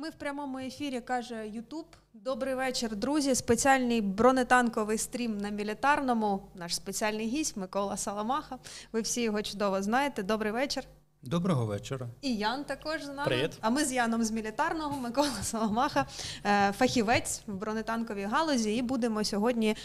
Ми в прямому ефірі каже Ютуб. Добрий вечір, друзі. Спеціальний бронетанковий стрім на мілітарному. Наш спеціальний гість Микола Саламаха. Ви всі його чудово знаєте. Добрий вечір. Доброго вечора. І Ян також з нами. Привіт. А ми з Яном з мілітарного, Микола Соломаха, е, фахівець в бронетанковій галузі. І будемо сьогодні е,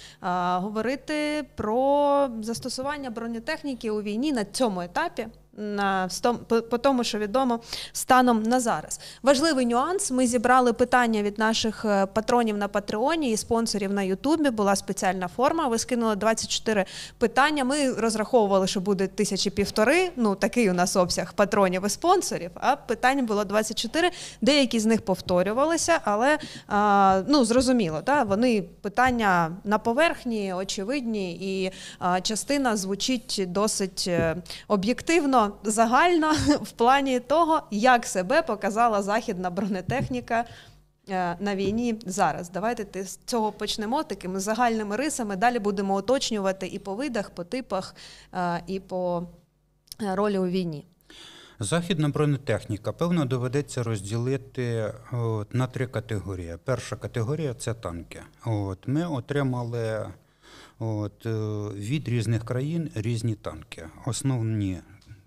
говорити про застосування бронетехніки у війні на цьому етапі. На по, тому, що відомо станом на зараз. Важливий нюанс. Ми зібрали питання від наших е, патронів на Патреоні і спонсорів на Ютубі. Була спеціальна форма. Ви скинули 24 питання. Ми розраховували, що буде тисячі півтори. Ну такий у нас обсяг патронів і спонсорів. А питань було 24. Деякі з них повторювалися, але а, ну зрозуміло, да? вони питання на поверхні, очевидні, і а, частина звучить досить е, об'єктивно, загально в плані того, як себе показала західна бронетехніка. е, На війні зараз давайте з цього почнемо такими загальними рисами. Далі будемо уточнювати і по видах, по типах, е, і по е, ролі у війні. Західна бронетехніка, певно, доведеться розділити от, на три категорії. Перша категорія це танки. От, ми отримали от, від різних країн різні танки. Основні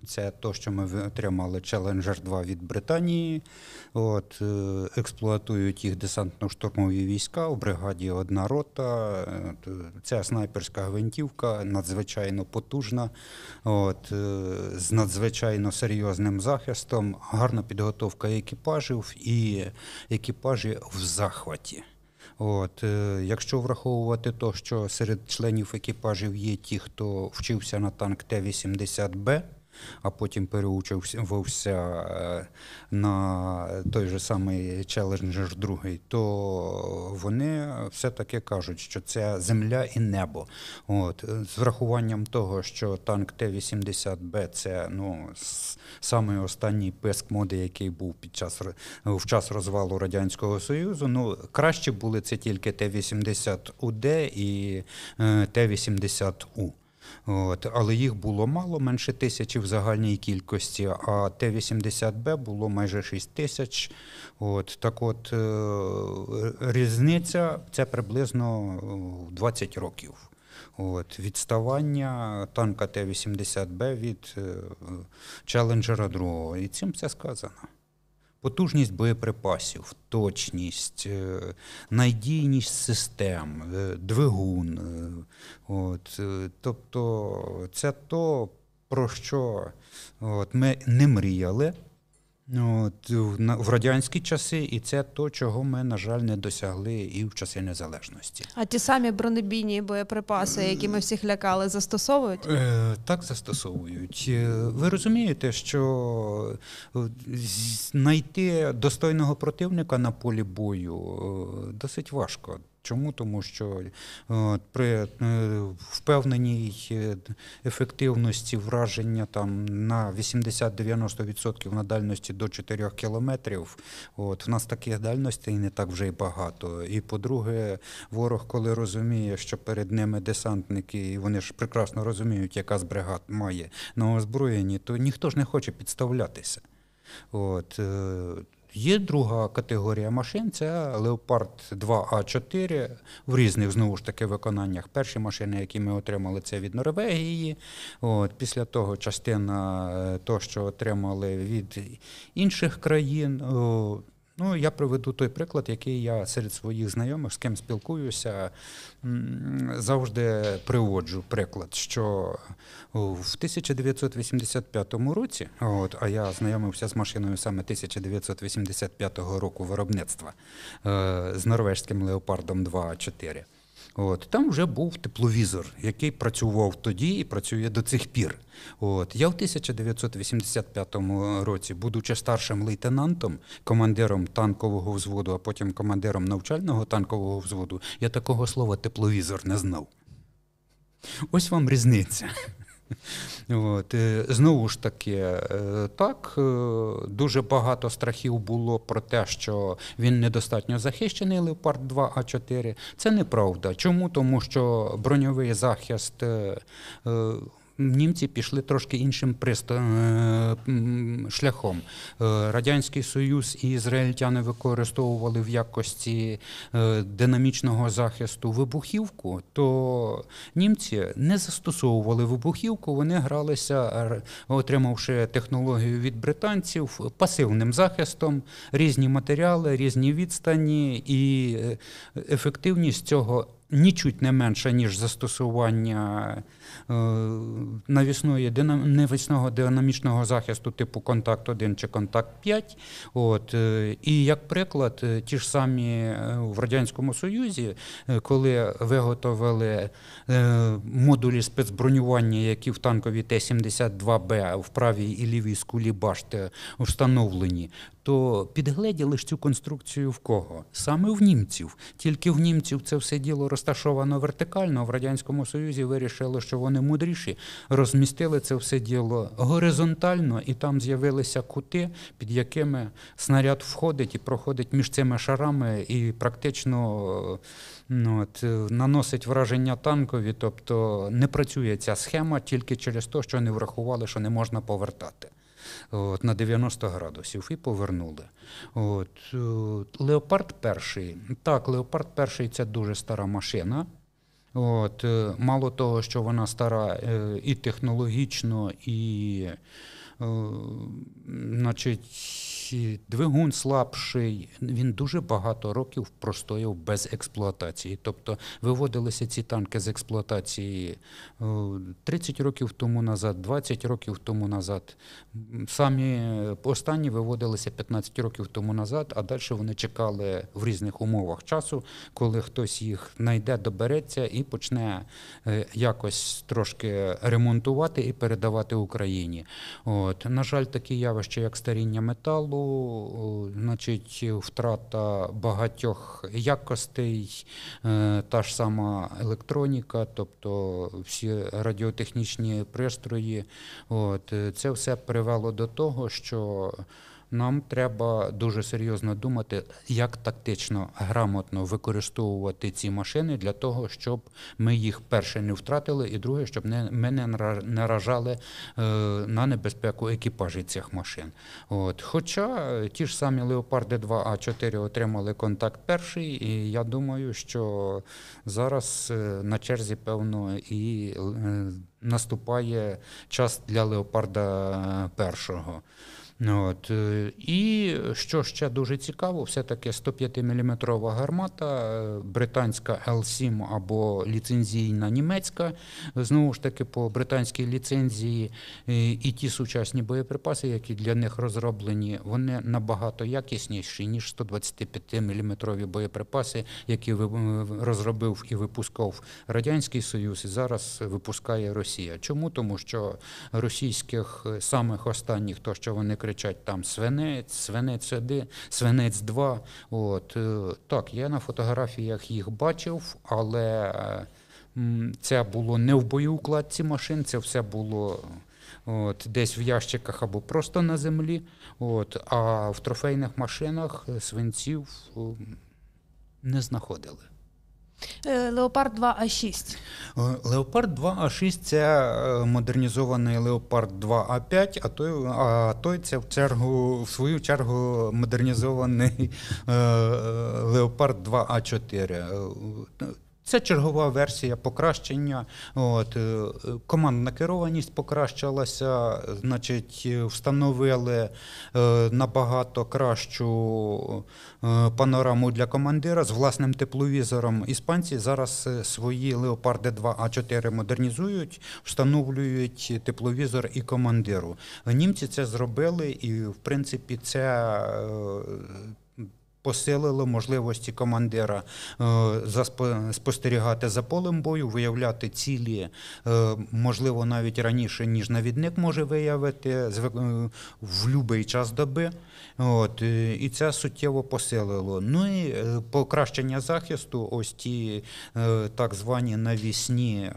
це то, що ми отримали Challenger 2 від Британії. От, е, експлуатують їх десантно-штурмові війська. У бригаді одна рота. Це снайперська гвинтівка, надзвичайно потужна, от, е, з надзвичайно серйозним захистом, гарна підготовка екіпажів і екіпажі в захваті. От, е, якщо враховувати то, що серед членів екіпажів є ті, хто вчився на танк Т-80Б, а потім переучився е, на той же самий Challenger 2, то вони все-таки кажуть, що це земля і небо. От, з врахуванням того, що танк Т-80Б це ну, самий останній писк моди, який був під час в час розвалу Радянського Союзу. Ну, краще були це тільки Т-80УД і е, Т-80У. От, але їх було мало, менше тисячі в загальній кількості, а Т-80Б було майже 6 тисяч. От, так от, е, різниця це приблизно е, 20 років. От, відставання танка Т-80Б від е, Челенджера 2. І цим все сказано. Потужність боєприпасів, точність, е, надійність систем, е, двигун. е, От, тобто це то, про що от, ми не мріяли от, в радянські часи, і це то, чого ми, на жаль, не досягли і в часи незалежності. А ті самі бронебійні боєприпаси, які ми всіх лякали, застосовують? Е, Так застосовують. Е, Ви розумієте, що е, знайти достойного противника на полі бою досить важко. Чому? Тому що е, при е, впевненій е, ефективності враження там на 80-90% на дальності до 4 кілометрів, от в нас таких дальностей не так вже й багато. І по-друге, ворог, коли розуміє, що перед ними десантники, і вони ж прекрасно розуміють, яка з бригад має на озброєнні, то ніхто ж не хоче підставлятися. От, Є друга категорія машин, це Леопард 2А4 в різних знову ж таки виконаннях. Перші машини, які ми отримали, це від Норвегії. От, після того частина е, то, що отримали від інших країн. О, Ну, я приведу той приклад, який я серед своїх знайомих, з ким спілкуюся, завжди приводжу приклад, що в 1985 році, от, а я знайомився з машиною саме 1985 року виробництва е, з норвежським леопардом 2А4. От, там вже був тепловізор, який працював тоді і працює до цих пір. От, я в 1985 році, будучи старшим лейтенантом, командиром танкового взводу, а потім командиром навчального танкового взводу, я такого слова тепловізор не знав. Ось вам різниця. От, е, знову ж таки, е, так, е, дуже багато страхів було про те, що він недостатньо захищений Леопард 2 А4. Це неправда. Чому? Тому що броньовий захист німці пішли трошки іншим е, шляхом. Е, Радянський Союз і ізраїльтяни використовували в якості е, динамічного захисту вибухівку, то німці не застосовували вибухівку, вони гралися, отримавши технологію від британців, пасивним захистом, різні матеріали, різні відстані, і ефективність цього нічуть не менша, ніж застосування навісної дина- навісного динамічного захисту типу контакт 1 чи контакт 5. От, е, і як приклад, е, ті ж самі е, в Радянському Союзі, е, коли виготовили е, модулі спецбронювання, які в танкові Т-72Б в правій і лівій скулі башти встановлені, то підгледіли ж цю конструкцію в кого? Саме в німців. Тільки в німців це все діло розташовано вертикально. В Радянському Союзі вирішили, що вони мудріші, розмістили це все діло горизонтально, і там з'явилися кути, під якими снаряд входить і проходить між цими шарами, і практично ну, от, наносить враження танкові. Тобто не працює ця схема тільки через те, що не врахували, що не можна повертати от, на 90 градусів і повернули. От, е, Леопард перший. Так, Леопард перший це дуже стара машина. От, е, мало того, що вона стара е, і технологічно, і значить, двигун слабший. Він дуже багато років простояв без експлуатації. Тобто виводилися ці танки з експлуатації е, 30 років тому назад, 20 років тому назад. Самі останні виводилися 15 років тому назад, а далі вони чекали в різних умовах часу, коли хтось їх знайде, добереться і почне е, якось трошки ремонтувати і передавати Україні. От. На жаль, такі явища, як старіння металу, о, значить, втрата багатьох якостей, е, та ж сама електроніка, тобто всі радіотехнічні пристрої. От. е, Це все привело до того, що нам треба дуже серйозно думати, як тактично грамотно використовувати ці машини для того, щоб ми їх перше не втратили, і друге, щоб не, ми не нара- наражали е, на небезпеку екіпажі цих машин. От. Хоча е, ті ж самі Леопарди 2А4 отримали контакт перший, і я думаю, що зараз е, на черзі, певно, і наступає час для Леопарда першого. От. е, І що ще дуже цікаво, все-таки 105-мм гармата, е, британська L7 або ліцензійна німецька, знову ж таки по британській ліцензії, е, і ті сучасні боєприпаси, які для них розроблені, вони набагато якісніші, ніж 125-мм боєприпаси, які розробив і випускав Радянський Союз, і зараз випускає Росія. Чому? Тому що російських самих останніх, то що вони кричать там свинець, свинець 1, свинець 2. От е, так, я на фотографіях їх бачив, але е, це було не в боєукладці машин, це все було. От, десь в ящиках або просто на землі. От, а в трофейних машинах е, свинців не знаходили. Е, Леопард 2А6. Е, Леопард 2А6 це е, модернізований Леопард 2А5, а той, а той це в чергу, в свою чергу модернізований е, е, Леопард 2А4. Це чергова версія покращення. От, е, командна керованість покращилася, значить, е, встановили е, набагато кращу панораму для командира з власним тепловізором. Іспанці зараз свої Леопарди 2А4 модернізують, встановлюють тепловізор і командиру. Німці це зробили, і в принципі це. Посилило можливості командира е, спостерігати за полем бою, виявляти цілі, е, можливо, навіть раніше, ніж навідник може виявити е, в будь-який час доби. От, і це суттєво посилило. Ну і покращення захисту, ось ті так звані навісні.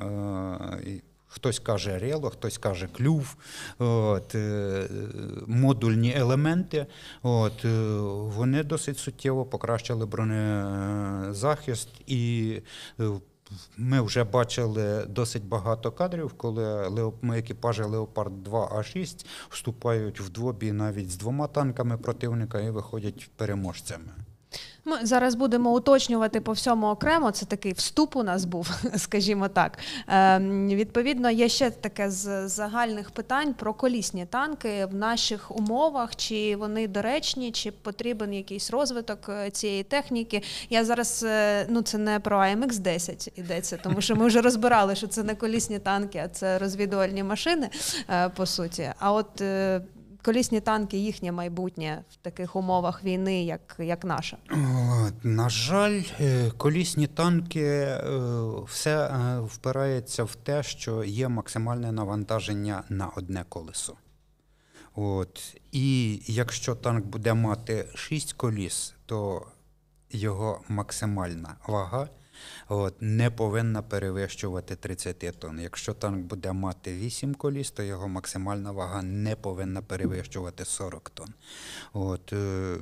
Хтось каже рело, хтось каже клюв, от, е, модульні елементи. От, е, вони досить суттєво покращили бронезахист і е, ми вже бачили досить багато кадрів, коли екіпажі Леопард 2 А6 вступають в двобій навіть з двома танками противника і виходять переможцями. Ми зараз будемо уточнювати по всьому окремо. Це такий вступ у нас був, скажімо так. Е, відповідно, є ще таке з загальних питань про колісні танки в наших умовах. Чи вони доречні, чи потрібен якийсь розвиток е, цієї техніки. Я зараз е, ну це не про AMX 10 йдеться, тому що ми вже розбирали, що це не колісні танки, а це розвідувальні машини е, по суті. А от колісні танки, їхнє майбутнє в таких умовах війни, як, як наша. На жаль, е, колісні танки е, все е, впирається в те, що є максимальне навантаження на одне колесо. От. І якщо танк буде мати 6 коліс, то його максимальна вага от, не повинна перевищувати 30 тонн. Якщо танк буде мати 8 коліс, то його максимальна вага не повинна перевищувати 40 тонн. От, е,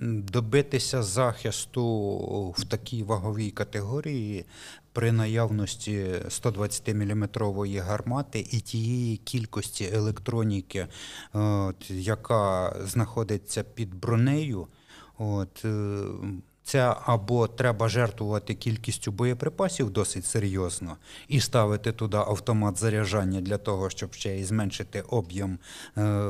добитися захисту в такій ваговій категорії при наявності 120-мм гармати і тієї кількості електроніки, от, яка знаходиться під бронею, от, е, це або треба жертвувати кількістю боєприпасів досить серйозно і ставити туди автомат заряджання для того, щоб ще й зменшити об'єм е,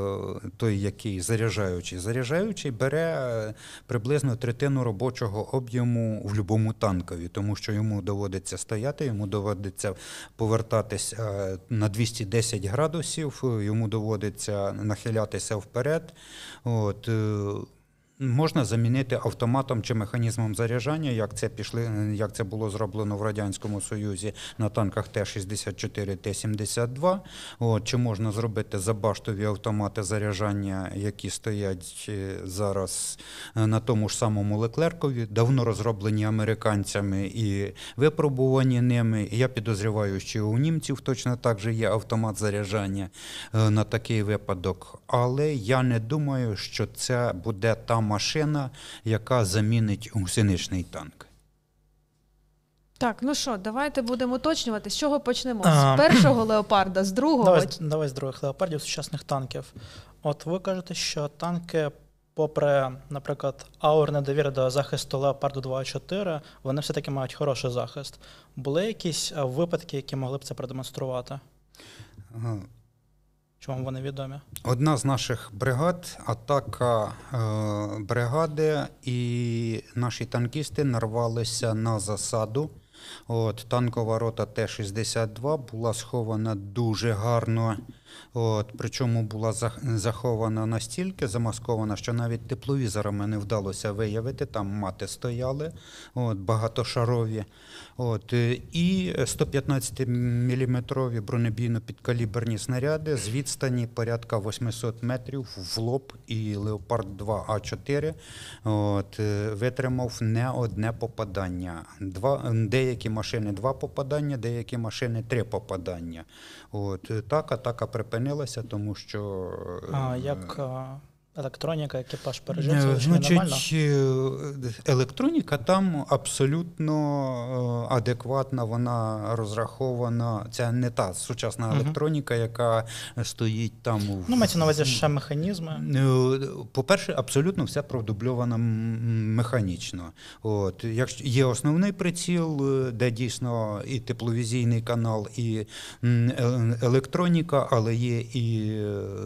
той, який заряджаючий. Заряджаючий бере е, приблизно третину робочого об'єму в будь-якому танкові, тому що йому доводиться стояти, йому доводиться повертатись е, на 210 градусів, йому доводиться нахилятися вперед. От, Можна замінити автоматом чи механізмом заряджання, як це пішли, як це було зроблено в радянському союзі на танках Т-64, Т-72. От, чи можна зробити забаштові автомати заряджання, які стоять е, зараз е, на тому ж самому Леклеркові, давно розроблені американцями і випробувані ними. Я підозріваю, що у німців точно так же є автомат заряджання е, на такий випадок. Але я не думаю, що це буде та машина, яка замінить гусеничний танк. Так, ну що, давайте будемо уточнювати, з чого почнемо? А, З першого леопарда, з другого. Давай, давай з других леопардів сучасних танків. От ви кажете, що танки, попри, наприклад, аурне довіри до захисту Леопарду 2.4, вони все-таки мають хороший захист. Були якісь випадки, які могли б це продемонструвати? Вам вони відомі? Одна з наших бригад, атака е, бригади, і наші танкісти нарвалися на засаду. От, танкова рота Т-62 була схована дуже гарно. От, причому була захована настільки замаскована, що навіть тепловізорами не вдалося виявити. Там мати стояли, от, багатошарові. От, е, і 115-мм бронебійно-підкаліберні снаряди з відстані порядка 800 метрів в лоб і Леопард 2 А4 от, е, витримав не одне попадання. Два, деякі машини два попадання, деякі машини три попадання. От, е, так, атака припинилася, тому що. е, А, як е, електроніка, екіпаж пережив Е, це чи нормально? Значить, е, електроніка там абсолютно е, адекватна, вона розрахована. Це не та сучасна електроніка, яка стоїть там. Ну, мається на увазі ще механізми. По-перше, абсолютно все продубльовано механічно. От, якщо є основний приціл, де дійсно і тепловізійний канал, і електроніка, але є і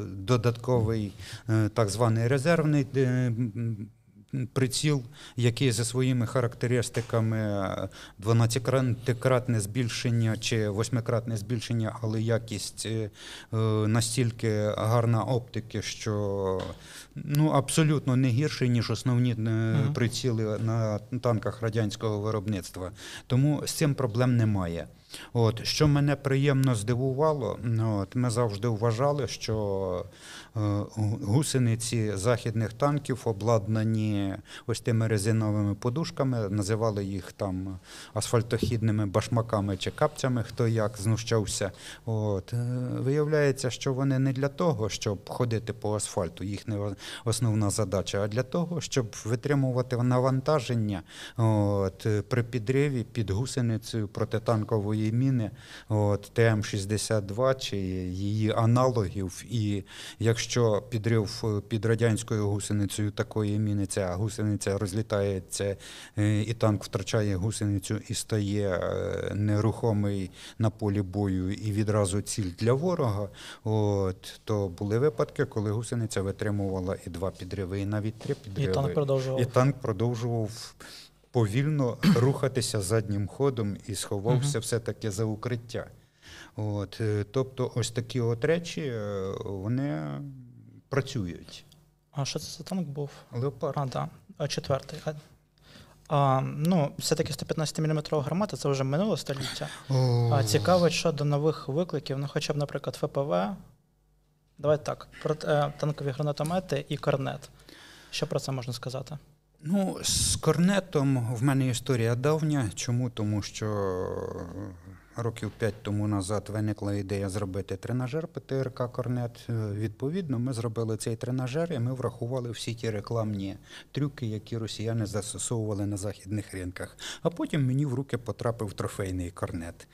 додатковий так званий резервний. е, Приціл, який за своїми характеристиками е, 12-кратне збільшення чи 8-кратне збільшення, але якість е, е, настільки гарна оптики, що ну, абсолютно не гірший, ніж основні е, приціли на танках радянського виробництва. Тому з цим проблем немає. От, що мене приємно здивувало, ну, от, ми завжди вважали, що е, гусениці західних танків обладнані ось тими резиновими подушками, називали їх там асфальтохідними башмаками чи капцями, хто як знущався. От, е, виявляється, що вони не для того, щоб ходити по асфальту, їхня основна задача, а для того, щоб витримувати навантаження от, е, при підриві під гусеницею протитанкової міни от, ТМ-62 чи її аналогів. І якщо підрив е, під радянською гусеницею такої міни, ця гусениця розлітається, е, і танк втрачає гусеницю і стає е, нерухомий на полі бою і відразу ціль для ворога, от, то були випадки, коли гусениця витримувала і два підриви, і навіть три І танк продовжував. І танк продовжував повільно рухатися заднім ходом і сховався все-таки за укриття. От, е, тобто, ось такі от речі е, вони працюють. А що це за танк був? Леопард. А, да. А четвертий. А, а, ну, все-таки 115 мм гармата це вже минуле століття. А цікаво щодо нових викликів, ну хоча б, наприклад, ФПВ. Давайте так, проти- е, танкові гранатомети і корнет. Що про це можна сказати? Ну, з корнетом в мене історія давня. Чому? Тому що років п'ять тому назад виникла ідея зробити тренажер ПТРК Корнет. Е, Відповідно, ми зробили цей тренажер і ми врахували всі ті рекламні трюки, які росіяни застосовували на західних ринках. А потім мені в руки потрапив трофейний корнет.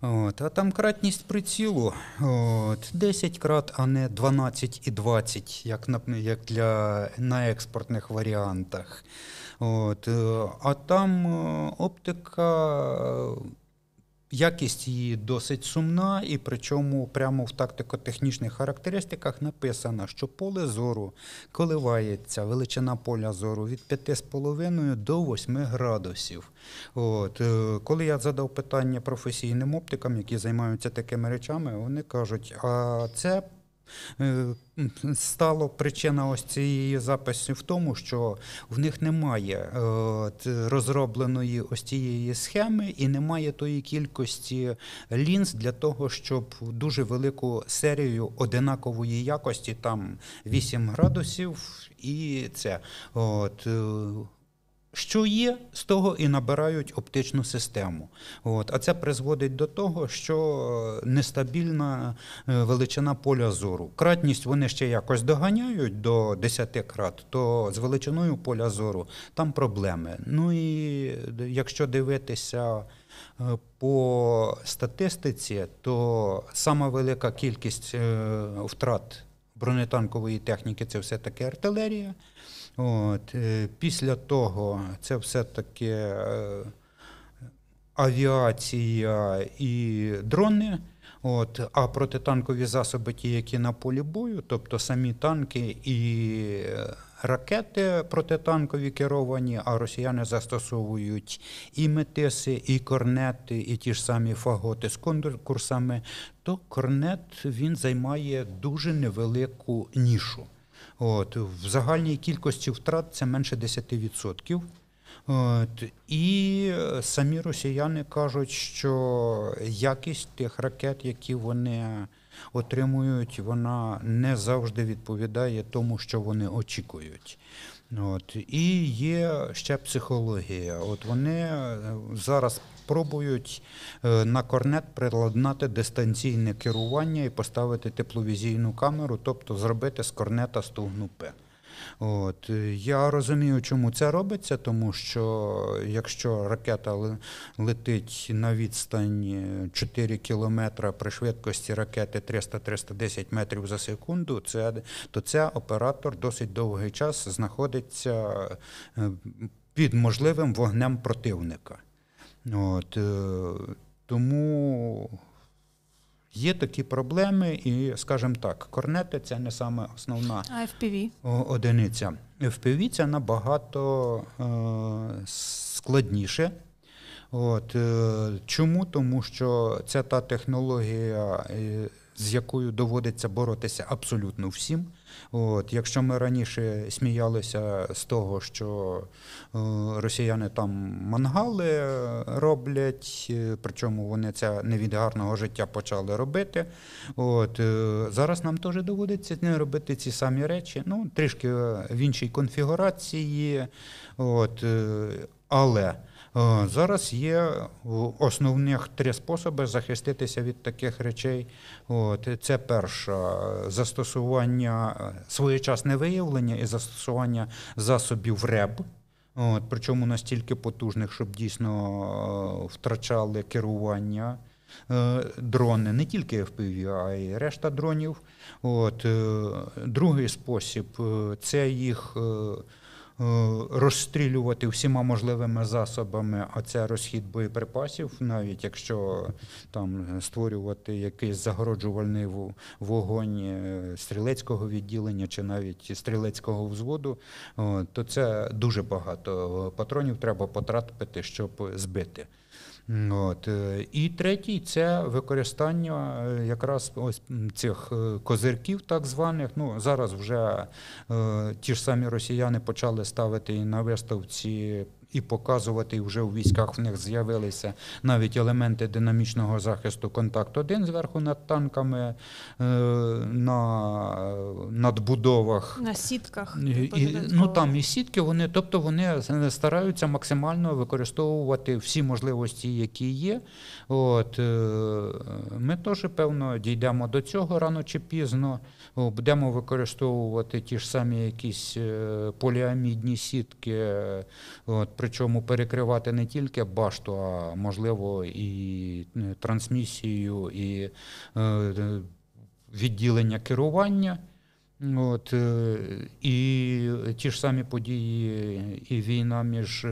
От, а там кратність прицілу от, 10 крат, а не 12 і 20, як на, як для, на експортних варіантах. От, е, а там е, оптика. Якість її досить сумна, і причому прямо в тактико-технічних характеристиках написано, що поле зору коливається, величина поля зору від 5,5 до 8 градусів. От, е, коли я задав питання професійним оптикам, які займаються такими речами, вони кажуть, а це стало причина ось цієї записи в тому, що в них немає е, розробленої ось цієї схеми і немає тої кількості лінз для того, щоб дуже велику серію одинакової якості, там 8 градусів, і це. От, е, що є, з того і набирають оптичну систему. От. А це призводить до того, що нестабільна е, величина поля зору. Кратність вони ще якось доганяють до 10 крат, то з величиною поля зору там проблеми. Ну і якщо дивитися е, по статистиці, то сама велика кількість е, втрат бронетанкової техніки це все-таки артилерія. От, е, після того це все-таки е, авіація і дрони. От, а протитанкові засоби, ті, які на полі бою, тобто самі танки і е, ракети протитанкові керовані, а росіяни застосовують і метиси, і корнети, і ті ж самі фаготи з конкурсами, то корнет він займає дуже невелику нішу. От, в загальній кількості втрат це менше 10%. От, і е, самі росіяни кажуть, що якість тих ракет, які вони отримують, вона не завжди відповідає тому, що вони очікують. От, і є ще психологія. От вони е, зараз пробують е, на корнет приладнати дистанційне керування і поставити тепловізійну камеру, тобто зробити з корнета стугну П. От е, я розумію, чому це робиться, тому що якщо ракета летить на відстані 4 кілометра при швидкості ракети 300-310 метрів за секунду, це, то це оператор досить довгий час знаходиться е, під можливим вогнем противника. От, е, тому є такі проблеми, і, скажімо так, корнети це не саме основна А FPV? одиниця. FPV це набагато е, складніше. От, е, чому? Тому що це та технологія, з якою доводиться боротися абсолютно всім. От, якщо ми раніше сміялися з того, що е, росіяни там мангали е, роблять, е, причому вони це не від гарного життя почали робити. От, зараз нам теж доводиться не робити ці самі речі, ну, трішки в іншій конфігурації. От, але зараз є е, основних три способи захиститися від таких речей. От, це перше застосування е, своєчасне виявлення і застосування засобів РЕБ. От, причому настільки потужних, щоб дійсно е, втрачали керування е, дрони, не тільки FPV, а й решта дронів. От, е, другий спосіб е, це їх е, е, розстрілювати всіма можливими засобами, а це розхід боєприпасів, навіть якщо там створювати якийсь загороджувальний вогонь е, стрілецького відділення чи навіть стрілецького взводу, то це дуже багато патронів треба потрапити, щоб збити. От. е, І третій це використання е, якраз ось цих е, козирків, так званих. Ну, зараз вже е, ті ж самі росіяни почали ставити і на виставці і показувати, і вже у військах в них з'явилися навіть елементи динамічного захисту контакт 1 зверху над танками, е, на надбудовах. На сітках. І, ну там і сітки, вони, тобто вони стараються максимально використовувати всі можливості, які є. От, е, ми теж, певно, дійдемо до цього рано чи пізно. Будемо використовувати ті ж самі якісь е, поліамідні сітки, от, причому перекривати не тільки башту, а можливо і е, трансмісію, і е, відділення керування. От, е, і ті ж самі події, і війна між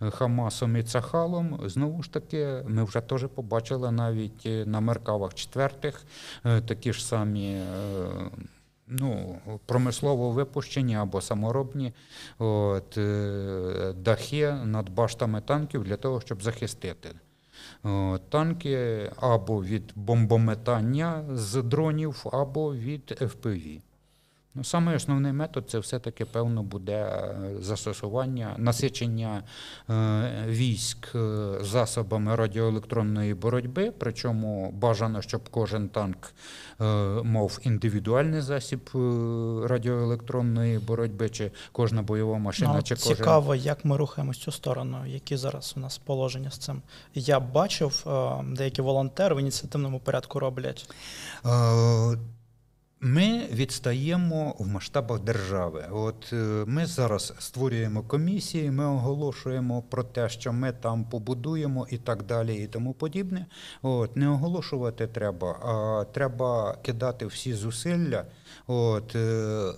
Хамасом і Цахалом, знову ж таки, ми вже теж побачили навіть на Меркавах четвертих такі ж самі. Ну, промислово випущені або саморобні от, е, дахи над баштами танків для того, щоб захистити танки або від бомбометання з дронів, або від FPV. Ну, саме основний метод це все-таки, певно, буде е, застосування, насичення е, військ е, засобами радіоелектронної боротьби. Причому бажано, щоб кожен танк мав індивідуальний засіб радіоелектронної боротьби, чи кожна бойова машина, Ну, чи кожен цікаво, як ми рухаємось цю сторону, які зараз у нас положення з цим. Я бачив, деякі волонтери в ініціативному порядку роблять. Ми відстаємо в масштабах держави. От е, ми зараз створюємо комісії, ми оголошуємо про те, що ми там побудуємо і так далі, і тому подібне. От не оголошувати треба, а треба кидати всі зусилля. От е,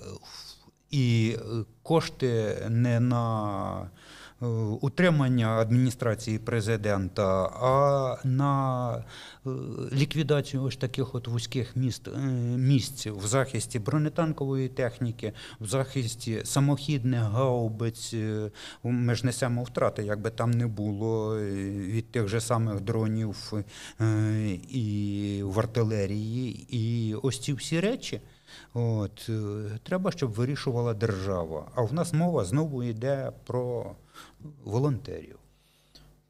і е, кошти не на утримання адміністрації президента, а на е, ліквідацію ось таких от вузьких міст, е, місць в захисті бронетанкової техніки, в захисті самохідних гаубиць. Е, Ми ж несемо втрати, як би там не було е, від тих же самих дронів е, і в артилерії. І ось ці всі речі. От, е, треба, щоб вирішувала держава. А в нас мова знову йде про волонтерів.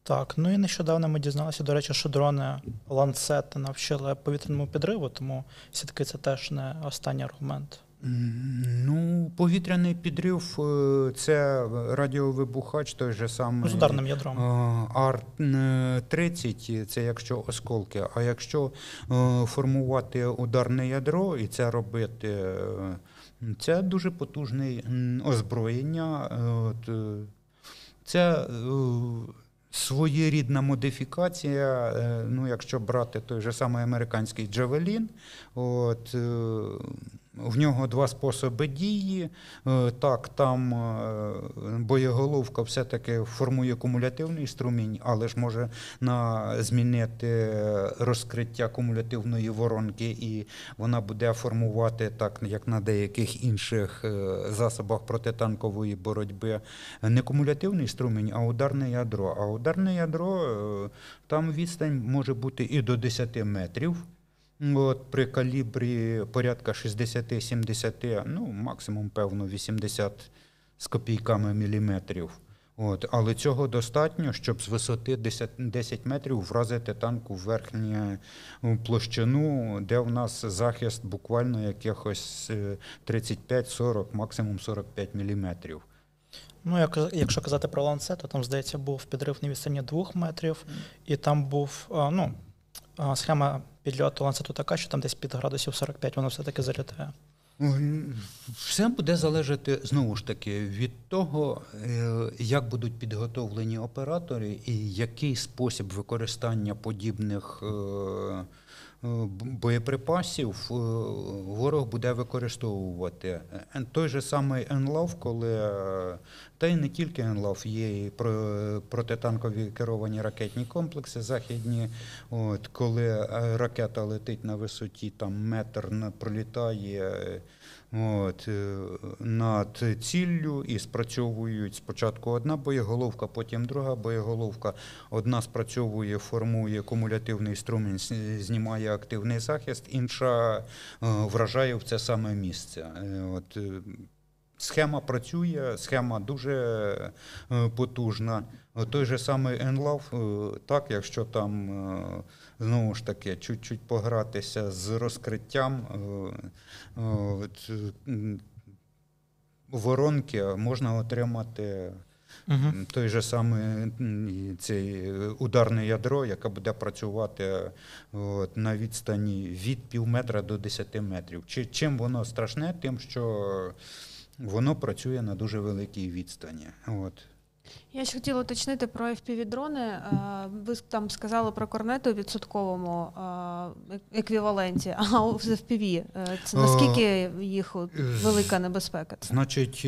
Так, ну і нещодавно ми дізналися, до речі, що дрони ланцети навчили повітряному підриву, тому сітки це теж не останній аргумент. Ну, повітряний підрив е, це радіовибухач, той же самий. З ударним ядром. Ар-30 це якщо осколки. А якщо е, формувати ударне ядро і це робити, е, це дуже потужне озброєння. Е, От, е, це своєрідна модифікація. е, Ну, якщо брати той же самий американський Джавелін, от, е, в нього два способи дії. Е, Так, там е, боєголовка все-таки формує кумулятивний струмінь, але ж може на, змінити розкриття кумулятивної воронки, і вона буде формувати, так як на деяких інших е, засобах протитанкової боротьби, не кумулятивний струмінь, а ударне ядро. А ударне ядро е, там відстань може бути і до 10 метрів. От при калібрі порядка 60-70, ну максимум, певно, 80 з копійками міліметрів. От, але цього достатньо, щоб з висоти 10, 10 метрів вразити танк у верхню е, площину, де в нас захист буквально якихось е, 35-40, максимум 45 міліметрів. Ну, як, якщо казати про ланцет, то там, здається, був підрив на відстані 2 метрів, і там був ну, схема підльоту ланцету така, що там десь під градусів 45 воно все-таки залітає. Все буде залежати знову ж таки від того, е, як будуть підготовлені оператори і який спосіб використання подібних е, боєприпасів е, ворог буде використовувати. Е, Той же самий НЛАВ, коли е, та й не тільки НЛАВ, є і про- протитанкові керовані ракетні комплекси західні. От, коли е, ракета летить на висоті там метр пролітає. От, е, над ціллю і спрацьовують спочатку одна боєголовка, потім друга боєголовка. Одна спрацьовує, формує кумулятивний струмінь, знімає активний захист, інша е, вражає в це саме місце. Е, От, Схема працює, схема дуже потужна. От Той же самий НЛАВ, е, так, якщо там знову ж таки чуть-чуть погратися з розкриттям е, е, е, воронки, можна отримати Угу. той же самий цей ударне ядро, яке буде працювати от, на відстані від пів метра до 10 метрів. Чи, чим воно страшне? Тим, що воно працює на дуже великій відстані. От. Я ще хотіла уточнити про FPV-дрони. Е, Ви там сказали про корнету у відсотковому е, еквіваленті, а в FPV, е, це наскільки їх велика небезпека? Значить,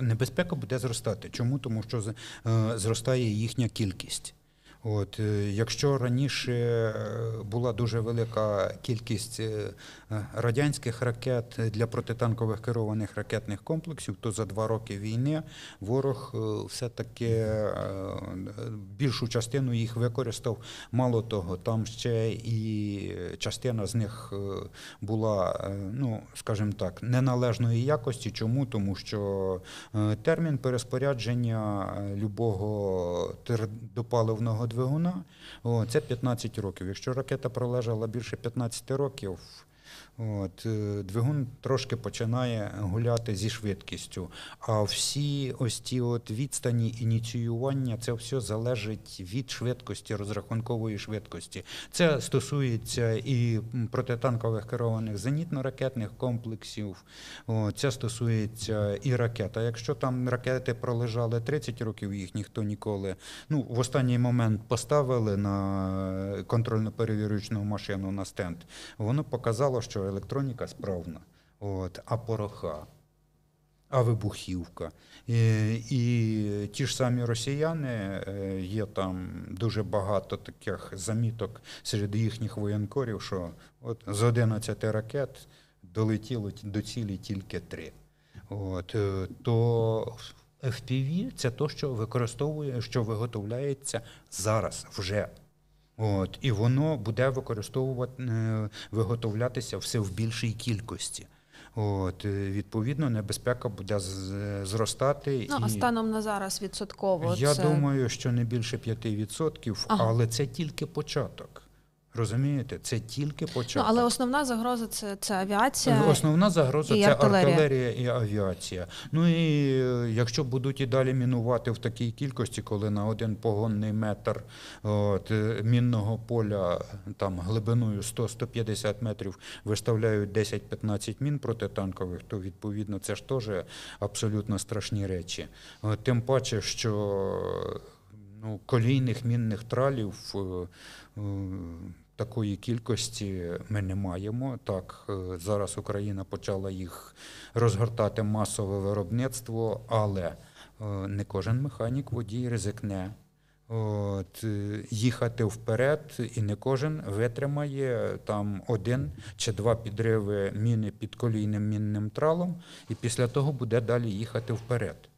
небезпека буде зростати. Чому? Тому що зростає їхня кількість. От, е, якщо раніше е, була дуже велика кількість е, радянських ракет для протитанкових керованих ракетних комплексів, то за два роки війни ворог все-таки більшу частину їх використав. Мало того, там ще і частина з них була, ну скажімо так, неналежної якості. Чому? Тому що термін переспорядження любого твердопаливного двигуна о, це 15 років. Якщо ракета пролежала більше 15 років. От, е, двигун трошки починає гуляти зі швидкістю. А всі ось ті от відстані ініціювання, це все залежить від швидкості, розрахункової швидкості. Це стосується і протитанкових керованих зенітно-ракетних комплексів, о, це стосується і ракет. А якщо там ракети пролежали 30 років, їх ніхто ніколи ну, в останній момент поставили на контрольно-перевірючну машину на стенд, воно показало, що електроніка справна, от, а пороха, а вибухівка. І, і ті ж самі росіяни, е, є там дуже багато таких заміток серед їхніх воєнкорів, що от з 11 ракет долетіло до цілі тільки три. От, е, то FPV – це то, що використовує, що виготовляється зараз вже. От, і воно буде використовувати, е, виготовлятися все в більшій кількості. От, е, відповідно, небезпека буде зростати. Ну, і а станом на зараз відсотково. я це... думаю, що не більше 5%, Ага. але це тільки початок. Розумієте? Це тільки Ну, але основна загроза це, це авіація. Основна загроза і це артилерія. артилерія і авіація. Ну і е, якщо будуть і далі мінувати в такій кількості, коли на один погонний метр от, е, мінного поля там глибиною 100-150 метрів виставляють 10-15 мін протитанкових, то відповідно це ж теж абсолютно страшні речі. Е, Тим паче, що ну, колійних мінних тралів. Такої кількості ми не маємо. Так, е, зараз Україна почала їх розгортати масове виробництво, але е, не кожен механік водій ризикне. От, е, їхати вперед, і не кожен витримає там один чи два підриви міни під колійним мінним тралом, і після того буде далі їхати вперед.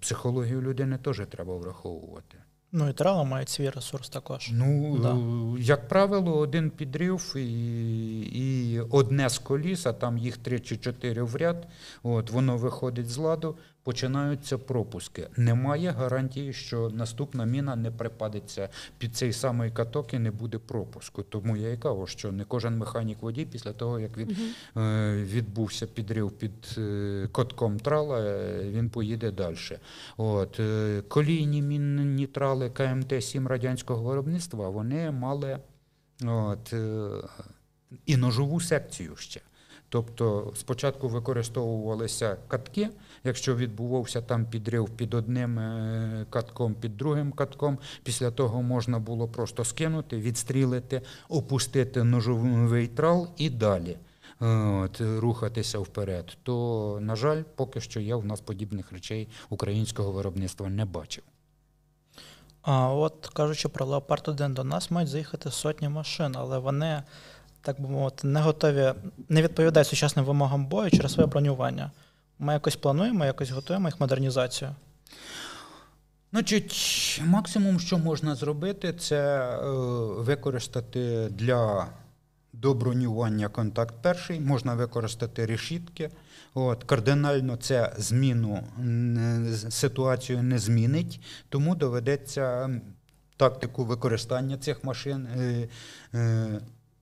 Психологію людини теж треба враховувати. Ну і трала мають свій ресурс також. Ну, Да. як правило, один підрив і, і одне з коліс, а там їх три чи чотири в ряд, от, воно виходить з ладу, починаються пропуски. Немає гарантії, що наступна міна не припадеться під цей самий каток і не буде пропуску. Тому я і кажу, що не кожен механік водій після того, як він е, відбувся підрив під е, котком трала, е, він поїде далі. От, колійні мінні трали КМТ-7 радянського виробництва, вони мали от, і ножову секцію ще. Тобто спочатку використовувалися катки, якщо відбувався там підрив під одним е, катком, під другим катком, після того можна було просто скинути, відстрілити, опустити ножовий трал і далі е, от, рухатися вперед. То, на жаль, поки що я в нас подібних речей українського виробництва не бачив. А от кажучи про Леопард 1, до нас мають заїхати сотні машин, але вони, так би мовити, не готові, не відповідають сучасним вимогам бою через своє бронювання. Ми якось плануємо, якось готуємо їх модернізацію. Значить, максимум, що можна зробити, це е, використати для добронювання контакт перший, можна використати решітки. От, кардинально це зміну ситуацію не змінить, тому доведеться тактику використання цих машин е, е,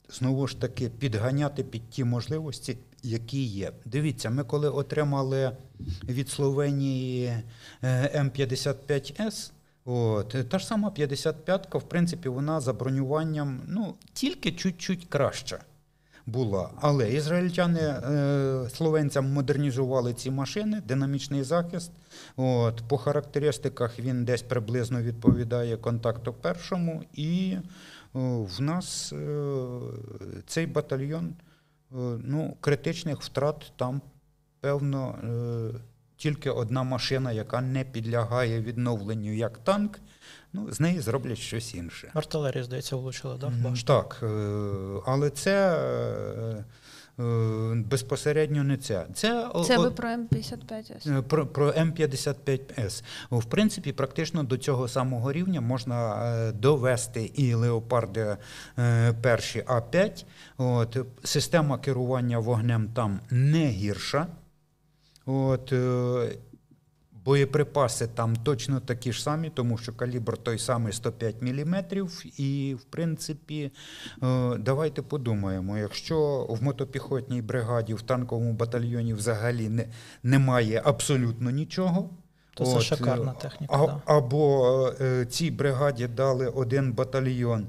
знову ж таки підганяти під ті можливості, які є. Дивіться, ми коли отримали від Словенії е, М55С. От, е, та ж сама 55-ка, в принципі, вона за бронюванням ну, тільки чуть-чуть краща була. Але ізраїльтяни е, словенцям модернізували ці машини, динамічний захист. От, по характеристиках він десь приблизно відповідає контакту першому, і о, в нас е, цей батальйон е, ну, критичних втрат там, певно, е, тільки одна машина, яка не підлягає відновленню як танк, ну, з неї зроблять щось інше. Артилерія, здається, влучила, да, башту? Так, е, але це е, е, безпосередньо не це. Це, Це о- ви про М55С. Е, Про, про М55С. В принципі, практично до цього самого рівня можна е, довести і леопарди е, перші А5. От, система керування вогнем там не гірша. От, е, Боєприпаси там точно такі ж самі, тому що калібр той самий 105 мм. І, в принципі, е, давайте подумаємо, якщо в мотопіхотній бригаді, в танковому батальйоні взагалі не, немає абсолютно нічого. То це шикарна е, техніка, А, да. Або е, цій бригаді дали один батальйон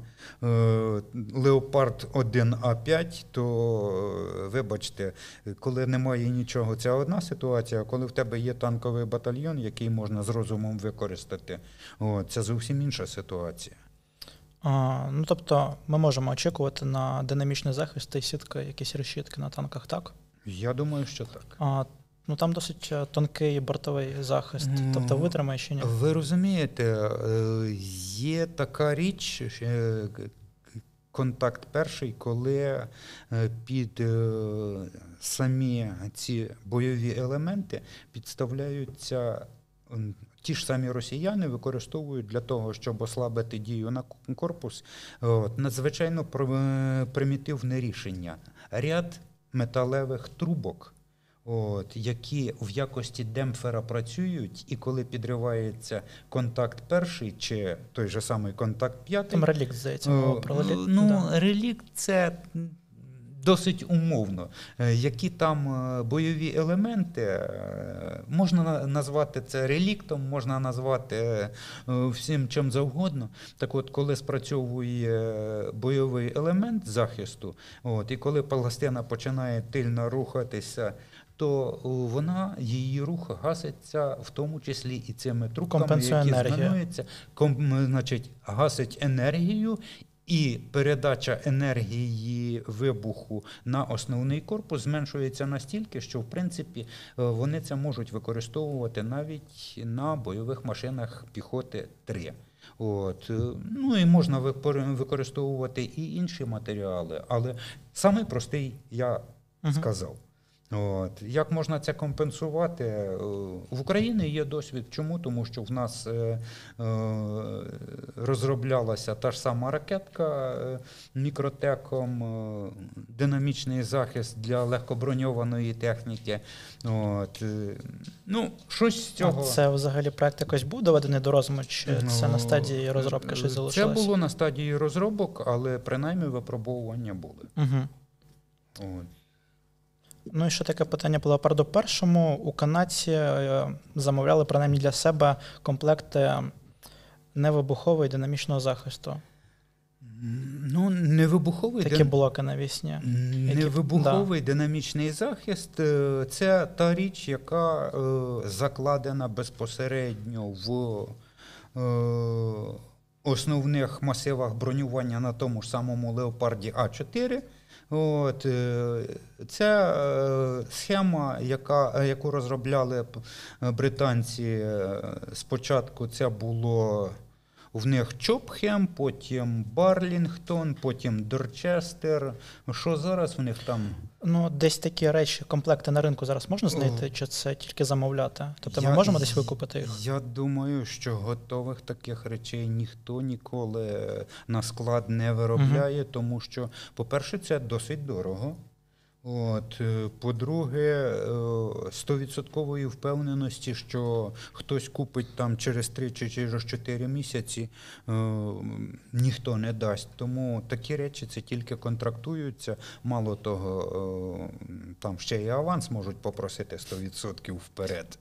Леопард 1А5, то е, вибачте, коли немає нічого, це одна ситуація. А коли в тебе є танковий батальйон, який можна з розумом використати, о, це зовсім інша ситуація. А, ну, тобто, ми можемо очікувати на динамічний захист і сітки, якісь решітки на танках, так? Я думаю, що так. А, ну там досить е, тонкий бортовий захист, тобто витримає чи ні? Ви розумієте, е, є така річ, е, контакт перший, коли під самі ці бойові елементи підставляються. Ті ж самі росіяни використовують для того, щоб ослабити дію на корпус, от, надзвичайно пр- примітивне рішення. Ряд металевих трубок, от, які в якості демпфера працюють, і коли підривається контакт перший чи той же самий контакт п'ятий, Там релікт, здається, Е, про релікт. Ну, да. релікт це досить умовно. Е, Які там е, бойові елементи, можна назвати це реліктом, можна назвати всім чим завгодно. Так от, коли спрацьовує бойовий елемент захисту, от, і коли пластина починає тильно рухатися. То вона її рух гаситься в тому числі і цими трубками, які знаменуються, ком, значить, гасить енергію, і передача енергії вибуху на основний корпус зменшується настільки, що в принципі е, вони це можуть використовувати навіть на бойових машинах піхоти 3. От. е, Ну і можна використовувати і інші матеріали, але самий простий я сказав. От. Як можна це компенсувати? Е, В Україні є досвід. Чому? Тому що в нас е, е, розроблялася та ж сама ракетка мікротеком, динамічний захист для легкоброньованої техніки. От. Ну, щось з цього. А Це взагалі проект якось був доведений до розуму, чи це на стадії розробки щось Це було на стадії розробок, але принаймні випробовування були. Угу. От. Ну і ще таке питання по леопарду першому. У канадці е, замовляли принаймні для себе комплекти невибухового і динамічного захисту. Ну, невибуховий Такі дин- блоки навісні. Які- Невибуховий динамічний захист е, це та річ, яка е, закладена безпосередньо в е, основних масивах бронювання на тому ж самому Леопарді А4. От, е, це е, схема, яка, яку розробляли британці. е, Спочатку це було в них Чопхем, потім Барлінгтон, потім Дорчестер. Що зараз в них там? Ну, десь такі речі, комплекти на ринку зараз можна знайти, чи це тільки замовляти? Тобто ми Я- можемо десь викупити їх? Я думаю, що готових таких речей ніхто ніколи на склад не виробляє, тому що, по-перше, це досить дорого. От, е, по-друге, е, стовідсоткової впевненості, що хтось купить там через 3 чи через 4 місяці, е, ніхто не дасть. Тому такі речі це тільки контрактуються. Мало того, е, там ще і аванс можуть попросити 100% вперед.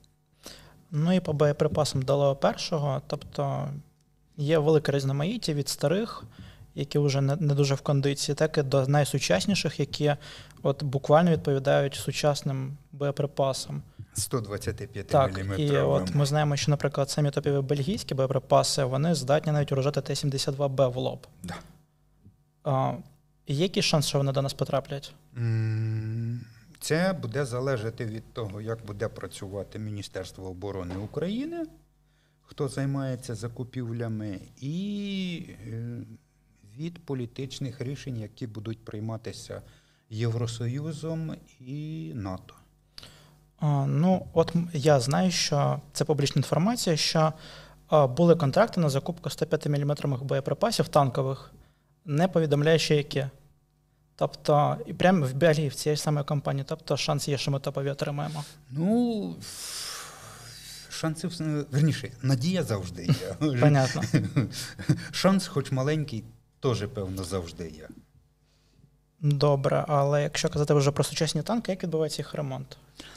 Ну і по боєприпасам до першого, тобто є велике різноманіття від старих, які вже не, не дуже в кондиції, так і до найсучасніших, які от буквально відповідають сучасним боєприпасам. 125 Так, мм. і от ми знаємо, що, наприклад, самі топові бельгійські боєприпаси вони здатні навіть уражати Т-72Б в лоб. Да. А, є який шанс, що вони до нас потраплять? Це буде залежати від того, як буде працювати Міністерство оборони України, хто займається закупівлями, і е, від політичних рішень, які будуть прийматися Євросоюзом і НАТО. А, ну, от я знаю, що це публічна інформація, що а, були контракти на закупку 105 мм боєприпасів танкових, не повідомляючи які. Тобто, і прямо в Бельгії, в цієї самої компанії, тобто шанс є, що ми топові отримаємо. Ну, шансів, е, верніше, надія завжди є. Понятно. Шанс, хоч маленький, теж, певно, завжди є. Добре, але якщо казати вже про сучасні танки, як відбувається їх ремонт?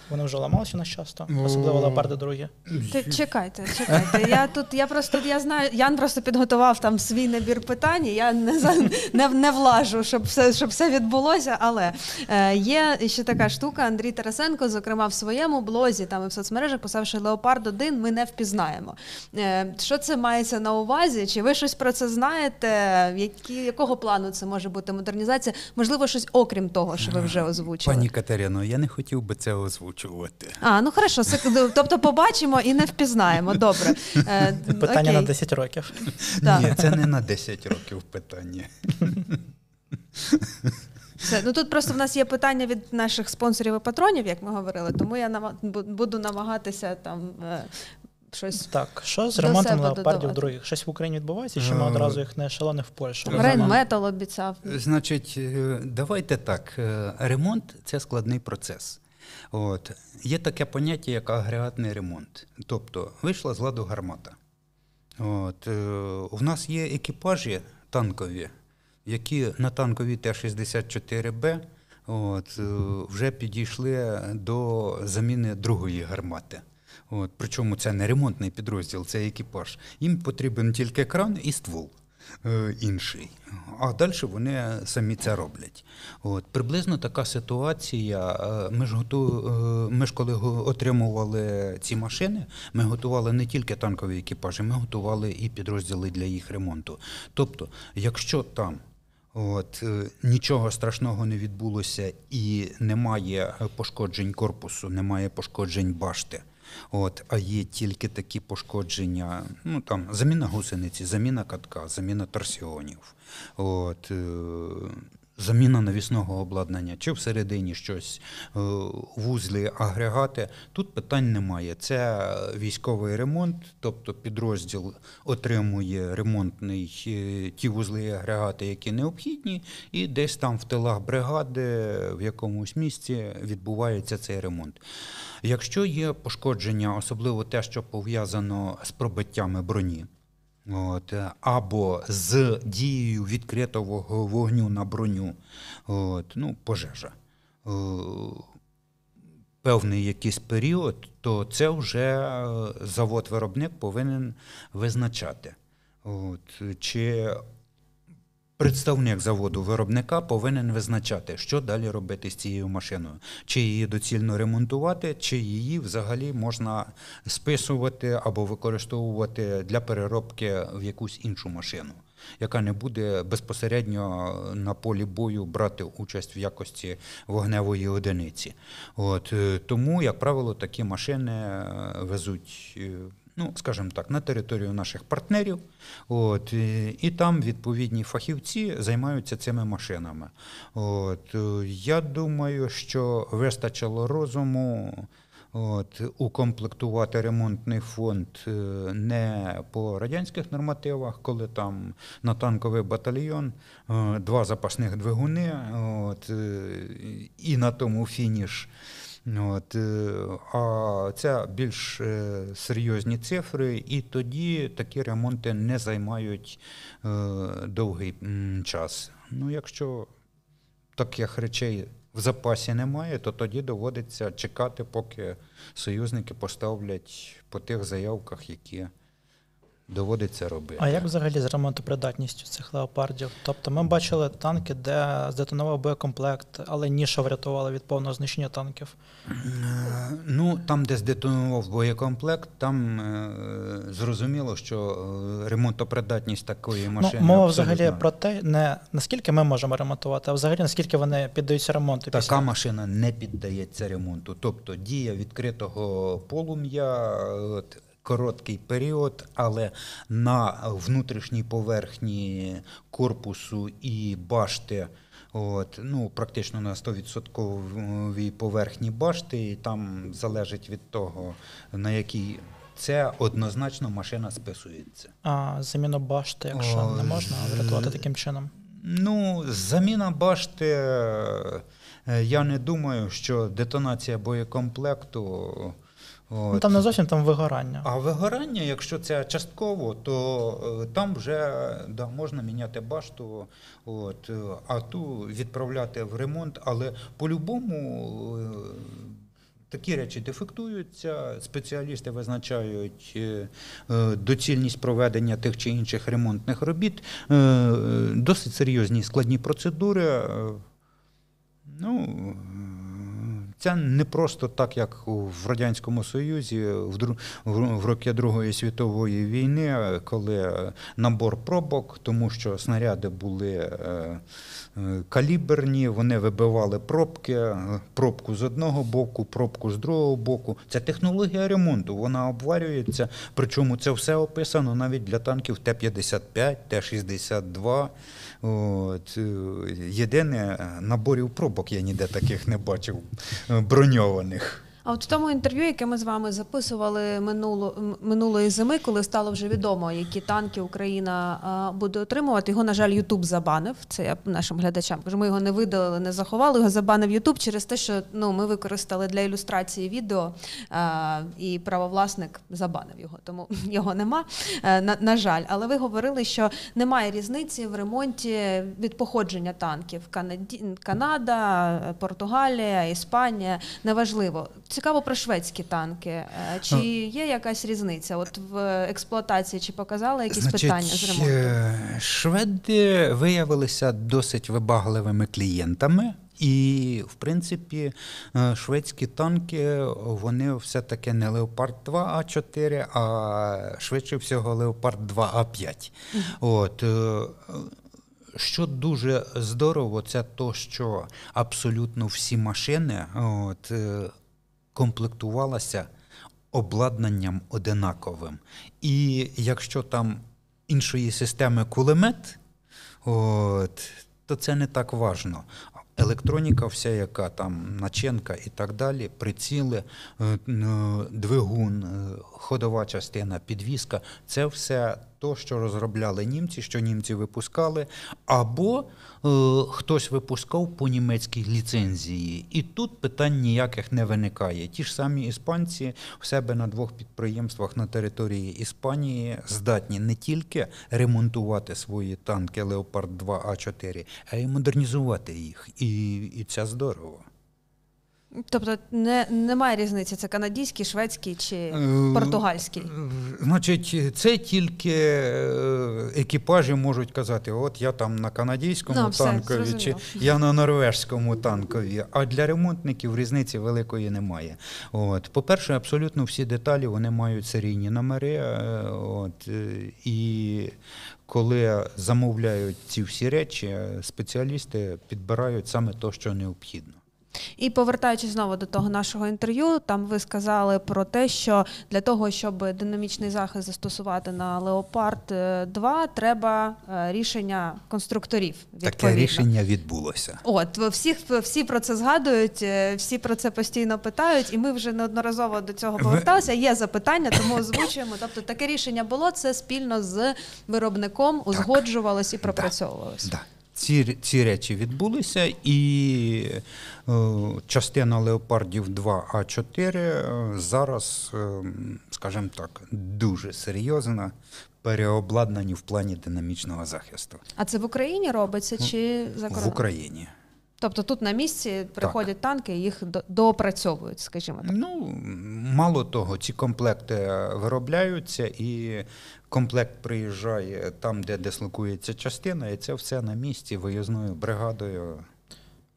Вони вже ламалися у нас часто, особливо О. леопарди другі. Ти чекайте, чекайте. Я тут я просто я знаю, Ян просто підготував там свій набір питань. Я не за не, не влажу, щоб все щоб все відбулося. Але е, є ще така штука. Андрій Тарасенко, зокрема, в своєму блозі там і в соцмережах писав, що Леопард 1 ми не впізнаємо. Е, що це мається на увазі? Чи ви щось про це знаєте? Які якого плану це може бути модернізація? Можливо, щось окрім того, що ви вже озвучили. Пані Катерино, я не хотів би це озвучувати. А, ну хорошо, сек- тобто побачимо і не впізнаємо. Добре. Е, Питання окей. на 10 років. Так. Ні, це не на 10 років питання. Все. Ну тут просто в нас є питання від наших спонсорів і патронів, як ми говорили, тому я нама- буду намагатися там е, щось. Так, що з ремонтом леопардів других? Щось в Україні відбувається, чи ми Е, одразу їх не ешелони в Польщу? Рейн? Рейнметал обіцяв. Значить, давайте так. Ремонт це складний процес. От. Є таке поняття, як агрегатний ремонт. Тобто вийшла з ладу гармата. От. е, У нас є екіпажі танкові, які на танковій Т-64Б от, е, вже підійшли до заміни другої гармати. От, причому це не ремонтний підрозділ, це екіпаж. Їм потрібен тільки кран і ствол е, інший. А далі вони самі це роблять. От, приблизно така ситуація. Е, Ми ж, готу, е, ми ж коли отримували ці машини, ми готували не тільки танкові екіпажі, ми готували і підрозділи для їх ремонту. Тобто, якщо там От, е, нічого страшного не відбулося і немає е, пошкоджень корпусу, немає пошкоджень башти. От, а є тільки такі пошкодження, ну там заміна гусениці, заміна катка, заміна торсіонів. От, е, заміна навісного обладнання, чи всередині щось, е, вузли, агрегати. Тут питань немає. Це військовий ремонт, тобто підрозділ отримує ремонтний е, ті вузли і агрегати, які необхідні, і десь там в тилах бригади в якомусь місці відбувається цей ремонт. Якщо є пошкодження, особливо те, що пов'язано з пробиттями броні, От, е, або з дією відкритого вогню на броню, от, ну, пожежа. Е, Певний якийсь період, то це вже е, завод-виробник повинен визначати. От, чи представник заводу виробника повинен визначати, що далі робити з цією машиною. Чи її доцільно ремонтувати, чи її взагалі можна списувати або використовувати для переробки в якусь іншу машину, яка не буде безпосередньо на полі бою брати участь в якості вогневої одиниці. От, е, тому, як правило, такі машини е, везуть. Ну, скажімо так, на територію наших партнерів, от, і, там відповідні фахівці займаються цими машинами. От, е, я думаю, що вистачило розуму от, укомплектувати ремонтний фонд е, не по радянських нормативах, коли там на танковий батальйон е, два запасних двигуни, от, і на тому фініш. От, е, а це більш е, серйозні цифри, і тоді такі ремонти не займають е, довгий час. Ну, якщо таких речей в запасі немає, то тоді доводиться чекати, поки союзники поставлять по тих заявках, які доводиться робити. А як взагалі з ремонтопридатністю цих леопардів? Тобто ми бачили танки, де здетонував боєкомплект, але ніша врятувала від повного знищення танків. Е, Ну, там, де здетонував боєкомплект, там е, зрозуміло, що е, ремонтопридатність такої машини. ну, мова абсолютно- взагалі про те, не наскільки ми можемо ремонтувати, а взагалі наскільки вони піддаються ремонту Така після. машина не піддається ремонту. Тобто дія відкритого полум'я, короткий період, але на внутрішній поверхні корпусу і башти. От, ну, практично на 100% поверхні башти, і там залежить від того, на якій це однозначно машина списується. А заміну башти, якщо О, не можна з- врятувати таким чином. Ну, заміна башти. е, Я не думаю, що детонація боєкомплекту. Ну там не зовсім там вигорання. А вигорання, якщо це частково, то е, там вже да, можна міняти башту, от, е, а ту відправляти в ремонт. Але по-любому е, такі речі дефектуються, спеціалісти визначають доцільність проведення тих чи інших ремонтних робіт. Досить серйозні складні процедури. Ну, це не просто так, як в Радянському Союзі в, роки Другої світової війни, коли набор пробок, тому що снаряди були е, каліберні, вони вибивали пробки, е, пробку з одного боку, пробку з другого боку. Це технологія ремонту, вона обварюється. Причому це все описано навіть для танків Т-55, Т-62. От, е, єдине, е, наборів пробок я ніде таких не бачив е, броньованих. А от в тому інтерв'ю, яке ми з вами записували минуло, минулої зими, коли стало вже відомо, які танки Україна буде отримувати, його, на жаль, Ютуб забанив. Це я нашим глядачам. Ми його не видалили, не заховали. Його забанив Ютуб через те, що ну ми використали для ілюстрації відео, і правовласник забанив його, тому його нема. е, На, на жаль, але ви говорили, що немає різниці в ремонті від походження танків. Канаді... Канада, Португалія, Іспанія неважливо. Цікаво про шведські танки. Е, Чи є якась різниця? От в експлуатації чи показали якісь питання з ремонту? е, Шведи виявилися досить вибагливими клієнтами. І, в принципі, е, шведські танки вони все-таки не Леопард 2 А4, а швидше всього Леопард 2 А5. От, що дуже здорово, це то, що абсолютно всі машини от, е, комплектувалися обладнанням одинаковим. І якщо там іншої системи кулемет, от, то це не так важно. Електроніка, вся, яка там начинка і так далі, приціли, е, двигун, е, ходова частина, підвіска це все то, що розробляли німці, що німці випускали, або е, хтось випускав по німецькій ліцензії. І тут питань ніяких не виникає. Ті ж самі іспанці в себе на двох підприємствах на території Іспанії здатні не тільки ремонтувати свої танки Леопард 2 А4, а й модернізувати їх. І, і це здорово. Тобто не, немає різниці, це канадський, шведський чи Е, португальський. Значить, це тільки е, екіпажі можуть казати: от я там на канадському Ну, все, танкові, чи я на норвежському танкові. А для ремонтників різниці великої немає. От. По-перше, абсолютно всі деталі вони мають серійні номери. е, От, е, і коли замовляють ці всі речі, е, спеціалісти підбирають саме те, що необхідно. І повертаючись знову до того нашого інтерв'ю, там ви сказали про те, що для того, щоб динамічний захист застосувати на Леопард 2, треба е, рішення конструкторів. Таке рішення відбулося. От всі, всі про це згадують, е, всі про це постійно питають, і ми вже неодноразово до цього поверталися. Є запитання, тому озвучуємо. Тобто таке рішення було це спільно з виробником, узгоджувалось і пропрацьовувалось. Да. Ці, ці речі відбулися, і е, частина леопардів 2 А4 е, зараз, е, скажімо так, дуже серйозно переобладнані в плані динамічного захисту А це в Україні робиться чи за в? Україні. Тобто тут на місці приходять танки, і їх до- доопрацьовують, скажімо так. Ну, мало того, ці комплекти виробляються, і комплект приїжджає там, де дислокується частина, і це все на місці виїзною бригадою.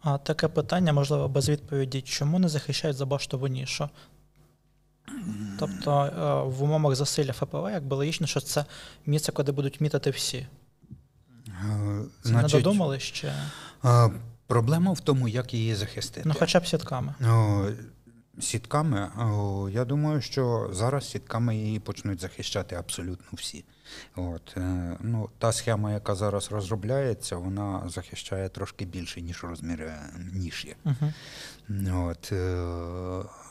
А таке питання, можливо, без відповіді, чому не захищають забаштову нішу? Тобто е, в умовах засилля ФПВ, якби логічно, що це місце, куди будуть мітити всі. Е, Це не додумали ще. Проблема в тому, як її захистити. Ну, хоча б сітками. О, Сітками, о, я думаю, що зараз сітками її почнуть захищати абсолютно всі. От, е, ну, та схема, яка зараз розробляється, вона захищає трошки більше, ніж розміри ніші. Угу. От, е,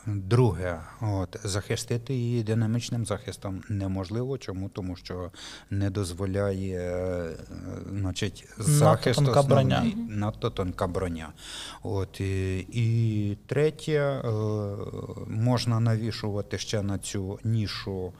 друге, от, захистити її динамічним захистом неможливо. Чому? Тому що не дозволяє значить, значить, Надто тонка основний, броня. надто тонка броня. От, і, і третє, е, можна навішувати ще на цю нішу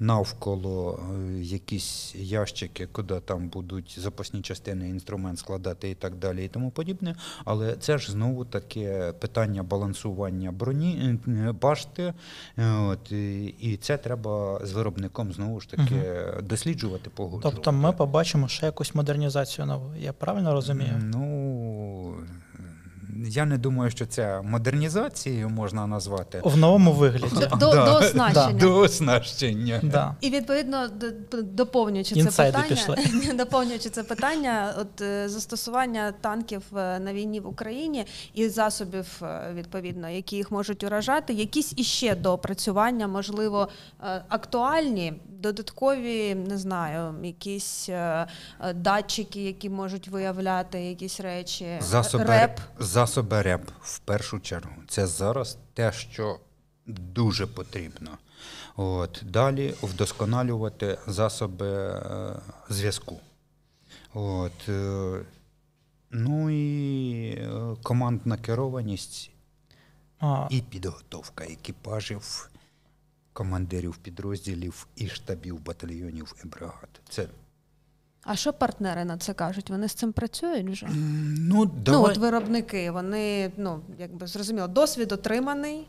навколо е, якісь ящики, куди там будуть запасні частини, інструмент складати і так далі, і тому подібне. Але це ж знову таке питання балансування броні, е, башти. е, От, і, це треба з виробником знову ж таки досліджувати, погоджувати. Тобто ми побачимо ще якусь модернізацію нову. Я правильно розумію? Ну, я не думаю, що це модернізацією можна назвати. В новому вигляді. До, Да. до оснащення. До оснащення. Да. І відповідно доповнюючи це Інсайди питання, доповнюючи це питання, от е, застосування танків е, на війні в Україні і засобів, е, відповідно, які їх можуть уражати, якісь іще доопрацювання, можливо, актуальні, додаткові, не знаю, якісь е, е, датчики, які можуть виявляти якісь речі, Засоби реп. засоби РЕП в першу чергу. Це зараз те, що дуже потрібно. От. Далі вдосконалювати засоби е, зв'язку. От. е, Ну і е, командна керованість А, і підготовка екіпажів, командирів підрозділів і штабів батальйонів і бригад. Це А що партнери на це кажуть? Вони з цим працюють вже? ну, Ну, от виробники, вони, ну, якби зрозуміло, досвід отриманий,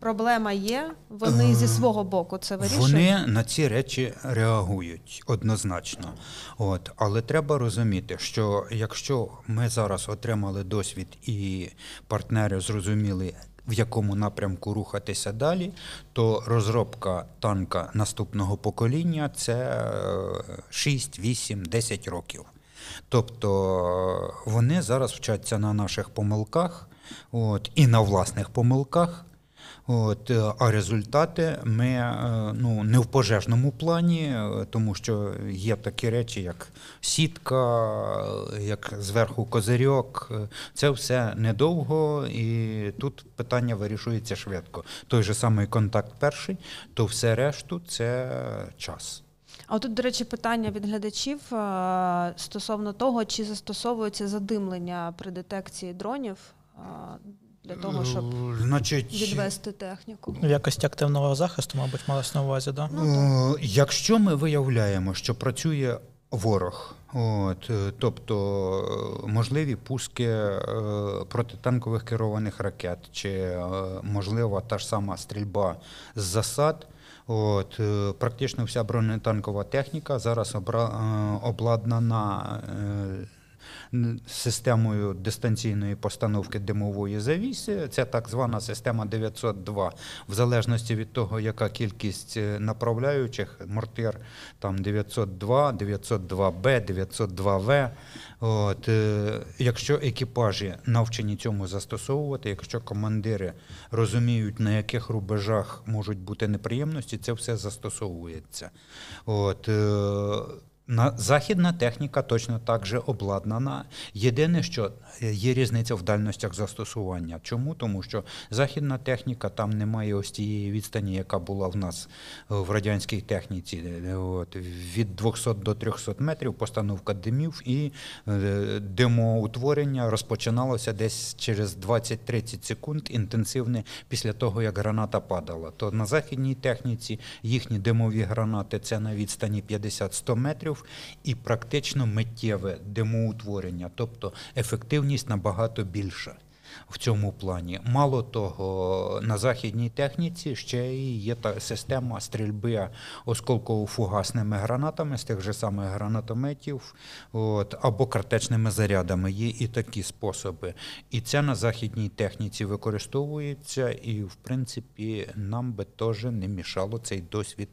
проблема є, вони зі свого боку це вирішують. Вони на ці речі реагують однозначно. От. Але треба розуміти, що якщо ми зараз отримали досвід і партнери зрозуміли, в якому напрямку рухатися далі, то розробка танка наступного покоління це 6, 8, 10 років. Тобто е, вони зараз вчаться на наших помилках от, і на власних помилках. От, е, а результати ми е, ну, не в пожежному плані, е, тому що є такі речі, як сітка, як зверху козирьок. Це все недовго, і тут питання вирішується швидко. Той же самий контакт перший, то все решту це час. А тут, до речі, питання від глядачів стосовно того, чи застосовується задимлення при детекції дронів для того, щоб Е, Значить, відвести техніку. В якості активного захисту, мабуть, малось на увазі, да? Ну, Е, Якщо ми виявляємо, що працює ворог, от, е, тобто е, можливі пуски е, протитанкових керованих ракет, чи е, можлива та ж сама стрільба з засад. От, е, практично вся бронетанкова техніка зараз обра, е, обладнана е, системою дистанційної постановки димової завіси. Це так звана система 902. В залежності від того, яка кількість е, направляючих, мортир там 902, 902Б, 902В. От, е, якщо екіпажі навчені цьому застосовувати, якщо командири розуміють, на яких рубежах можуть бути неприємності, це все застосовується. От, е, на, західна техніка точно так же обладнана. Єдине, що е, є різниця в дальностях застосування. Чому? Тому що західна техніка там немає ось тієї відстані, яка була в нас е, в радянській техніці. Е, От, від 200 до 300 метрів постановка димів і димоутворення розпочиналося десь через 20-30 секунд інтенсивне після того, як граната падала. То на західній техніці їхні димові гранати це на відстані 50-100 метрів і практично миттєве димоутворення, тобто ефективність набагато більша. В цьому плані. Мало того, на західній техніці ще й є та система стрільби осколково-фугасними гранатами з тих же самих гранатометів, от, або картечними зарядами. Є і такі способи. І це на західній техніці використовується, і, в принципі, нам би теж не мішало цей досвід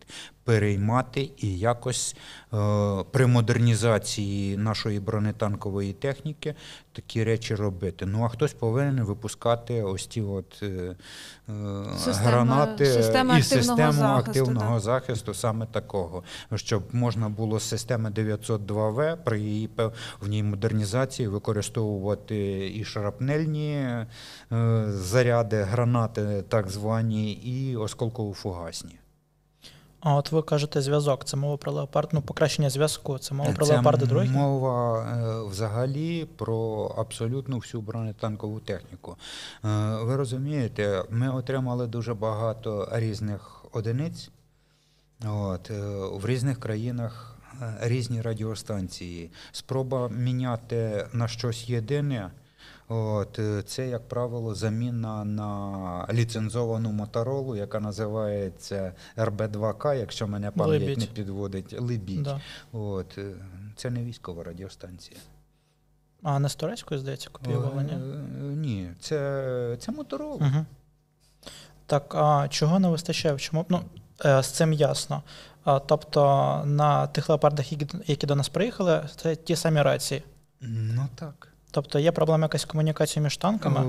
переймати і якось е, при модернізації нашої бронетанкової техніки такі речі робити. Ну а хтось повинен випускати ось ті от е, е, Система- гранати система і систему захисту, активного так. захисту саме такого, щоб можна було з системи 902В при її певній модернізації використовувати і шарапнельні е, заряди, гранати, так звані, і осколково-фугасні. А от ви кажете зв'язок, це мова про леопард, ну покращення зв'язку, це мова про Це леопарди другі? мова е, взагалі про абсолютно всю бронетанкову техніку. Е, Ви розумієте, ми отримали дуже багато різних одиниць. От, е, в різних країнах різні радіостанції. Спроба міняти на щось єдине. От, е, це, як правило, заміна на ліцензовану моторолу, яка називається РБ2К, якщо мене пам'ять Либідь. не підводить. Либідь. Да. От, е, це не військова радіостанція. А не з турецькою, здається, копіювали, ні? Е, Ні, це, це моторола. Угу. Так, а чого не вистачає? Чому? Ну, з цим ясно. Тобто на тих леопардах, які до нас приїхали, це ті самі рації. Ну так. Тобто є проблема якась комунікації між танками,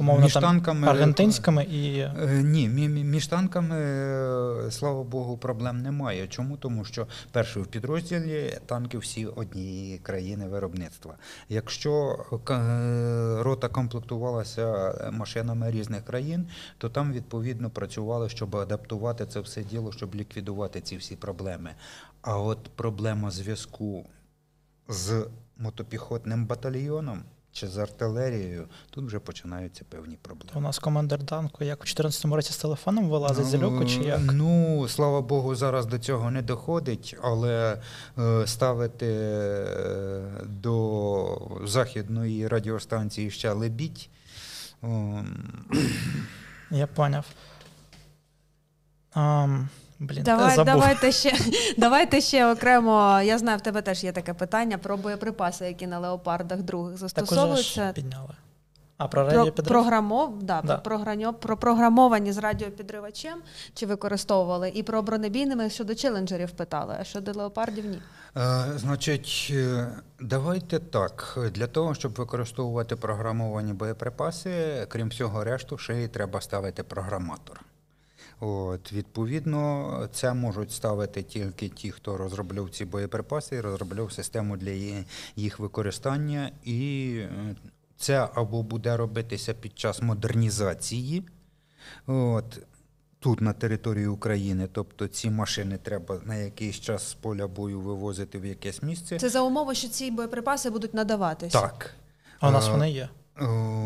умовно між там танками, аргентинськими і. Е, Ні, мі- мі- між танками, е, слава Богу, проблем немає. Чому? Тому що перше в підрозділі танки всі однієї країни виробництва. Якщо е, рота комплектувалася машинами різних країн, то там відповідно працювали, щоб адаптувати це все діло, щоб ліквідувати ці всі проблеми. А от проблема зв'язку з мотопіхотним батальйоном чи з артилерією, тут вже починаються певні проблеми. У нас командир танку, як у 14-му році з телефоном вилазить з люку, чи як? Ну, слава Богу, зараз до цього не доходить, але е, ставити е, до західної радіостанції ще лебідь. ем, Я поняв. Ам, блін, Давай, забув. давайте, ще, давайте ще окремо. Я знаю, в тебе теж є таке питання про боєприпаси, які на леопардах других Так уже застосовуються. підняли. А про Про, програмов, да, Да. Про, програньо- про програмовані з радіопідривачем чи використовували, і про бронебійними щодо челенджерів питали, а щодо леопардів ні. Е, Значить, е, давайте так. Для того, щоб використовувати програмовані боєприпаси, крім всього решту, ще й треба ставити програматор. От, відповідно, це можуть ставити тільки ті, хто розробляв ці боєприпаси і розробляв систему для їх використання. І е, це або буде робитися під час модернізації. От, тут на території України, тобто ці машини треба на якийсь час з поля бою вивозити в якесь місце. Це за умови, що ці боєприпаси будуть надаватись. Так. А у нас Е, вони є. О,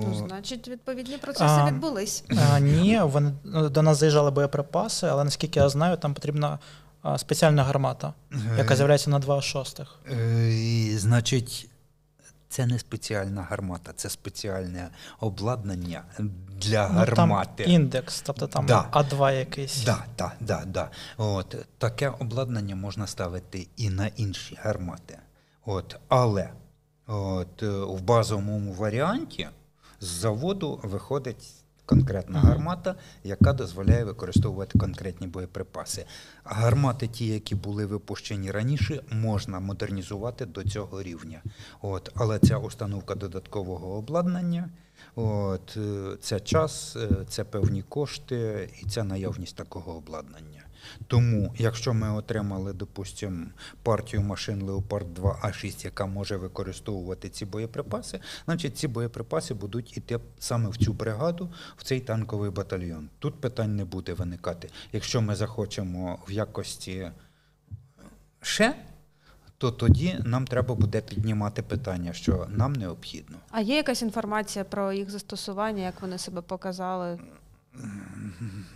Ну, значить, відповідні процеси А, відбулись. А, ні, вони е, до нас заїжджали боєприпаси, але наскільки я знаю, там потрібна а, спеціальна гармата, яка Е, з'являється на 2,6. е, і, Значить, це не спеціальна гармата, це спеціальне обладнання для Ну, гармати. там індекс, тобто там Да. А2 якийсь. Да, да, да, да. От, таке обладнання можна ставити і на інші гармати. От, але от, е, в базовому варіанті з заводу виходить конкретна гармата, яка дозволяє використовувати конкретні боєприпаси. А гармати, ті, які були випущені раніше, можна модернізувати до цього рівня. От, але ця установка додаткового обладнання. От, е, це час, е, це певні кошти і це наявність такого обладнання. Тому, якщо ми отримали, допустимо, партію машин Леопард 2 А6, яка може використовувати ці боєприпаси, значить ці боєприпаси будуть іти саме в цю бригаду, в цей танковий батальйон. Тут питань не буде виникати. Якщо ми захочемо в якості ще, то тоді нам треба буде піднімати питання, що нам необхідно. А є якась інформація про їх застосування, як вони себе показали?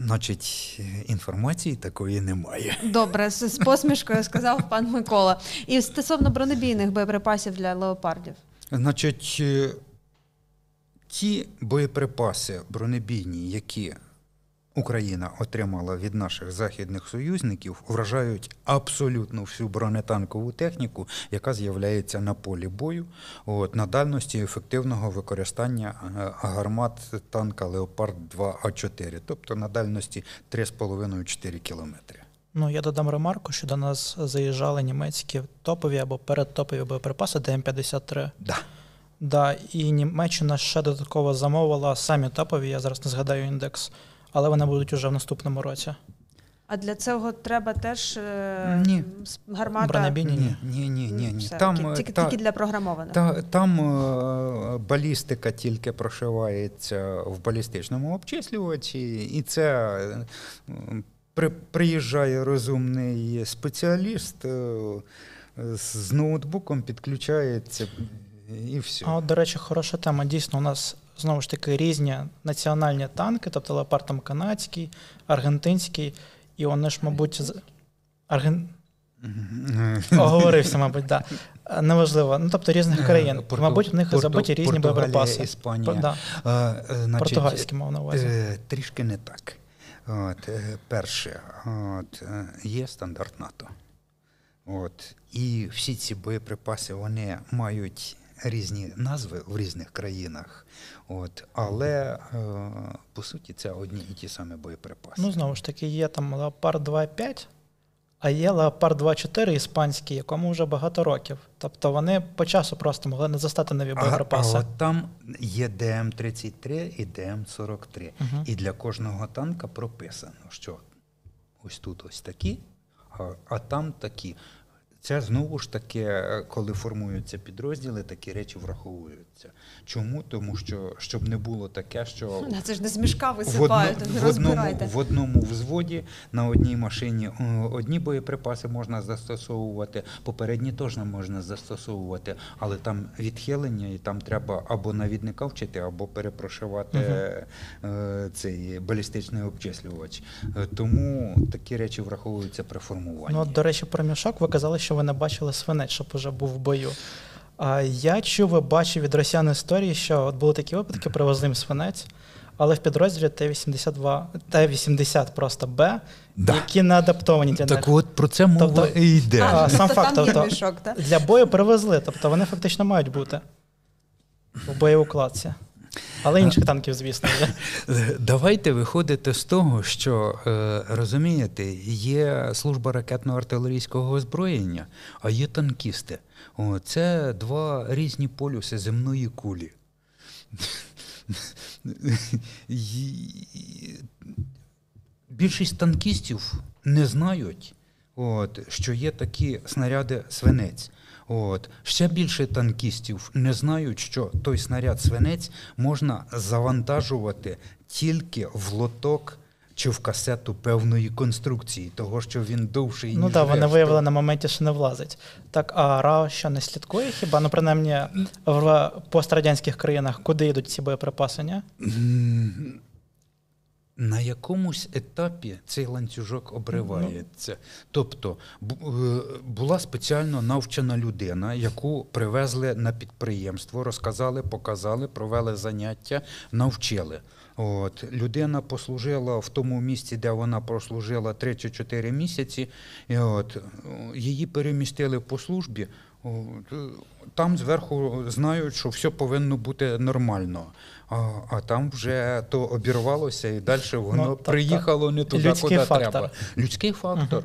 Значить, інформації такої немає. Добре, з, з посмішкою сказав пан Микола. І стосовно бронебійних боєприпасів для леопардів. Значить, е, ті боєприпаси бронебійні, які Україна отримала від наших західних союзників, вражають абсолютно всю бронетанкову техніку, яка з'являється на полі бою, от, на дальності ефективного використання е, гармат танка Леопард 2 А4, тобто на дальності 3,5-4 кілометри. Ну, я додам ремарку, що до нас заїжджали німецькі топові або передтопові боєприпаси ДМ-53. Да. Да, і Німеччина ще додатково замовила самі топові, я зараз не згадаю індекс, але вони будуть уже в наступному році. А для цього треба теж е, Ні. гармата. Бронебійні ні. ні, ні, ні, ні. Все, Там, е, тільки, та- тільки для програмованих. Та, там е, балістика тільки прошивається в балістичному обчислювачі, і це при, приїжджає розумний спеціаліст е, з з ноутбуком, підключається і все. А от, до речі, хороша тема. Дійсно, у нас знову ж таки різні національні танки, тобто леопард там канадський, аргентинський, і вони ж, мабуть, з... Арген... оговорився, мабуть, да. Е, Неважливо. Ну, тобто різних країн. Порту- Мабуть, в них Порту- забуті різні Португалія, боєприпаси. Іспанія. Да. Е, е, значить, Португальські мав на увазі. Е, Трішки не так. От, е, перше, от, е, є стандарт НАТО. От, і всі ці боєприпаси вони мають різні назви в різних країнах. От, але е, по суті це одні і ті самі боєприпаси. Ну, знову ж таки, є там Леопард 2.5, а є Леопард 2.4 іспанський, якому вже багато років. Тобто вони по часу просто могли не застати нові а, а боєприпаси. от там є ДМ-33 і ДМ-43. Мгм. І для кожного танка прописано, що ось тут ось такі, а, а там такі. Це знову ж таки, е, коли формуються підрозділи, такі речі враховуються. Чому? Тому що щоб не було таке, що Це ж не з мішка в, одно, в, одному, в одному взводі на одній машині одні боєприпаси можна застосовувати, попередні теж не можна застосовувати, але там відхилення, і там треба або навідника вчити, або перепрошивати е, цей балістичний обчислювач. Е, Тому такі речі враховуються при формуванні. Ну, от, до речі, про мішок ви казали, що ви не бачили свинець, щоб уже був в бою. А я чув і бачив від росіян історії, що от були такі випадки, привезли їм свинець, але в підрозділі Т-82, Т-80 просто Б, Да. які не адаптовані для них. от про це мова Тобто- і йде. А, сам тобто факт, тобто- мішок, так? Для бою привезли, тобто вони фактично мають бути в боєукладці. Але інших танків, звісно, є. Давайте виходити з того, що е, розумієте, є служба ракетно-артилерійського озброєння, а є танкісти. Це два різні полюси земної кулі. Більшість танкістів не знають, от, що є такі снаряди свинець. От. Ще більше танкістів не знають, що той снаряд свинець можна завантажувати тільки в лоток чи в касету певної конструкції, того що він довший, Ну ніж так, вони виявили на моменті, що не влазить. Так, а РАО що не слідкує хіба? Ну, принаймні, в пострадянських країнах, куди йдуть ці боєприпаси, ні? На якомусь етапі цей ланцюжок обривається. Тобто е, була спеціально навчена людина, яку привезли на підприємство, розказали, показали, провели заняття, навчили. От, людина послужила в тому місці, де вона прослужила 3 чи 4 місяці. І от, її перемістили по службі. Там зверху знають, що все повинно бути нормально. А, а там вже то обірвалося, і далі воно Ну, так, приїхало не туди, Людський куди фактор. треба. Людський фактор.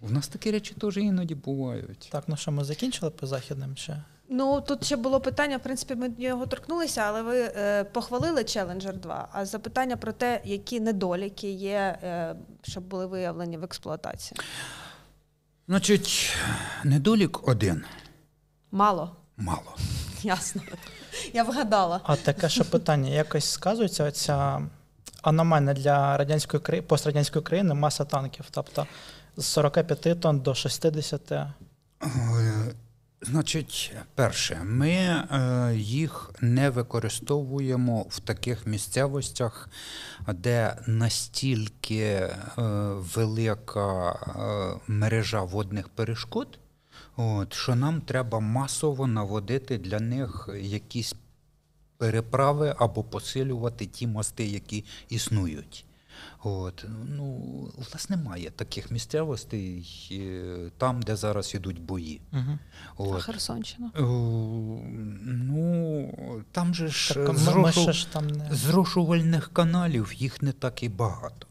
У нас такі речі теж іноді бувають. Так, ну що, ми закінчили по західним ще? Ну тут ще було питання. В принципі, ми до нього торкнулися, але ви е, похвалили Challenger 2, А запитання про те, які недоліки є, е, щоб були виявлені в експлуатації. Значить, недолік один. Мало. Мало. Ясно. Я вгадала. А таке ще питання: якось сказується ця аномальна для радянської країни, пострадянської країни маса танків, тобто з 45 тонн до 60. Е, Значить, перше, ми е, їх не використовуємо в таких місцевостях, де настільки е, велика е, мережа водних перешкод, от, що нам треба масово наводити для них якісь переправи або посилювати ті мости, які існують. От, ну, у нас немає таких місцевостей е, там, де зараз ідуть бої. Угу. А Херсонщина. Е, Ну, там же ж Так, зрошу- ж там не. зрошувальних каналів їх не так і багато.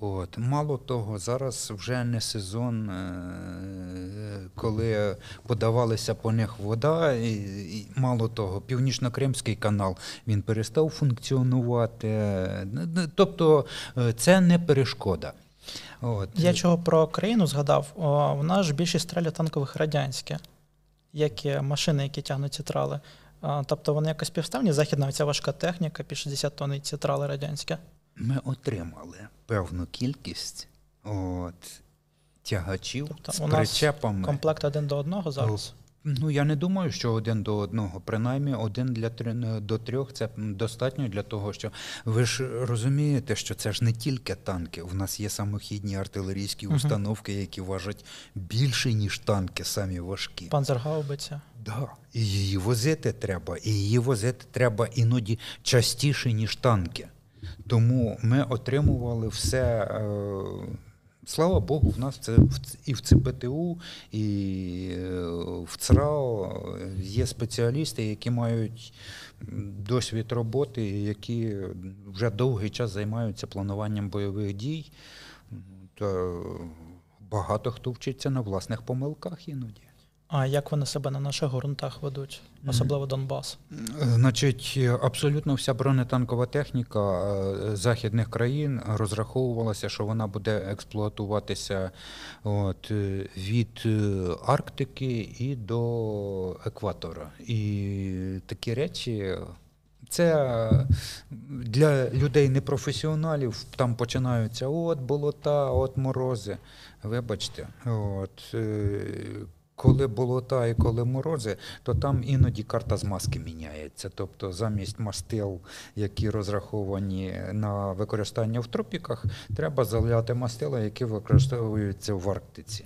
От. Мало того, зараз вже не сезон, е, коли подавалася по них вода. І, мало того, Північно-Кримський канал він перестав функціонувати. Тобто е, це не перешкода. От. Я чого про країну згадав, о, в нас ж більшість стрелів танкових радянські, як і машини, які тягнуть ці трали. Тобто вони якось півставні, західна ця важка техніка, під 60 тонн і ці трали радянські. Ми отримали певну кількість от, тягачів Тобто з у нас причепами. Комплект один до одного зараз. Ну, я не думаю, що один до одного. Принаймні, один для три, до трьох це достатньо для того, що ви ж розумієте, що це ж не тільки танки. У нас є самохідні артилерійські установки, які важать більше, ніж танки, самі важкі. Панцергаубиця. Да. І її возити треба, і її возити треба іноді частіше, ніж танки. Тому ми отримували все. Е, слава Богу, в нас це і в ЦПТУ, і е, в ЦРАО є спеціалісти, які мають досвід роботи, які вже довгий час займаються плануванням бойових дій. Багато хто вчиться на власних помилках іноді. А як вони себе на наших ґрунтах ведуть, особливо Донбас? Значить, абсолютно вся бронетанкова техніка е, західних країн розраховувалася, що вона буде експлуатуватися от, е, від е, Арктики і до екватора. І такі речі. Це для людей непрофесіоналів там починаються от болота, от морози. Вибачте, от, е, коли болота і коли морози, то там іноді карта змазки міняється. Тобто замість мастил, які розраховані на використання в тропіках, треба заляти мастила, які використовуються в Арктиці.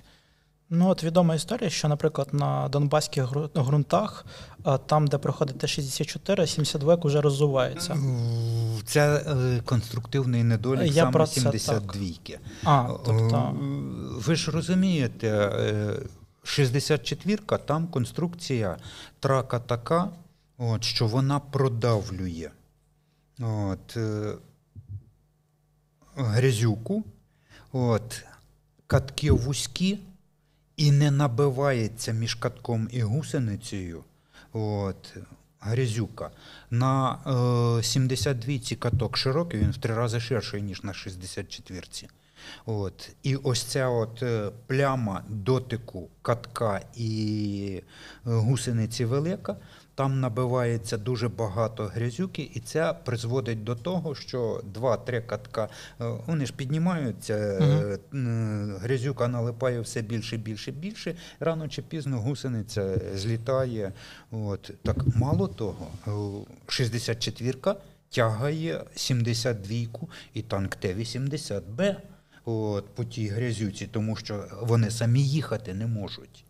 Ну, от відома історія, що, наприклад, на донбаських ґрунтах, там, де проходить Т-64, 72 вже роззувається. Це е, конструктивний недолік Я саме про це 72-ки. А, тобто, Ви ж розумієте, е, 64-ка, там конструкція трака така, от, що вона продавлює от, е, грязюку, от, катки вузькі і не набивається між катком і гусеницею. От, грязюка. На е, 72 ці каток широкий, він в три рази ширший, ніж на 64. От. І ось ця от е, пляма дотику катка і е, гусениці велика, там набивається дуже багато грязюки, і це призводить до того, що два-три катка е, вони ж піднімаються, м, грязюка налипає все більше, більше, більше. Рано чи пізно гусениця злітає. От. Так мало того, е, 64-ка тягає 72-ку і танк Т-80Б от, по тій грязюці, тому що вони самі їхати не можуть.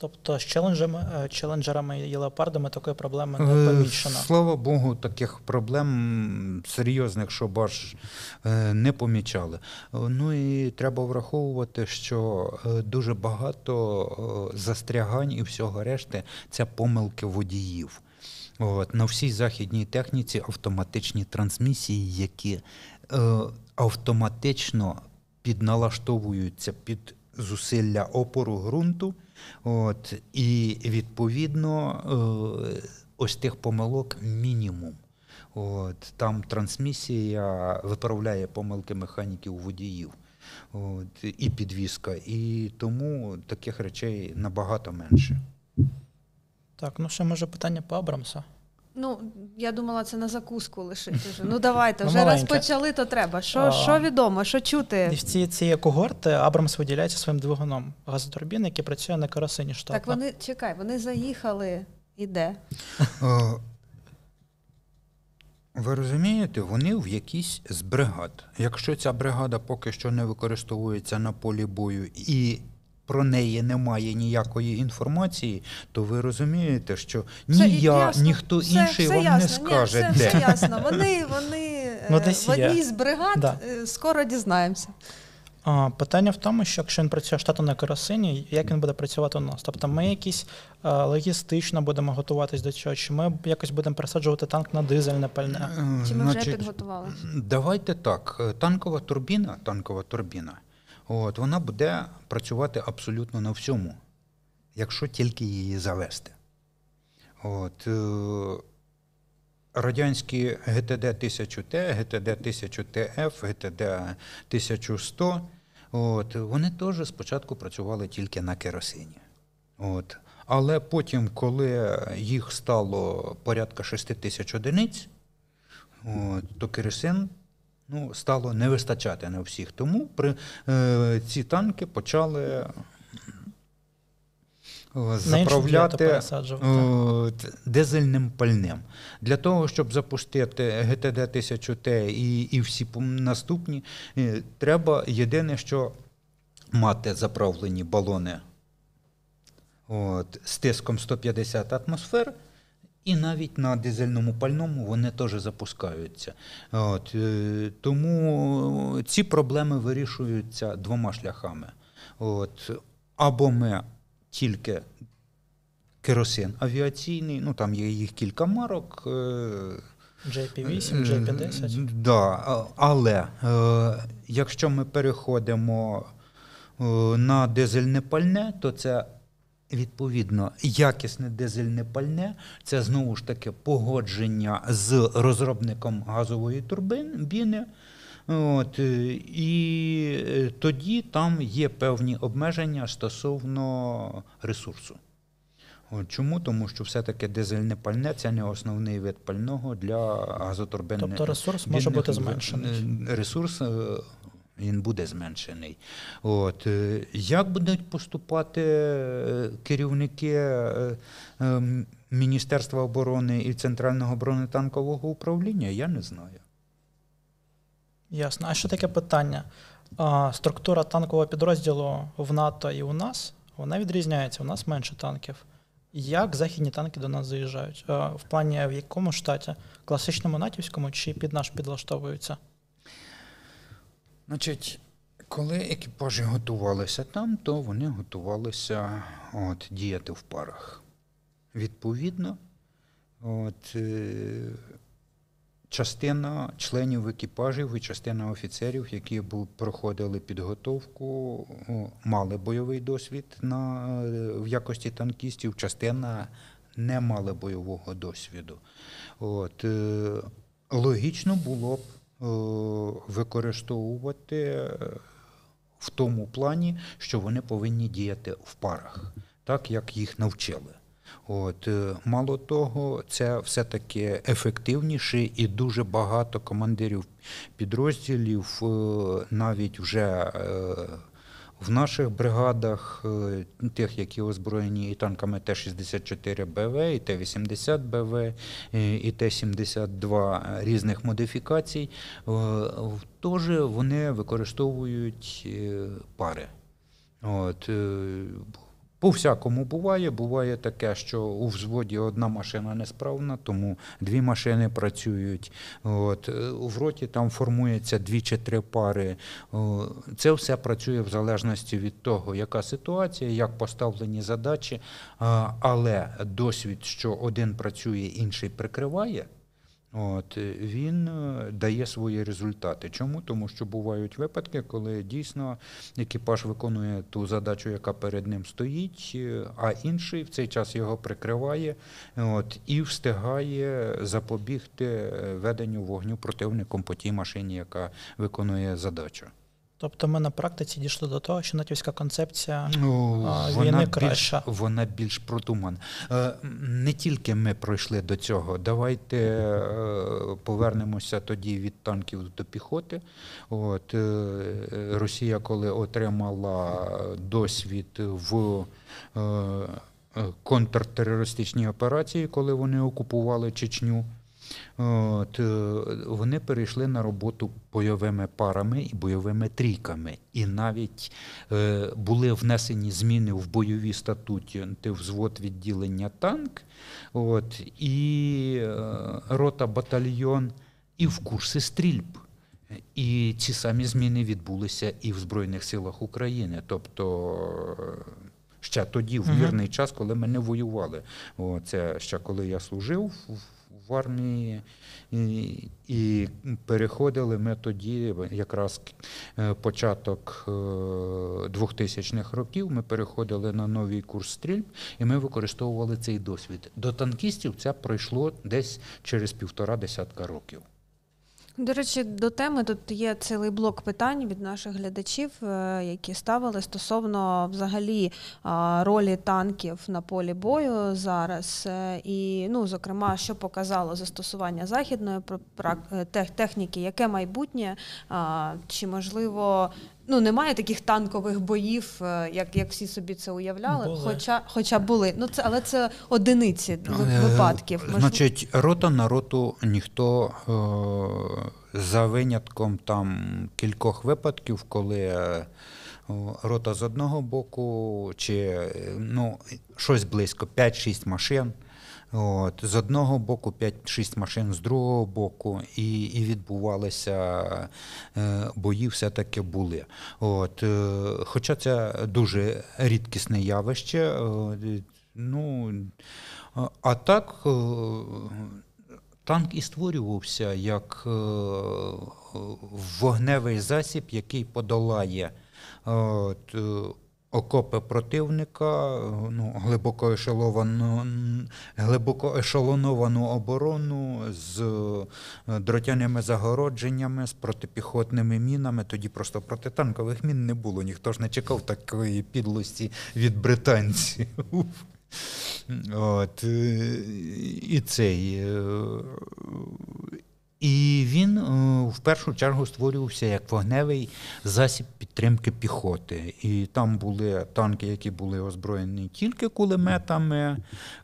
Тобто з челенджами, е, челенджерами і леопардами такої проблеми не Е, помічено. Слава Богу, таких проблем серйозних, щоб аж е, не помічали. Ну і треба враховувати, що дуже багато застрягань і всього решти це помилки водіїв. От, на всій західній техніці автоматичні трансмісії, які автоматично підналаштовуються під зусилля опору ґрунту. От, і відповідно е, ось тих помилок мінімум. От, там трансмісія виправляє помилки механіків водіїв. От, і підвізка. І тому таких речей набагато менше. Так, ну ще може питання по Абрамсу. Ну, я думала, це на закуску лишити вже. Ну давайте, Ну, вже раз почали, то треба. Що, А. що відомо, що чути? в ці цієї когорти Абрамс виділяється своїм двигуном газотурбін, який працює на керосині штатно. Так вони чекай, вони заїхали і де? Е, Ви розумієте, вони в якійсь з бригад. Якщо ця бригада поки що не використовується на полі бою і про неї немає ніякої інформації, то ви розумієте, що ні Все я, ясно. ніхто Все- інший все вам ясно. не Ні, скаже, все, де. все ясно. Вони, вони е, Ну, десь в одній з бригад Да. е, скоро дізнаємося. А, питання в тому, що якщо він працює штатом на керосині, як він буде працювати у нас? Тобто ми якісь е, логістично будемо готуватись до цього, чи ми якось будемо пересаджувати танк на дизельне пальне? Е, Чи ми вже значить, підготували? Давайте так. Е, Танкова турбіна, танкова турбіна, от, вона буде працювати абсолютно на всьому, якщо тільки її завести. От, е, радянські ГТД 1000Т, ГТД 1000ТФ, ГТД 1100, от, вони теж спочатку працювали тільки на керосині. От. Але потім, коли їх стало порядка 6 тисяч одиниць, От, то керосин ну, стало не вистачати на всіх. Тому при, е, ці танки почали е, заправляти дизельним пальним. Для того, щоб запустити ГТД 1000Т і, і всі наступні, е, треба єдине, що мати заправлені балони от, з тиском 150 атмосфер. І навіть на дизельному пальному вони теж запускаються. От, е, тому ці проблеми вирішуються двома шляхами. От, або ми тільки керосин авіаційний, ну там є їх кілька марок. е, JP8, JP10. Е, Да, але е, якщо ми переходимо е, на дизельне пальне, то це відповідно якісне дизельне пальне, це знову ж таки погодження з розробником газової турбіни. От, е, і е, тоді там є певні обмеження стосовно ресурсу. От, чому? Тому що все-таки дизельне пальне це не основний вид пального для газотурбин. Тобто ресурс може бути зменшений. Ресурс е, він буде зменшений. От. е, Як будуть поступати е, керівники е, Міністерства оборони і Центрального бронетанкового управління, я не знаю. Ясно. А що таке питання? Структура танкового підрозділу в НАТО і у нас вона відрізняється. У нас менше танків. Як західні танки до нас заїжджають? В плані в якому штаті? Класичному натівському чи під наш підлаштовуються? Значить, коли екіпажі готувалися там, то вони готувалися от, діяти в парах. Відповідно, От, е, частина членів екіпажів і частина офіцерів, які проходили підготовку, мали бойовий досвід на, е, в якості танкістів, частина не мали бойового досвіду. От, е, логічно було б використовувати е, в тому плані, що вони повинні діяти в парах, так як їх навчили. От, е, мало того, це все-таки ефективніше і дуже багато командирів підрозділів, е, навіть вже е, в наших бригадах, е, тих, які озброєні і танками Т-64 БВ, і Т-80 БВ, е, і Т-72 різних модифікацій, е, теж вони використовують пари. От, по всякому буває. Буває таке, що у взводі одна машина несправна, тому дві машини працюють. От, е, в роті там формується дві чи три пари. Це все працює в залежності від того, яка ситуація, як поставлені задачі. Але досвід, що один працює, інший прикриває. От, е, він е, дає свої результати. Чому? Тому що бувають випадки, коли дійсно екіпаж виконує ту задачу, яка перед ним стоїть, е, а інший в цей час його прикриває от, і встигає запобігти веденню вогню противником по тій машині, яка виконує задачу. Тобто ми на практиці дійшли до того, що натівська концепція Ну, А, вона, більш, краща. вона більш продумана. Е, Не тільки ми пройшли до цього. Давайте е, повернемося тоді від танків до піхоти. От, е, Росія, коли отримала досвід в контртерористичній операції, коли вони окупували Чечню. От, е, вони перейшли на роботу бойовими парами і бойовими трійками. І навіть е, були внесені зміни в бойові статуті взвод відділення танк, от, і е, рота батальйон, і в курси стрільб. І ці самі зміни відбулися і в Збройних силах України. Тобто ще тоді, в мирний час, коли ми не воювали. О, це ще коли я служив в- армії, і, і переходили ми тоді, якраз е, початок е, 2000-х років, ми переходили на новий курс стрільб, і ми використовували цей досвід. До танкістів це пройшло десь через півтора десятка років. До речі, до теми тут є цілий блок питань від наших глядачів, е, які ставили стосовно взагалі ролі танків на полі бою зараз. Е, І, ну, зокрема, що показало застосування західної е, тех- техніки, яке майбутнє, чи можливо. Ну, немає таких танкових боїв, е, як, як всі собі це уявляли, Були. хоча, хоча були. Ну, це, але це одиниці Е, випадків. Можливо- Значить, рота на роту ніхто е, за винятком там кількох випадків, коли е, рота з одного боку, чи ну, щось близько 5-6 машин. От, з одного боку 5-6 машин, з другого боку, і, і відбувалися е, бої, все-таки були. От, е, хоча це дуже рідкісне явище. ну, а- так, е, танк і створювався як вогневий засіб, який подолає от, окопи противника, е, ну, глибоко, ешеловану, глибоко ешелоновану оборону з е, дротяними загородженнями, з протипіхотними мінами. Тоді просто протитанкових мін не було. Ніхто ж не чекав такої підлості від британців. От, е, і цей. І він е, в першу чергу створювався як вогневий засіб підтримки піхоти. І там були танки, які були озброєні тільки кулеметами,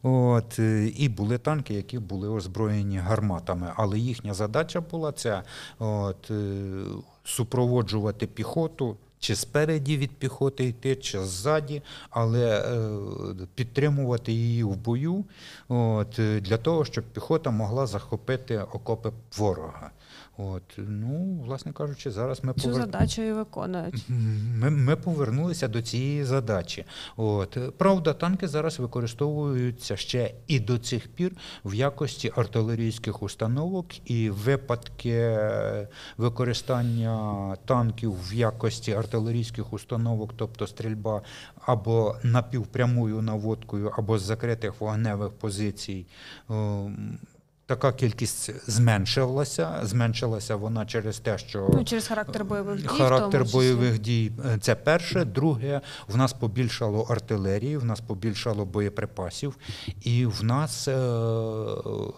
от, е, і були танки, які були озброєні гарматами. Але їхня задача була ця от, е, супроводжувати піхоту. Чи спереді від піхоти йти, чи ззаді, але е, підтримувати її в бою от, для того, щоб піхота могла захопити окопи ворога. От, ну, власне кажучи, зараз ми Цю повер- задачу і виконують. ми, ми повернулися до цієї задачі. От правда, танки зараз використовуються ще і до цих пір в якості артилерійських установок, і випадки використання танків в якості артилерійських установок, тобто стрільба або напівпрямою наводкою, або з закритих вогневих позицій. Така кількість зменшилася. Зменшилася вона через те, що Ну, через характер бойових дій. Характер бойових дій е, це перше. Друге, в нас побільшало артилерії, в нас побільшало боєприпасів, і в нас е,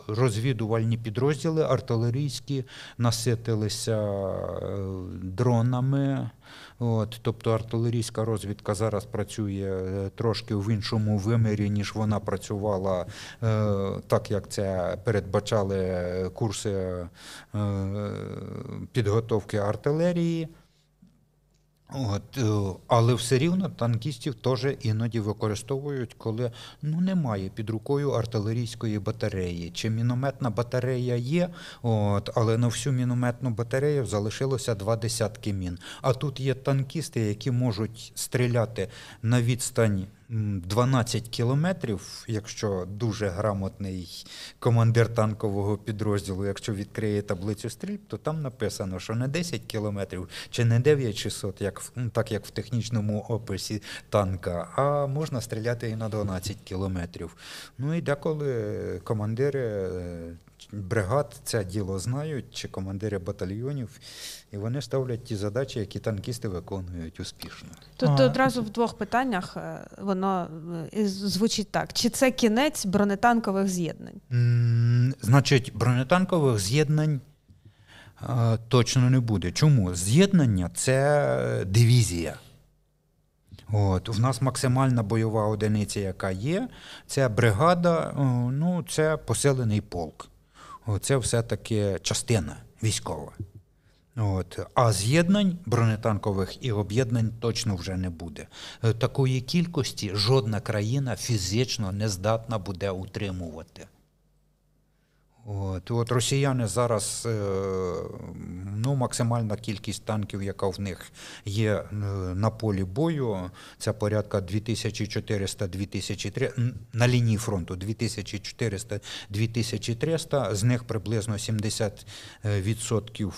розвідувальні підрозділи артилерійські наситилися е, дронами. От, тобто артилерійська розвідка зараз працює е, трошки в іншому вимірі, ніж вона працювала е, так, як це передбачали курси е, підготовки артилерії. От, е, але все рівно танкістів теж іноді використовують, коли ну, немає під рукою артилерійської батареї. Чи мінометна батарея є, от, але на всю мінометну батарею залишилося два десятки мін. А тут є танкісти, які можуть стріляти на відстань м, 12 кілометрів, якщо дуже грамотний командир танкового підрозділу, якщо відкриє таблицю стрільб, то там написано, що не 10 кілометрів чи не 9600, як так як в технічному описі танка, а можна стріляти і на 12 кілометрів. Ну і деколи командири е, бригад це діло знають, чи командири батальйонів, і вони ставлять ті задачі, які танкісти виконують успішно. Тут А. одразу в двох питаннях е, воно е, звучить так: чи це кінець бронетанкових з'єднань? Значить, бронетанкових з'єднань е, точно не буде. Чому? З'єднання це дивізія. От, в нас максимальна бойова одиниця, яка є, це бригада, ну, це поселений полк. Це все-таки частина військова. От. А з'єднань бронетанкових і об'єднань точно вже не буде. Е, Такої кількості жодна країна фізично не здатна буде утримувати. От, от росіяни зараз е, ну, максимальна кількість танків, яка в них є е, на полі бою, це порядка 2400-2300 на лінії фронту 2400-2300, з них приблизно 70% е,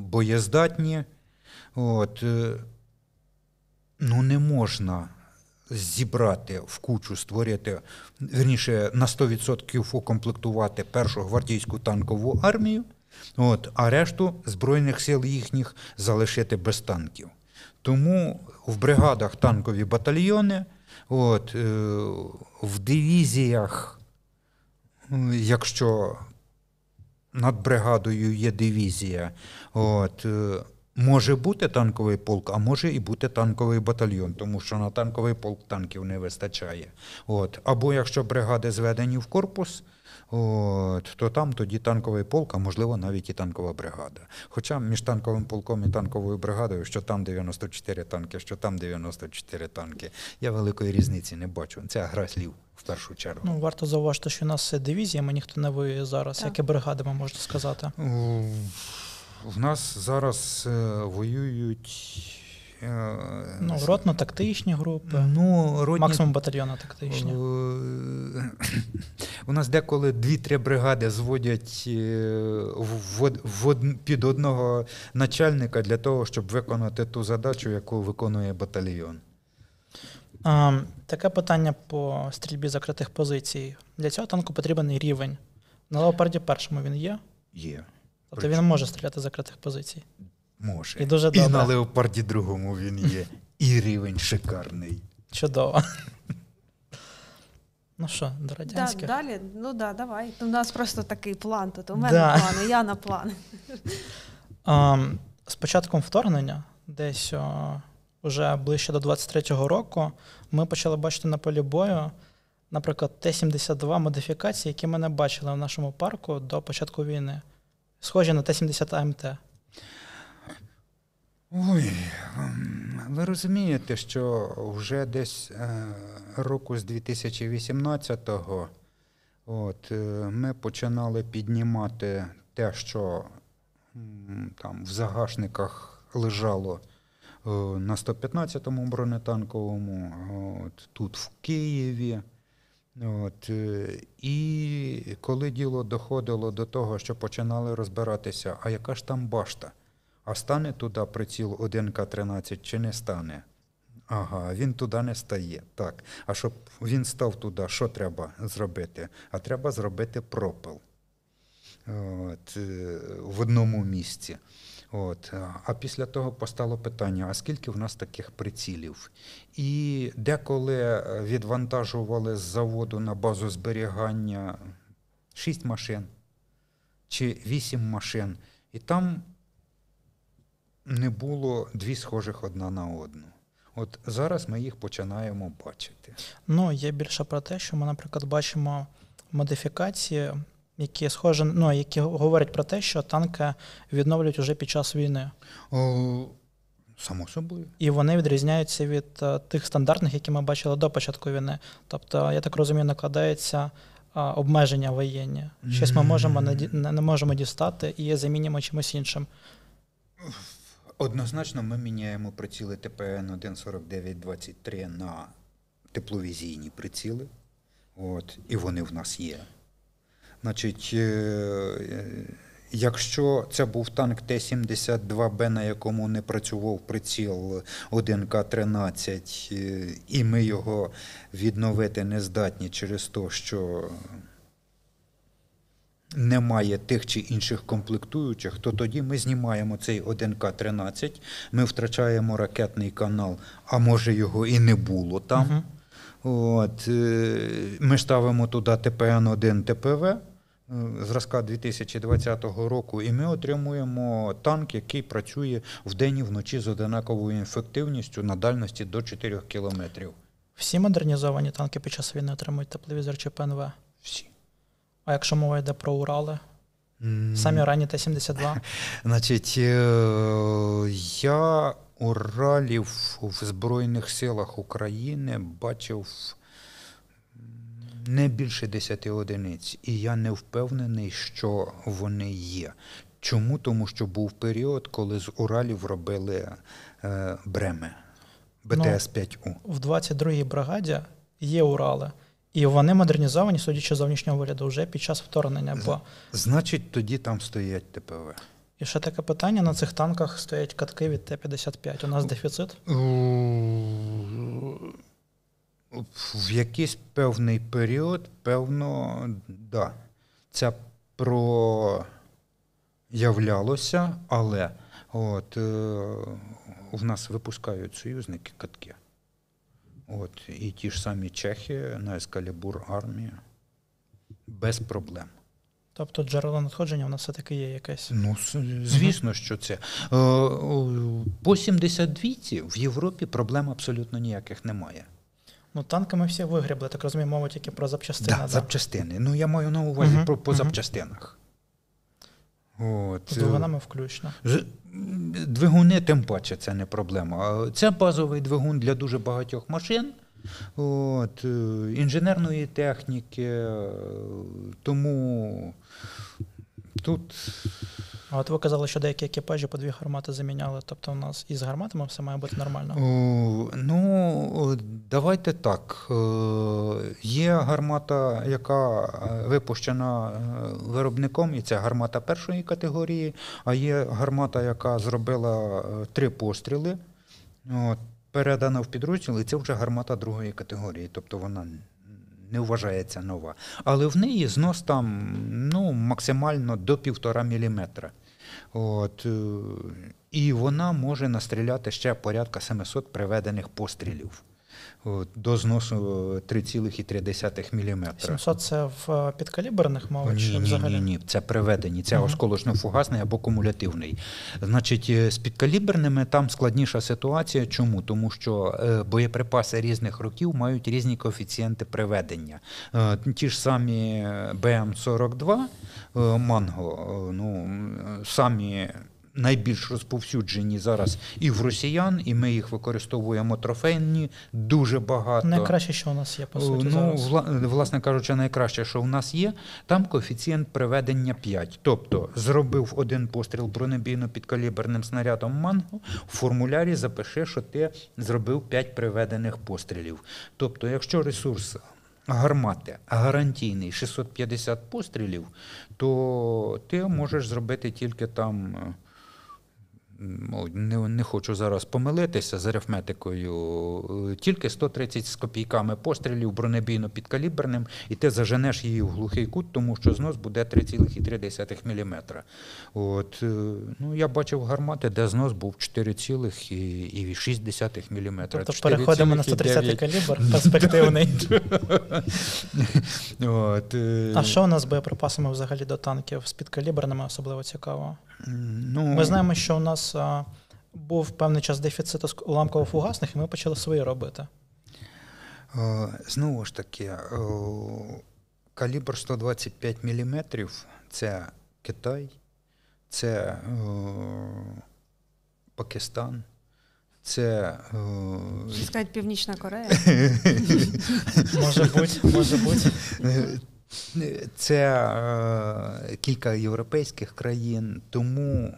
боєздатні. От, ну не можна зібрати в кучу, створити, верніше, на 100% укомплектувати першу гвардійську танкову армію, от, а решту Збройних сил їхніх залишити без танків. Тому в бригадах танкові батальйони, от, е, в дивізіях, якщо над бригадою є дивізія, от, е, може бути танковий полк, а може і бути танковий батальйон, тому що на танковий полк танків не вистачає. От. Або якщо бригади зведені в корпус, от, то там тоді танковий полк, а можливо навіть і танкова бригада. Хоча між танковим полком і танковою бригадою, що там 94 танки, що там 94 танки, я великої різниці не бачу. Це гра слів в першу чергу. Ну, варто зауважити, що у нас дивізіями ніхто не воює зараз, Так. як і бригадами, можна сказати. В нас зараз е, воюють. е, Ну, ротно-тактичні групи, ну, родні, максимум батальйона тактичні. У нас деколи дві-три бригади зводять е, в, в під одного начальника для того, щоб виконати ту задачу, яку виконує батальйон. А, таке питання по стрільбі закритих позицій. Для цього танку потрібен рівень. На леопарді першому він є, Є. тобто він може стріляти з закритих позицій. Може. І дуже І на леопарді другому він є. І рівень шикарний. Чудово. Ну що, до Да, далі, ну да, давай. У нас просто такий план тут. У мене Да. плани, я на план. А, з початком вторгнення, десь о, уже ближче до 23-го року, ми почали бачити на полі бою, наприклад, Т-72 модифікації, які ми не бачили в нашому парку до початку війни. Схожі на Т-70 АМТ. Ой, ем, ви розумієте, що вже десь е, року з 2018-го от, е, ми починали піднімати те, що там в загашниках лежало е, на 115-му бронетанковому, от, тут в Києві. От, е, і коли діло доходило до того, що починали розбиратися, а яка ж там башта? А стане туди приціл 1К13 чи не стане? Ага, він туди не стає. Так. А щоб він став туди, що треба зробити? А треба зробити пропил От, е, в одному місці. От. А після того постало питання: а скільки в нас таких прицілів? І деколи е, відвантажували з заводу на базу зберігання 6 машин чи 8 машин, і там не було дві схожих одна на одну. От зараз ми їх починаємо бачити. Ну, є більше про те, що ми, наприклад, бачимо модифікації, які схожі, ну, які говорять про те, що танки відновлюють уже під час війни. О, само собою. І вони відрізняються від е, тих стандартних, які ми бачили до початку війни. Тобто, я так розумію, накладається е, обмеження воєнні. Щось ми можемо не, не можемо дістати і замінюємо чимось іншим. Однозначно, ми міняємо приціли ТПН 14923 на тепловізійні приціли. От, і вони в нас є. Значить, е, якщо це був танк Т-72Б, на якому не працював приціл 1К-13, е, і ми його відновити не здатні через те, що немає тих чи інших комплектуючих, то тоді ми знімаємо цей 1К-13, ми втрачаємо ракетний канал, а може його і не було там. Мгм. От, е, ми ставимо туди ТПН-1 ТПВ зразка 2020 року, і ми отримуємо танк, який працює вдень і вночі з одинаковою ефективністю на дальності до 4 кілометрів. Всі модернізовані танки під час війни отримують тепловізор чи ПНВ. Всі. А якщо мова йде про Урали, самі ранні Т-72, Значить, е, я Уралів в Збройних силах України бачив не більше 10 одиниць, і я не впевнений, що вони є. Чому? Тому що був період, коли з Уралів робили е, Бреме, БТС-5У. в 22-й бригаді є Урали. І вони модернізовані, судячи з зовнішнього вигляду, вже під час вторгнення. Бо Значить, тоді там стоять ТПВ. і ще таке питання: на цих танках стоять катки від Т-55. У нас дефіцит. В якийсь певний період, певно, да. Це проявлялося, але от, е, в нас випускають союзники катки. От, і ті ж самі чехи на ескалібур армія. Без проблем. Тобто джерело надходження у нас все-таки є якесь. Ну, звісно, що це. Е, По 72-ці в Європі проблем абсолютно ніяких немає. Ну, танки ми всі вигрібли, так розумію, мова тільки про запчастини. Да, да. запчастини. Ну, я маю на увазі Мгм, про, по мгм. запчастинах. От. З двигунами включно. З- Двигуни, тим паче, це не проблема. Це базовий двигун для дуже багатьох машин. От, е, інженерної техніки, е, тому тут А от ви казали, що деякі екіпажі по дві гармати заміняли. Тобто у нас із гарматами все має бути нормально. О, Ну, давайте так. Е, Є гармата, яка е, випущена е, виробником, і це гармата першої категорії, а є гармата, яка зробила е, три постріли, от, передана в підрозділ, і це вже гармата другої категорії, тобто вона не вважається нова. Але в неї знос там ну, максимально до півтора міліметра. От, е, і вона може настріляти ще порядка 700 приведених пострілів до зносу 3,3 мм. 700 це в е, підкаліберних мова чи Ні, ні, взагалі? ні, ні, це приведені, це Мгм. осколочно-фугасний або кумулятивний. Значить, е, з підкаліберними там складніша ситуація. Чому? Тому що е, боєприпаси різних років мають різні коефіцієнти приведення. Ті ж самі е, БМ-42 е, Манго, ну, самі найбільш розповсюджені зараз і в росіян, і ми їх використовуємо трофейні дуже багато. Найкраще, що у нас є, по суті, ну, зараз. власне кажучи, найкраще, що в нас є, там коефіцієнт приведення 5. Тобто зробив один постріл бронебійно підкаліберним снарядом манго, в формулярі запиши, що ти зробив 5 приведених пострілів. Тобто, якщо ресурс гармати гарантійний 650 пострілів, то ти можеш зробити тільки там. Не, не хочу зараз помилитися з арифметикою. Е, Тільки 130 з копійками пострілів бронебійно підкаліберним, і ти заженеш її в глухий кут, тому що знос буде 3,3 мм. От, е, ну, я бачив гармати, де знос був 4,6 мм. Тобто переходимо на 130 калібр, перспективний. От, е, А що у нас з боєприпасами взагалі до танків? З підкаліберними особливо цікаво. ну, Ми знаємо, що у нас а, був певний час дефіциту уламково-фугасних, і ми почали свої робити. Знову ж таки, е, калібр 125 мм це Китай, це е, Пакистан, це е, сказати Північна Корея? Може бути, може бути. Це е, кілька європейських країн, тому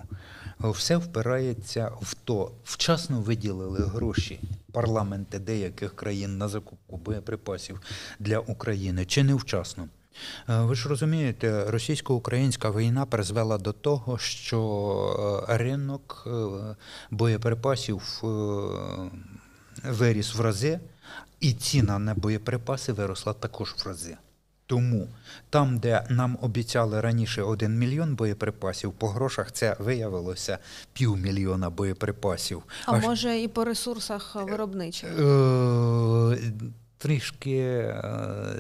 все впирається в то. Вчасно виділили гроші парламенти деяких країн на закупку боєприпасів для України чи невчасно. Е, Ви ж розумієте, російсько-українська війна призвела до того, що е, ринок е, боєприпасів виріс в рази, і ціна на боєприпаси виросла також в рази. Тому там, де нам обіцяли раніше 1 мільйон боєприпасів, по грошах це виявилося півмільйона боєприпасів. А Аж- може і по ресурсах виробничих? Трішки е,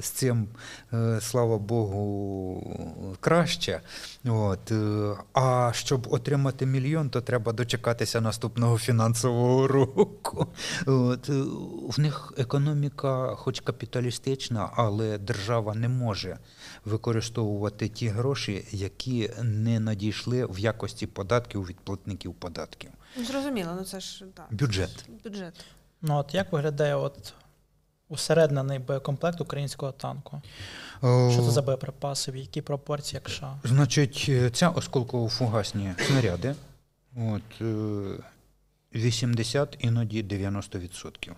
з цим, е, слава Богу, краще. От. е, А щоб отримати мільйон, то треба дочекатися наступного фінансового року. От. е, В них економіка, хоч капіталістична, але держава не може використовувати ті гроші, які не надійшли в якості податків від платників податків. Ну, Зрозуміло, ну це ж так. Бюджет. Бюджет. Ну от як виглядає от усереднений боєкомплект українського танку? Е, Що це за боєприпаси, в якій пропорції, якщо? Значить, е, це осколково-фугасні снаряди. От, е, 80, іноді 90%.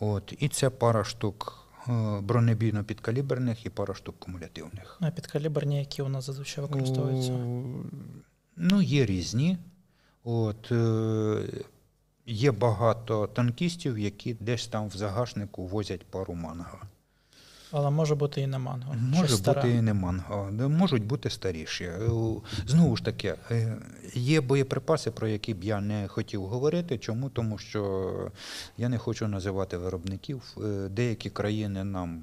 От, і це пара штук е, бронебійно-підкаліберних і пара штук кумулятивних. А підкаліберні, які у нас зазвичай використовуються? О, Ну, є різні. От, е, є багато танкістів, які десь там в загашнику возять пару манго. Але може бути і не манго. Може бути і не манго, можуть бути старіші. Е, Знову ж таки, е, є боєприпаси, про які б я не хотів говорити. Чому? Тому що я не хочу називати виробників. Е, Деякі країни нам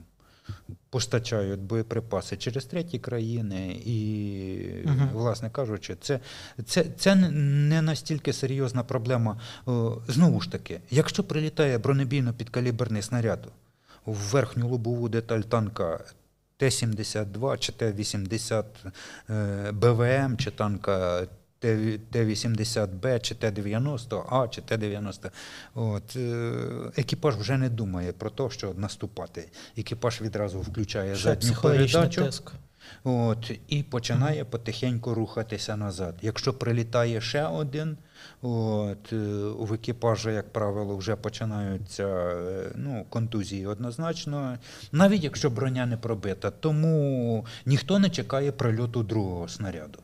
постачають боєприпаси через треті країни, і, Мгм. власне кажучи, це, це, це не настільки серйозна проблема. Знову ж таки, якщо прилітає бронебійно-підкаліберний снаряд в верхню лобову деталь танка Т-72 чи Т-80 е, БВМ, чи танка Т-80Б, чи Т-90А, чи Т-90. От, е, екіпаж вже не думає про те, що наступати. Екіпаж відразу включає задню передачу. От, і починає потихеньку рухатися назад. Якщо прилітає ще один, от, е, в екіпажі, як правило, вже починаються е, ну, контузії однозначно, навіть якщо броня не пробита. Тому ніхто не чекає прильоту другого снаряду.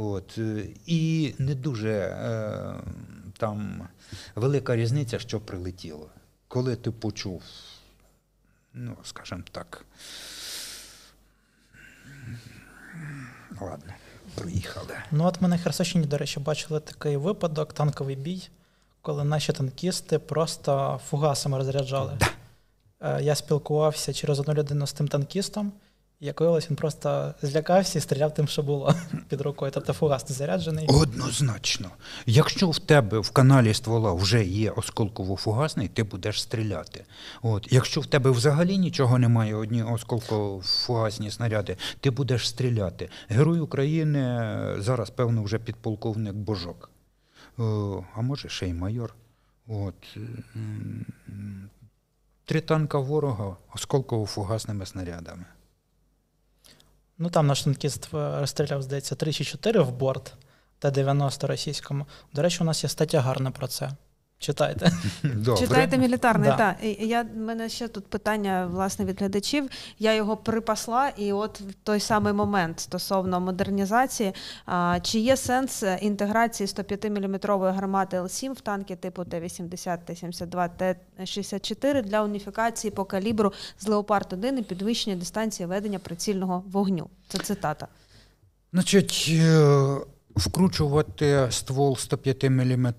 От, е, і не дуже е, там велика різниця, що прилетіло. Коли ти почув, ну, скажімо так, Ладно, проїхали. Ну от ми на Херсонщині, до речі, бачили такий випадок, танковий бій, коли наші танкісти просто фугасами розряджали. Е, Я спілкувався через одну людину з тим танкістом, Як виявилось, він просто злякався і стріляв тим, що було під рукою. Тобто фугас не заряджений. Однозначно. Якщо в тебе в каналі ствола вже є осколково-фугасний, ти будеш стріляти. От. Якщо в тебе взагалі нічого немає, одні осколково-фугасні снаряди, ти будеш стріляти. Герой України е, зараз, певно, вже підполковник Божок. О, а може ще й майор. От. Три танка ворога осколково-фугасними снарядами. Ну там наш танкіст е, розстріляв, здається, 3 чи 4 в борт Т-90 російському. До речі, у нас є стаття гарна про це. Читайте. Добре. Читайте мілітарний, Да. так. І Я, в мене ще тут питання власне від глядачів. Я його припасла, і от в той самий момент стосовно модернізації, а, чи є сенс інтеграції 105-мм гармати Л-7 в танки типу Т-80, Т-72, Т-64 для уніфікації по калібру з Леопард-1 і підвищення дистанції ведення прицільного вогню? Це цитата. Значить, е, вкручувати ствол 105 мм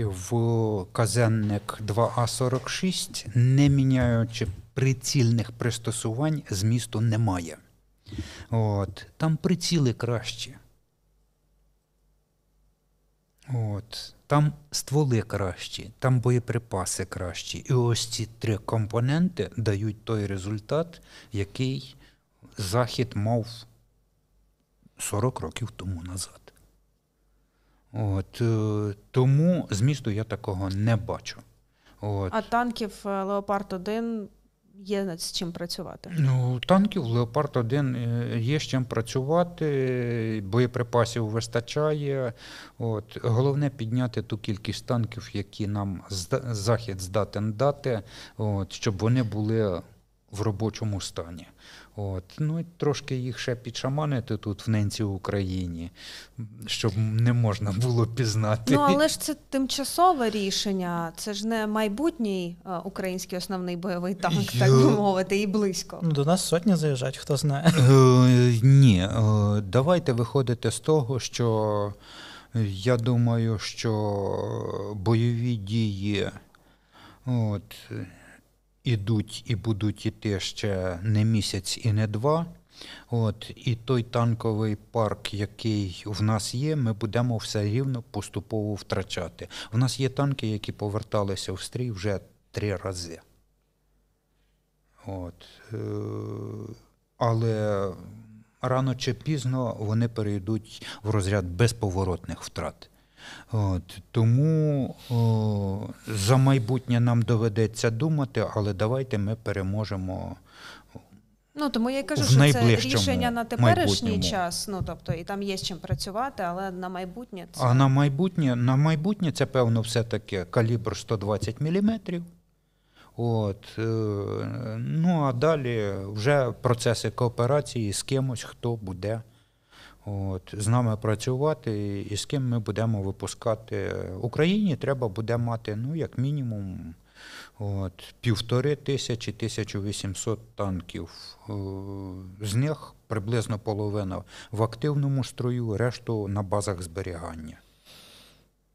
в казенник 2А46, не міняючи прицільних пристосувань, змісту немає. От. Там приціли кращі. От. Там стволи кращі, там боєприпаси кращі. І ось ці три компоненти дають той результат, який Захід мав 40 років тому назад. От, е, тому змісту я такого не бачу. От. А танків е, Леопард-1 є над з чим працювати. Ну, танків Леопард 1 є з чим працювати, боєприпасів вистачає. От. Головне підняти ту кількість танків, які нам Захід здатен дати, от, щоб вони були в робочому стані. От. Ну, і трошки їх ще підшаманити тут в ненці Україні, щоб не можна було пізнати. Ну, але ж це тимчасове рішення, це ж не майбутній е, український основний бойовий танк, так би мовити, і близько. Ну, до нас сотні заїжджають, хто знає. Е, Ні, е, давайте виходити з того, що я думаю, що бойові дії от, ідуть і будуть іти ще не місяць і не два. От, і той танковий парк, який в нас є, ми будемо все рівно поступово втрачати. В нас є танки, які поверталися в стрій вже три рази. От, е, але рано чи пізно вони перейдуть в розряд безповоротних втрат. От, тому о, за майбутнє нам доведеться думати, але давайте ми переможемо. Ну тому я й кажу, що це рішення на теперішній майбутньому. час. Ну тобто, і там є з чим працювати, але на майбутнє це А на майбутнє, на майбутнє це, певно, все-таки калібр 120 мм. От, е, ну а далі вже процеси кооперації з кимось, хто буде от, з нами працювати і з ким ми будемо випускати. Україні треба буде мати, ну, як мінімум, от, півтори тисячі, 1800 танків. Е, З них приблизно половина в активному строю, решту на базах зберігання.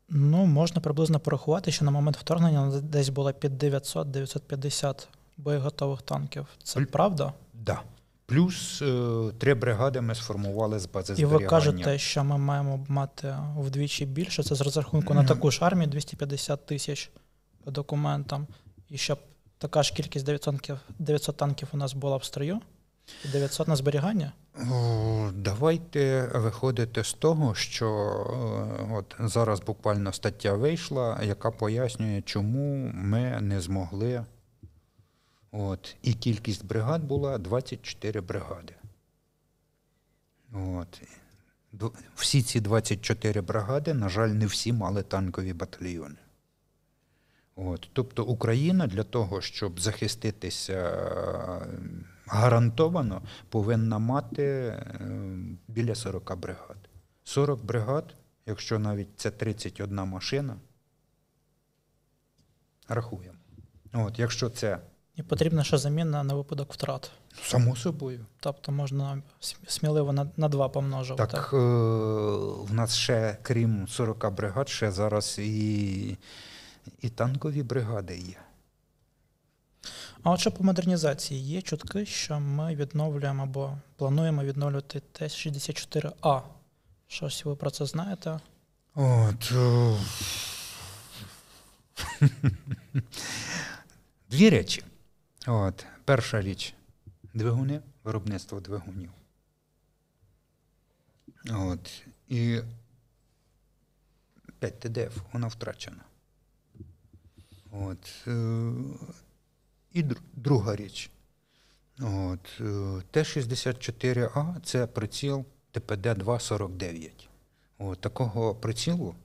Ну, можна приблизно порахувати, що на момент вторгнення десь було під 900-950 боєготових танків. Це правда? Да. Плюс е, три бригади ми сформували з бази І ви кажете, що ми маємо мати вдвічі більше. Це з розрахунку на таку ж армію 250 тисяч по документам. І щоб така ж кількість 900 танків, 900 танків у нас була в строю, і 900 на зберігання. Давайте виходити з того, що е, от зараз буквально стаття вийшла, яка пояснює, чому ми не змогли. От, і кількість бригад була 24 бригади. От. Всі ці 24 бригади, на жаль, не всі мали танкові батальйони. От. Тобто Україна для того, щоб захиститися е, гарантовано, повинна мати е, біля 40 бригад. 40 бригад, якщо навіть це 31 машина, рахуємо. От, якщо це І потрібна ще заміна на випадок втрат. само собою, Тобто можна сміливо на, на два помножувати. так е, в нас ще, крім 40 бригад, ще зараз і, і танкові бригади є. А от що по модернізації є чутки, що ми відновлюємо або плануємо відновлювати Т-64А. Щось ви про це знаєте? От. Дві речі. От. Перша річ двигуни, виробництво двигунів. От. І 5 ТДФ, вона втрачена. От. е, І друга річ. От. е, Т-64А це приціл ТПД-249. От, такого прицілу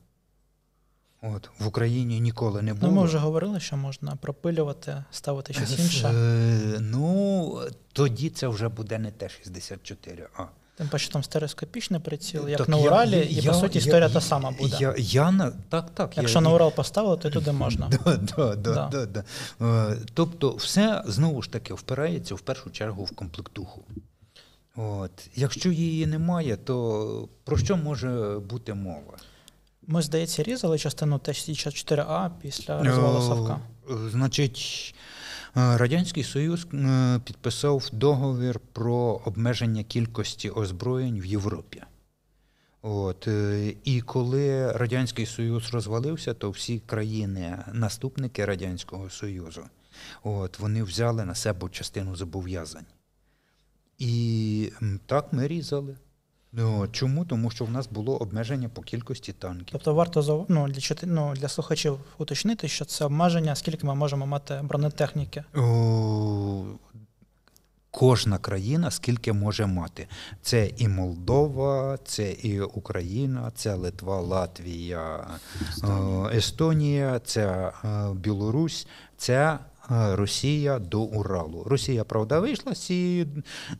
от, в Україні ніколи не було. Ну, ми вже говорили, що можна пропилювати, ставити щось інше. Е, Ну, тоді це вже буде не Т-64А. Тим паче там стереоскопічний приціл, як Так на я- Уралі, і я- по суті я- історія я- та сама буде. Я, я, на- так, так. Якщо я, на Урал поставили, то туди можна. Да, да, да, Да. да. Да, Е, Тобто, все знову ж таки впирається в першу чергу в комплектуху. От. Якщо її немає, то про що може бути мова? Ми, здається, різали частину Т-64А після розвалу Е, Савка. е, Значить, е, Радянський Союз підписав договір про обмеження кількості озброєнь в Європі. От, і коли Радянський Союз розвалився, то всі країни-наступники Радянського Союзу от, вони взяли на себе частину зобов'язань. І так ми різали. Ну, чому? Тому що в нас було обмеження по кількості танків. Тобто варто ну, для, ну, для слухачів уточнити, що це обмеження, скільки ми можемо мати бронетехніки. О, Кожна країна скільки може мати. Це і Молдова, це і Україна, це Литва, Латвія, е, Естонія, це е, Білорусь, це е, Росія до Уралу. Росія, правда, вийшла з цієї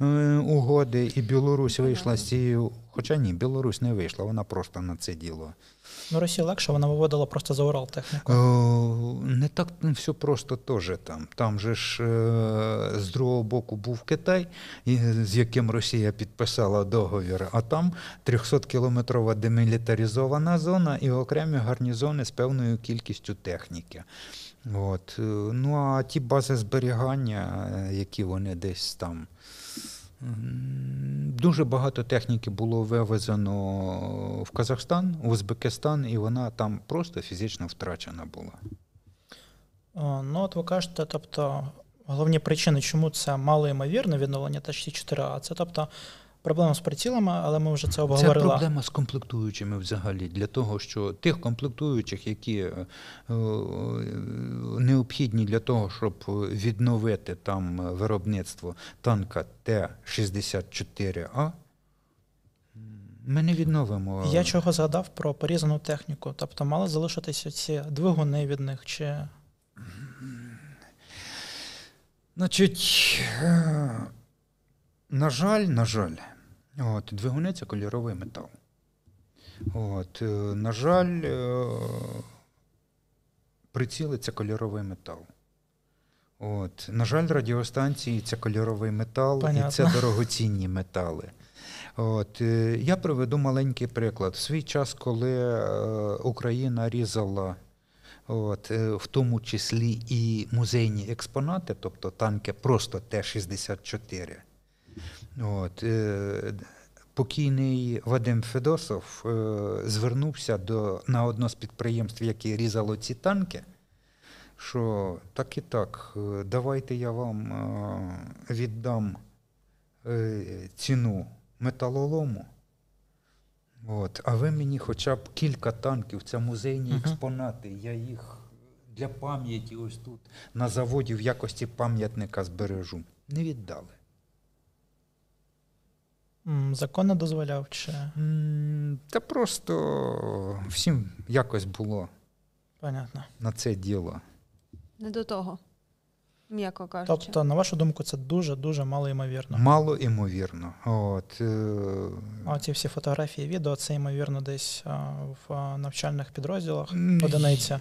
е, угоди, і Білорусь вийшла з цієї. Хоча ні, Білорусь не вийшла, вона просто на це діло. Ну, Росія легше, вона виводила просто за Урал техніку. О, не так все просто теж там. Там же ж е, з другого боку був Китай, з яким Росія підписала договір, а там 300-кілометрова демілітаризована зона і окремі гарнізони з певною кількістю техніки. От. е, Ну а ті бази зберігання, е, які вони десь там. Дуже багато техніки було вивезено в Казахстан, в Узбекистан, і вона там просто фізично втрачена була. Ну, от ви кажете, тобто, головні причини, чому це мало ймовірне відновлення Т-64А, це тобто проблема з прицілами, але ми вже це Це проблема з комплектуючими взагалі, для того, що тих комплектуючих, які е, е, необхідні для того, щоб відновити там виробництво танка Т-64А, ми не відновимо. Я чого згадав про порізану техніку. Тобто мали залишитися ці двигуни від них, чи Значить, е, на жаль, на жаль, от, двигуни це кольоровий метал. От, е, на жаль, е, приціли це кольоровий метал. От, на жаль, радіостанції це кольоровий метал і це дорогоцінні метали. От, е, я приведу маленький приклад. В свій час, коли Україна різала От, в тому числі і музейні експонати, тобто танки просто Т-64. От, е, покійний Вадим Федосов е, звернувся до, на одно з підприємств, яке різало ці танки, що так і так, е, давайте я вам е, віддам е, ціну металолому. От, а ви мені хоча б кілька танків, це музейні експонати. Я їх для пам'яті ось тут на заводі в якості пам'ятника збережу. Не віддали. Закон не дозволяв, чи Та просто всім якось було понятно. на це діло. Не до того, м'яко кажучи. Тобто, на вашу думку, це дуже дуже мало ймовірно. Мало імовірно. От, е, А ці всі фотографії, відео, це ймовірно десь а, в навчальних підрозділах одиниця.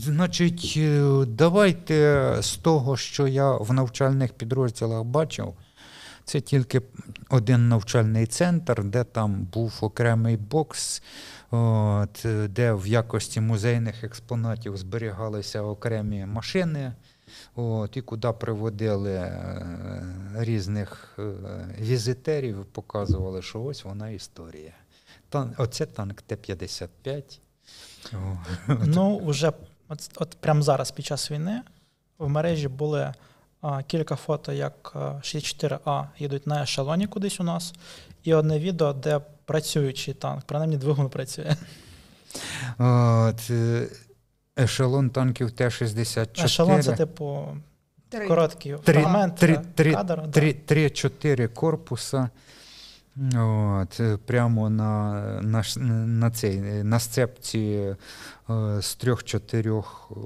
Значить, е, давайте з того, що я в навчальних підрозділах бачив, це тільки один навчальний центр, де там був окремий бокс, от, де в якості музейних експонатів зберігалися окремі машини От, і куди приводили е, різних е, візитерів, показували, що ось вона історія. Тан, оце танк Т-55. О, Ну, вже от, от прямо зараз, під час війни, в мережі були кілька фото, як а, 64А їдуть на ешелоні кудись у нас, і одне відео, де працюючий танк, принаймні двигун працює. От, е, ешелон танків Т-64. Ешелон це, типу, Три. короткий фрагмент е, кадр. Три-чотири корпуса. От, е, прямо на, на, на, цей, е, на сцепці е, з трьох-чотирьох е,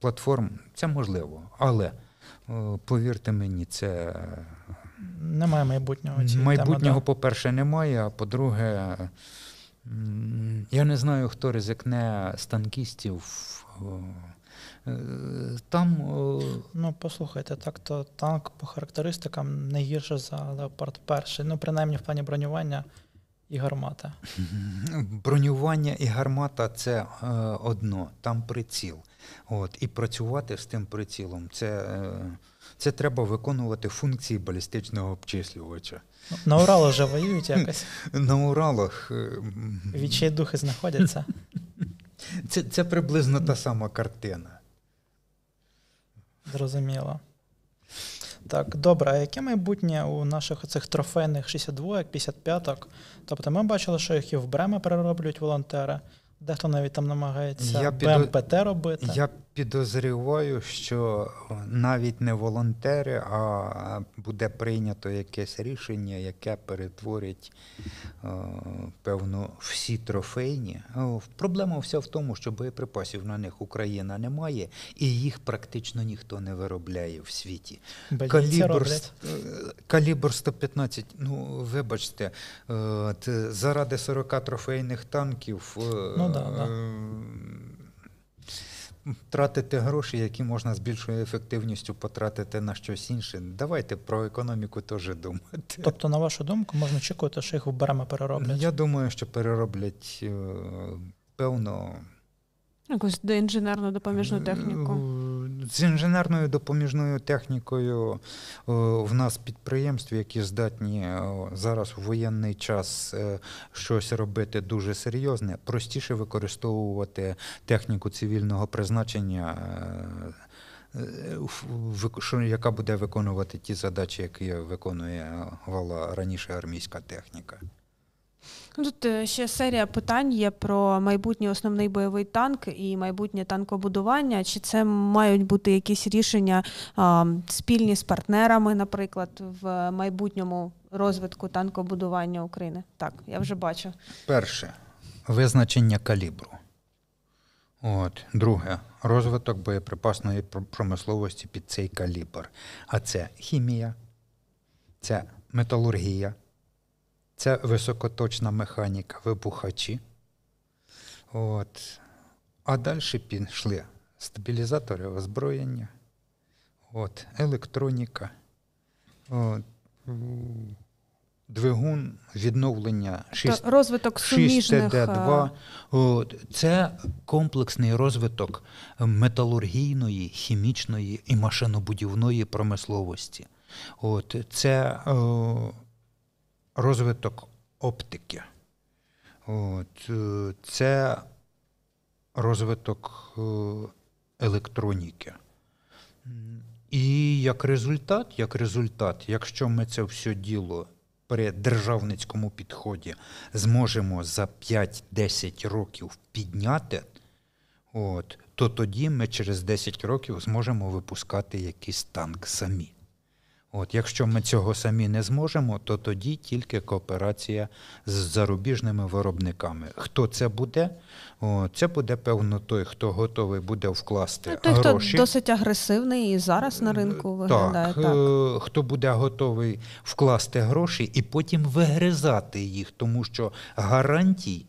платформ. Це можливо. Але е, повірте мені, це Немає майбутнього. цієї майбутнього, да. по-перше, немає, а по-друге, я не знаю, хто ризикне з танкістів. е, е, Там е, Ну, послухайте, так то танк по характеристикам не гірше за Леопард 1. Ну, принаймні в плані бронювання і гармати. Бронювання і гармата це е, одно, там приціл. От, і працювати з тим прицілом це, е, це треба виконувати функції балістичного обчислювача. Ну, На Уралу вже воюють якось. На Уралах е, Відчайдухи знаходяться. це, це приблизно та сама картина. Зрозуміло. Так, добре, а яке майбутнє у наших оцих трофейних 62 55-ок? Тобто ми бачили, що їх і в Бреме перероблюють волонтери, дехто навіть там намагається Я БМПТ робити. Я підозрюваю, що навіть не волонтери, а буде прийнято якесь рішення, яке перетворить е, певно всі трофейні. Проблема вся в тому, що боєприпасів на них Україна не має, і їх практично ніхто не виробляє в світі. Калібр, е, калібр 115, ну вибачте, е, заради 40 трофейних танків. е, Ну да, да. Тратити гроші, які можна з більшою ефективністю потратити на щось інше. Давайте про економіку теж думати. Тобто, на вашу думку, можна очікувати, що їх в беремо перероблять. Я думаю, що перероблять е, певно Якусь до інженерну допоміжну техніку. Е, З інженерною допоміжною технікою е, в нас підприємств, які здатні е, зараз у воєнний час щось робити дуже серйозне, простіше використовувати техніку цивільного призначення. яка буде виконувати ті задачі, які виконувала раніше армійська техніка. Ну, Тут е, ще серія питань є про майбутній основний бойовий танк і майбутнє танкобудування. Чи це мають бути якісь рішення а, спільні з партнерами, наприклад, в майбутньому розвитку танкобудування України? Так, я вже бачу. Перше визначення калібру. От. Друге розвиток боєприпасної промисловості під цей калібр. А це хімія, це металургія, це високоточна механіка, вибухачі. От. А далі пішли стабілізатори озброєння, от, електроніка. От. Двигун відновлення 6 Тобто розвиток 6 суміжних ТД-2. е, От, Це комплексний розвиток металургійної, хімічної і машинобудівної промисловості. От, це е, розвиток оптики. От, е, це розвиток е, електроніки. І як результат, як результат, якщо ми це все діло при державницькому підході зможемо за 5-10 років підняти, от, то тоді ми через 10 років зможемо випускати якийсь танк самі. От, якщо ми цього самі не зможемо, то тоді тільки кооперація з зарубіжними виробниками. Хто це буде? О, це буде, певно, той, хто готовий буде вкласти ну, той, хто досить агресивний і зараз на ринку виглядає Так, так. е, хто буде готовий вкласти гроші і потім вигризати їх, тому що гарантій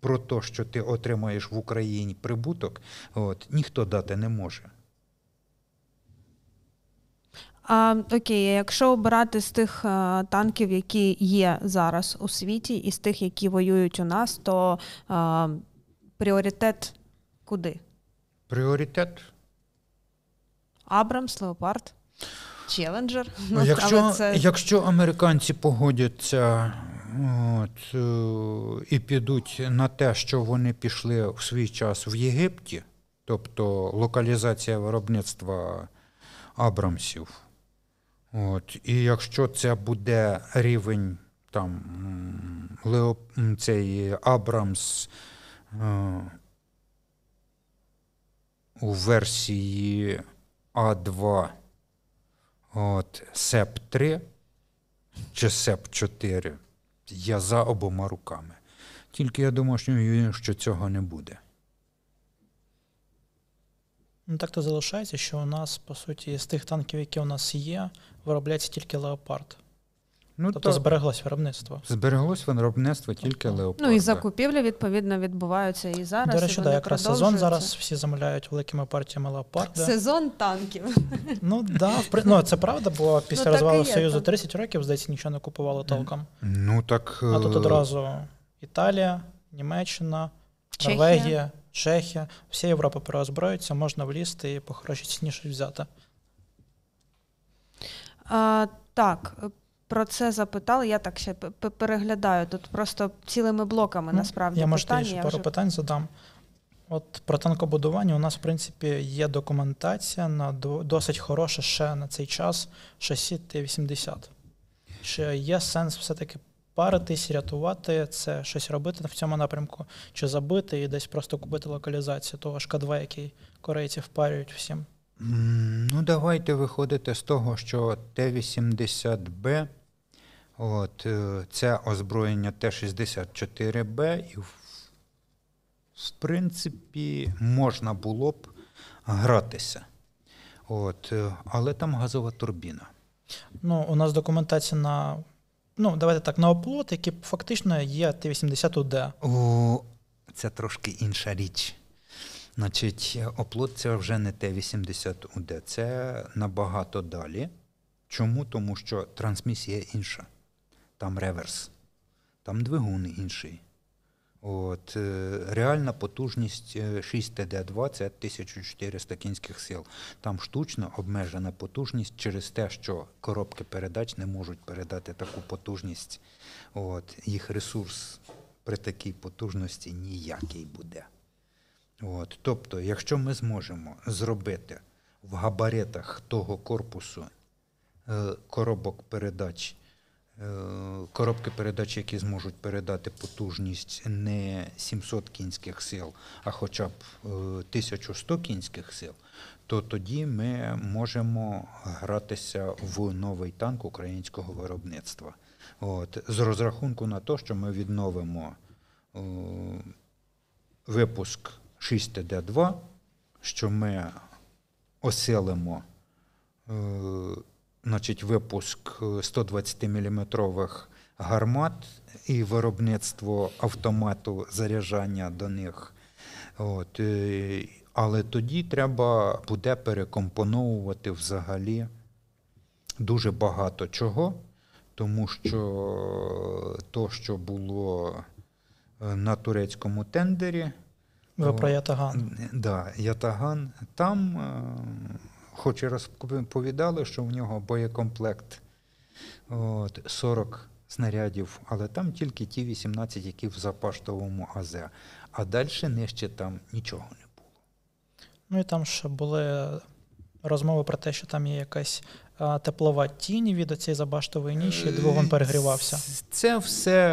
про те, що ти отримаєш в Україні прибуток, от, ніхто дати не може. А окей, якщо обирати з тих е, танків, які є зараз у світі, і з тих, які воюють у нас, то е, пріоритет куди? Пріоритет Абрамс, Леопард, Челенджер. Ну, якщо, якщо американці погодяться от, е, і підуть на те, що вони пішли в свій час в Єгипті, тобто локалізація виробництва Абрамсів, от, і якщо це буде рівень там м, Лео, цей Абрамс е, у версії А2 От СЕП 3 чи СЕП 4 я за обома руками. Тільки я думаю, що цього не буде. Ну так то залишається, що у нас, по суті, з тих танків, які у нас є, виробляється тільки леопард. Ну, Тобто то збереглось виробництво. збереглось виробництво тільки леопарда. Ну і закупівлі, відповідно, відбуваються і зараз. До речі, да, якраз сезон зараз всі замовляють великими партіями леопарда. Сезон танків. Ну да, в при- ну, це правда, бо після так і розвалу Союзу так. 30 років, здається, нічого не купували толком. Ну так. А тут е, одразу Італія, Німеччина, Чехія. Норвегія, Чехія. Вся Європа переозброюється, можна влізти і по хорошій ціні щось взяти. А, так, про це запитали. Я так ще переглядаю. Тут просто цілими блоками Ну, насправді я може питання. ще я пару вже- питань задам. От про танкобудування у нас, в принципі, є документація на до- досить хороше ще на цей час шасі Т-80. Чи є сенс все-таки паритись, рятувати це, щось робити в цьому напрямку, чи забити і десь просто купити локалізацію того ж К2, який корейці впарюють всім? Ну, давайте виходити з того, що Т-80Б от, е, це озброєння Т-64Б, і в, в принципі можна було б гратися. От, е, але там газова турбіна. Ну, у нас документація на. Ну, давайте так, на оплот, який фактично є Т-80УД. О, це трошки інша річ. Значить, оплот це вже не Т-80УД, це набагато далі. Чому? Тому що трансмісія інша. Там реверс, там двигун інший. От, е, реальна потужність е, 6 ТД2 це 1400 кінських сил. Там штучно обмежена потужність через те, що коробки передач не можуть передати таку потужність. От, їх ресурс при такій потужності ніякий буде. От, тобто, якщо ми зможемо зробити в габаритах того корпусу е, коробок передач, е, коробки передач, які зможуть передати потужність не 700 кінських сил, а хоча б е, 1100 кінських сил, то тоді ми можемо гратися в новий танк українського виробництва. От, з розрахунку на те, що ми відновимо е, випуск 6TD2, що ми оселимо е, значить, випуск 120-мм гармат і виробництво автомату заряджання до них. От, е, але тоді треба буде перекомпоновувати взагалі дуже багато чого, тому що то, що було е, на турецькому тендері, Ви про Ятаган. Да, Ятаган. Там, е, хоч і розповідали, що в нього боєкомплект от, 40 снарядів, але там тільки ті 18, які в запаштовому АЗ. А далі нижче там нічого не було. Ну і там ще були розмови про те, що там є якась теплова тінь від цієї забаштової ніші, і двигун перегрівався. Це все,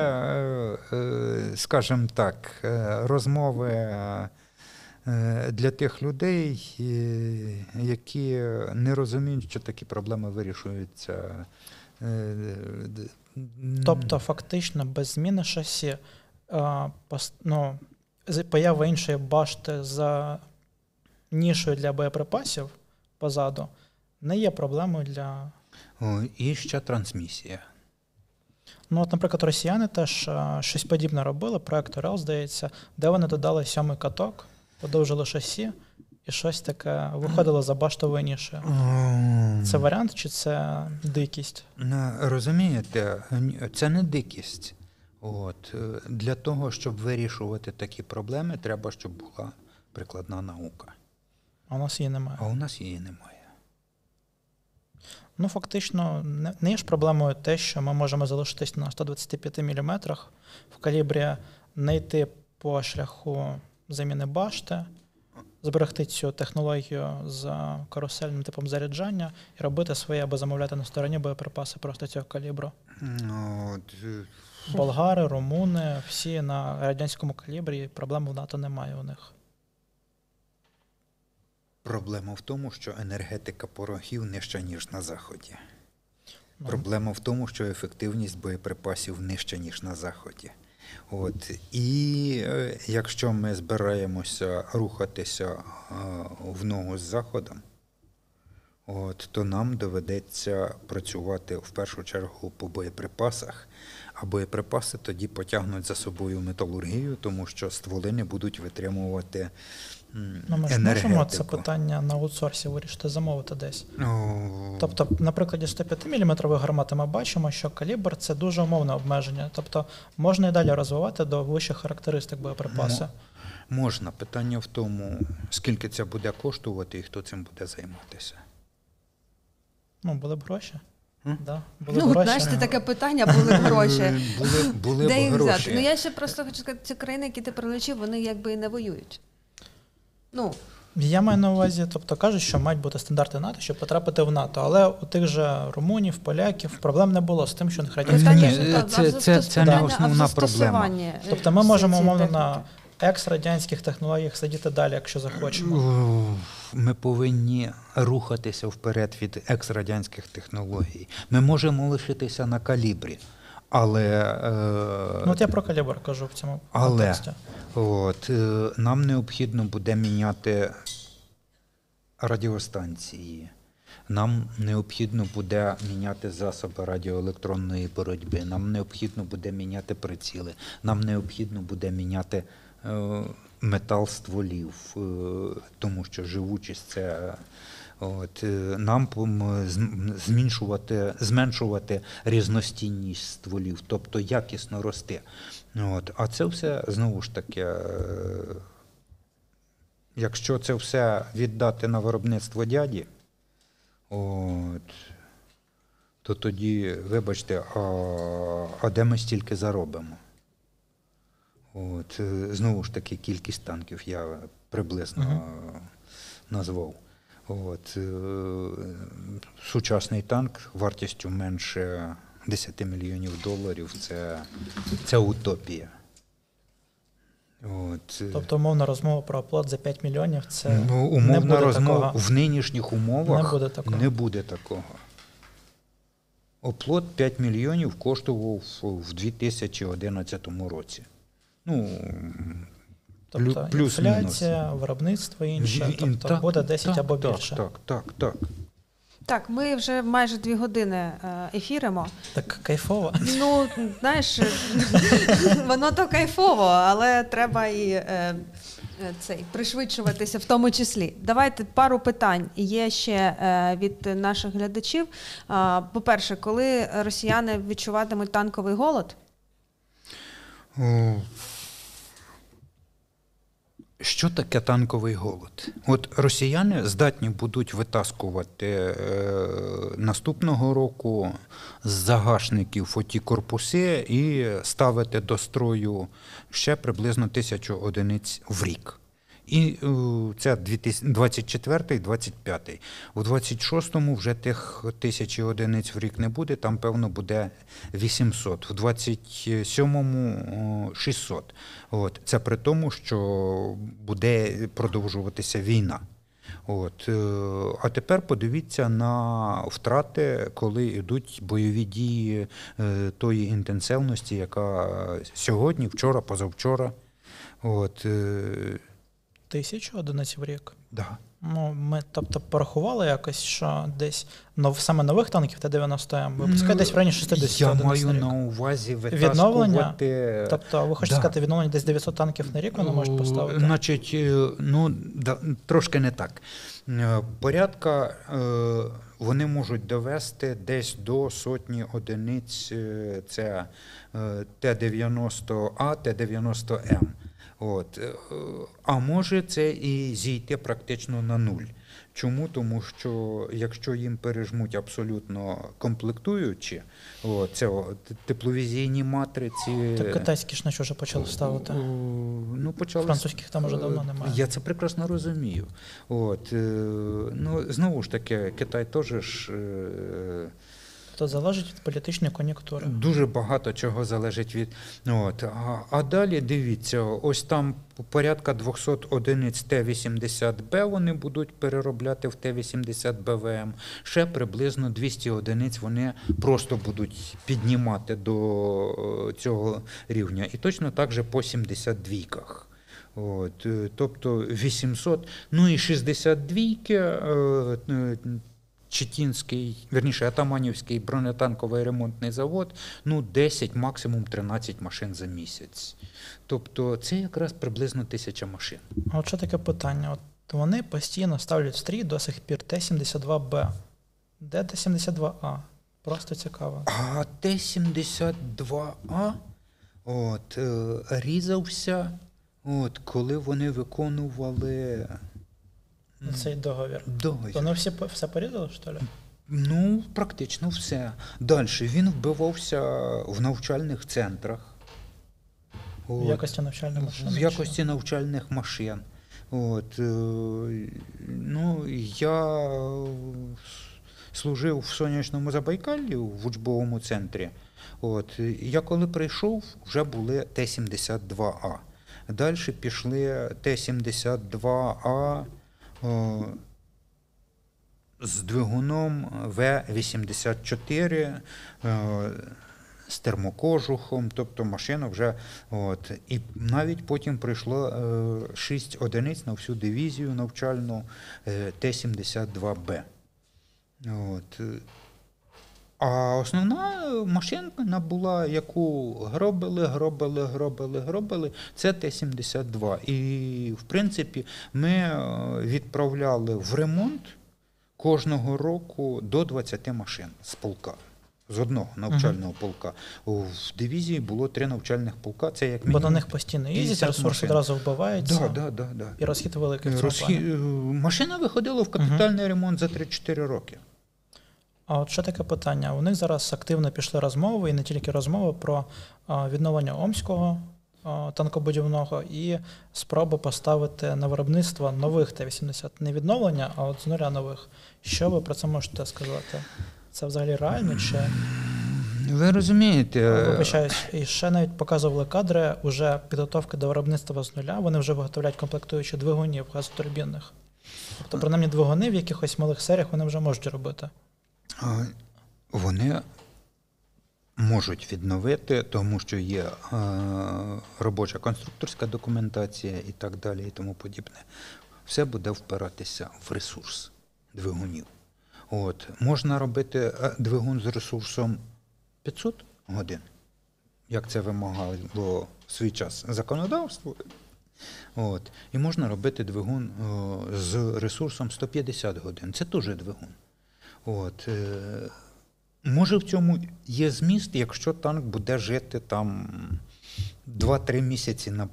е, е, скажімо так, е, розмови е, для тих людей, е, які не розуміють, що такі проблеми вирішуються. е, Тобто, фактично, без зміни шасі, ну, поява іншої башти за нішою для боєприпасів позаду не є проблемою для. і ще трансмісія. Ну, от, наприклад, росіяни теж щось подібне робили, проект Орел, здається, де вони додали сьомий каток, подовжили шасі, і щось таке виходило за баштовою нішою. Це варіант чи це дикість? Ну, Розумієте, це не дикість. От, е, для того, щоб вирішувати такі проблеми, треба, щоб була прикладна наука. А у нас її немає. А у нас її немає. Ну, фактично, не, не є ж проблемою те, що ми можемо залишитись на 125 мм в калібрі, не йти по шляху заміни башти, зберегти цю технологію з карусельним типом заряджання і робити своє або замовляти на стороні боєприпаси просто цього калібру. Ну, е, Болгари, румуни, всі на радянському калібрі, проблем в НАТО немає у них. Проблема в тому, що енергетика порохів нижча, ніж на Заході. Ну, Проблема в тому, що ефективність боєприпасів нижча, ніж на Заході. От. І е, якщо ми збираємося рухатися е, в ногу з Заходом, от, то нам доведеться працювати в першу чергу по боєприпасах, а боєприпаси тоді потягнуть за собою металургію, тому що стволи не будуть витримувати Ну, ми ж енергетику. можемо це питання на аутсорсі вирішити замовити десь. О, Тобто, на прикладі 105 мм гармати ми бачимо, що калібр це дуже умовне обмеження. Тобто можна і далі розвивати до вищих характеристик боєприпаси. Можна. Питання в тому, скільки це буде коштувати і хто цим буде займатися. Ну, були б гроші. Да, були Ну, гроші. знаєш, ти таке питання, були б гроші. Е, Були, були Де б їх гроші. взяти? Ну я ще просто хочу сказати, ці країни, які ти прилечив, вони якби і не воюють. Ну, Я маю на увазі, тобто кажуть, що мають бути стандарти НАТО, щоб потрапити в НАТО. Але у тих же румунів, поляків проблем не було з тим, що радянська Ні, е, це- це- це не основна застосуванні, е, Тобто ми можемо умовно на екс-радянських технологіях сидіти далі, якщо захочемо. Ми повинні рухатися вперед від екс-радянських технологій. Ми можемо лишитися на калібрі, але, е, Ну, от я про калібр кажу в цьому Але контексті. От, е, нам необхідно буде міняти радіостанції. Нам необхідно буде міняти засоби радіоелектронної боротьби. Нам необхідно буде міняти приціли. Нам необхідно буде міняти е, метал стволів, е, тому що живучість це. От, е, нам зменшувати, зменшувати різностійність стволів, тобто якісно рости. От, а це все знову ж таки, е, якщо це все віддати на виробництво дяді, от, то тоді, вибачте, а, а де ми стільки заробимо? От, е, знову ж таки, кількість танків я приблизно е, назвав. От, е, сучасний танк вартістю менше 10 мільйонів доларів це, це утопія. От, е, Тобто, умовна розмова про оплот за 5 мільйонів це ну, не буде розмова такого. в нинішніх умовах Не буде такого. не буде такого. Оплот 5 мільйонів коштував в 2011 році. Ну, Тобто плю- плюс-мінус. виробництво інше, Ін- тобто так, буде 10 так, або так, більше. Так, так, так. Так, ми вже майже дві години е, ефіримо. Так кайфово. Ну, знаєш, воно то кайфово, але треба і е, е, цей пришвидшуватися в тому числі. Давайте пару питань є ще е, від наших глядачів. По-перше, коли росіяни відчуватимуть танковий голод? Що таке танковий голод? От росіяни здатні будуть витаскувати е, наступного року з загашників оті корпуси і ставити до строю ще приблизно тисячу одиниць в рік. І це 24 25 У 26-му вже тих тисячі одиниць в рік не буде, там, певно, буде 800. В 27-му о, 600. От. Це при тому, що буде продовжуватися війна. От. е, А тепер подивіться на втрати, коли йдуть бойові дії е, тої інтенсивності, яка сьогодні, вчора, позавчора. От, е, Тисячу одиниць в рік. да. Ну, ми, тобто, порахували якось, що десь нов, саме нових танків Т-90М випускають десь в районі 60 Я маю на рік. на увазі Відновлення? Тобто, ви хочете Да. сказати, відновлення десь 900 танків на рік вони можуть поставити? Значить, е, ну, да, трошки не так. Е, Порядка е, вони можуть довести десь до сотні одиниць. е, Це е, Т-90А, Т-90М. От. е, А може це і зійти практично на нуль. Чому? Тому що якщо їм пережмуть абсолютно комплектуючі, о, це о, тепловізійні матриці. Так китайські ж на що вже почали ставити. О, Ну, почали Французьких там уже давно Е, немає. Я це прекрасно розумію. От, е, ну, знову ж таки, Китай теж ж. Е, То залежить від політичної кон'юнктури. Дуже багато чого залежить від. От. А, а далі дивіться, ось там порядка 200 одиниць Т-80Б вони будуть переробляти в Т-80 БВМ. Ще приблизно 200 одиниць вони просто будуть піднімати до е, цього рівня. І точно так же по 72-ках. От, е, тобто 800, ну і 62-ки. Читінський, верніше, Атаманівський бронетанковий ремонтний завод, ну 10, максимум 13 машин за місяць. Тобто це якраз приблизно тисяча машин. А от що таке питання? От вони постійно ставлять в стрій до сих пір Т-72Б. Де Т-72А? Просто цікаво. А Т-72А от, е, різався, от, коли вони виконували Цей договір. договір. Вони всі все порізали, що ли? Ну, практично все. Далі він вбивався в навчальних центрах. В якості навчальної машини. В якості навчальних машин. От, е, ну, я служив в сонячному Забайкаллі в учбовому центрі. От, я коли прийшов, вже були Т-72А. Далі пішли Т-72А о, з двигуном В-84. е, з термокожухом, тобто машина вже. От, і навіть потім прийшло е, 6 одиниць на всю дивізію навчальну е, Т-72Б. От. А основна машинка була, яку гробили, гробили, гробили, гробили, це Т-72. І, в принципі, ми е, відправляли в ремонт кожного року до 20 машин з полка. З одного навчального полка. В дивізії було три навчальних полка. Це як Бо на них постійно їздять, ресурс одразу вбивається. Да, да, да, да. І розхід великий в Розхі... е, Машина виходила в капітальний ремонт за 3-4 роки. А от ще таке питання. У них зараз активно пішли розмови, і не тільки розмови про відновлення Омського танкобудівного і спробу поставити на виробництво нових Т-80. Не відновлення, а от з нуля нових. Що ви про це можете сказати? Це взагалі реально? Чи Ви розумієте, вибачаюсь, і ще навіть показували кадри уже підготовки до виробництва з нуля. Вони вже виготовляють комплектуючі двигунів газотурбінних. Тобто, принаймні, двигуни в якихось малих серіях вони вже можуть робити. Вони можуть відновити, тому що є робоча конструкторська документація і так далі, і тому подібне. Все буде впиратися в ресурс двигунів. От. Можна робити е, двигун з ресурсом 500 годин, як це вимагало в свій час законодавство. От. І можна робити двигун з ресурсом 150 годин. Це теж двигун. От, е, може, в цьому є зміст, якщо танк буде жити там 2-3 місяці на,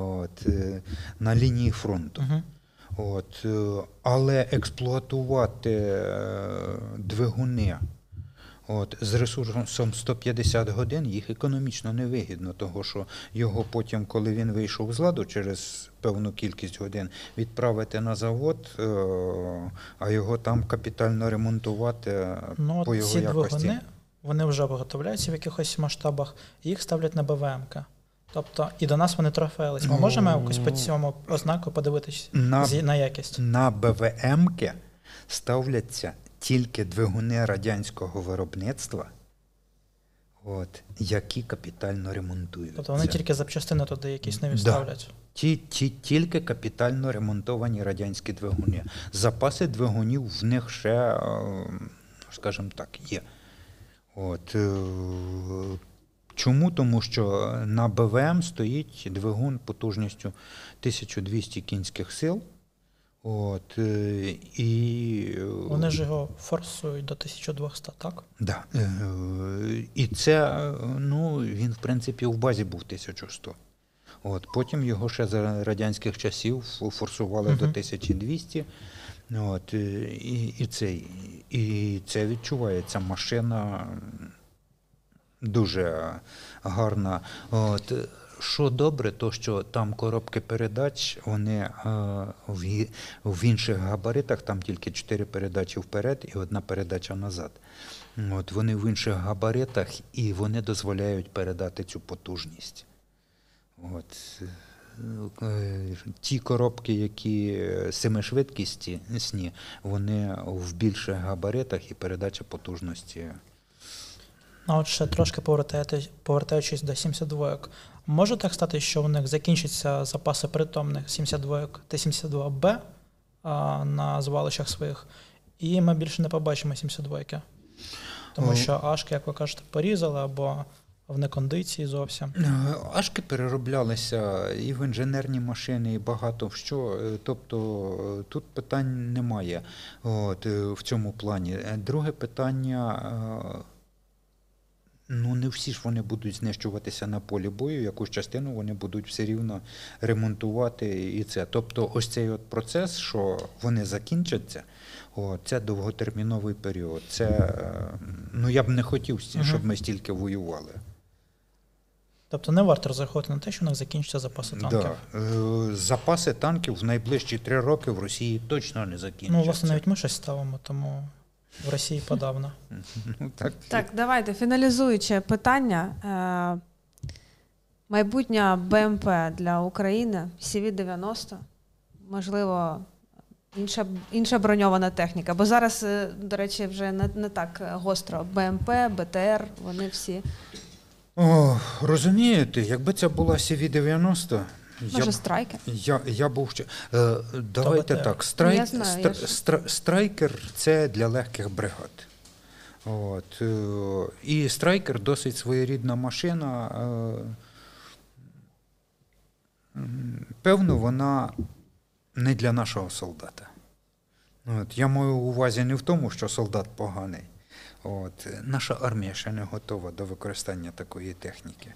от, е, на лінії фронту. Угу. От, е, але експлуатувати двигуни от, з ресурсом 150 годин їх економічно невигідно, того що його потім, коли він вийшов з ладу через певну кількість годин, відправити на завод, е, а його там капітально ремонтувати е, Ну, по його ці якості. двигуни вони вже виготовляються в якихось масштабах, їх ставлять на БВМК. Тобто і до нас вони трофеїлись. Ми Ну, можемо якось по цьому ознаку подивитись На на якість. На БВМки ставляться тільки двигуни радянського виробництва, от, які капітально ремонтуються. Тобто вони тільки запчастини туди якісь нові Да. Ті, ті, тільки капітально ремонтовані радянські двигуни. Запаси двигунів в них ще, е, скажімо так, є. От, е, чому? Тому що на БВМ стоїть двигун потужністю 1200 кінських сил. От, е, і, е, Вони ж його форсують до 1200, так? Да. Е, І це, ну, він, в принципі, в базі був 1100. От, потім його ще за радянських часів форсували до 1200. От, і, і, це, і це відчувається. Машина дуже гарна. От, що добре, то що там коробки передач, вони е, в, інших габаритах, там тільки чотири передачі вперед і одна передача назад. От, вони в інших габаритах і вони дозволяють передати цю потужність. От. е, Ті коробки, які семишвидкісні, сні, вони в більших габаритах і передача потужності. А от ще трошки повертаючись до 72 може так стати, що у них закінчаться запаси притомних 72 Т-72Б на звалищах своїх, і ми більше не побачимо 72 Тому О. що Ашки, як ви кажете, порізали або в некондиції зовсім. Е, Ашки перероблялися і в інженерні машини, і багато в що. Е, Тобто е, тут питань немає от, в цьому плані. Друге питання. Ну, не всі ж вони будуть знищуватися на полі бою, якусь частину вони будуть все рівно ремонтувати і це. Тобто, ось цей от процес, що вони закінчаться, о, це довготерміновий період. Це, е, ну я б не хотів, щоб ми стільки воювали. Тобто не варто розраховувати на те, що у них закінчаться запаси танків. Да. Е, Запаси танків в найближчі три роки в Росії точно не закінчаться. Ну, власне, навіть ми щось ставимо, тому в Росії подавно. Ну, так. Так, давайте фіналізуюче питання. Е, майбутня БМП для України CV-90, можливо, інша, інша броньована техніка. Бо зараз, е, до речі, вже не, не так гостро. БМП, БТР, вони всі. О, розумієте, якби це була CV-90, я, Може, страйкер? я, я був ще. Е, давайте так. Страйк, Я знаю, стра- я ж- страйкер це для легких бригад. От, е, і страйкер досить своєрідна машина. Е, певно, вона не для нашого солдата. От, я маю увазі не в тому, що солдат поганий. От, наша армія ще не готова до використання такої техніки.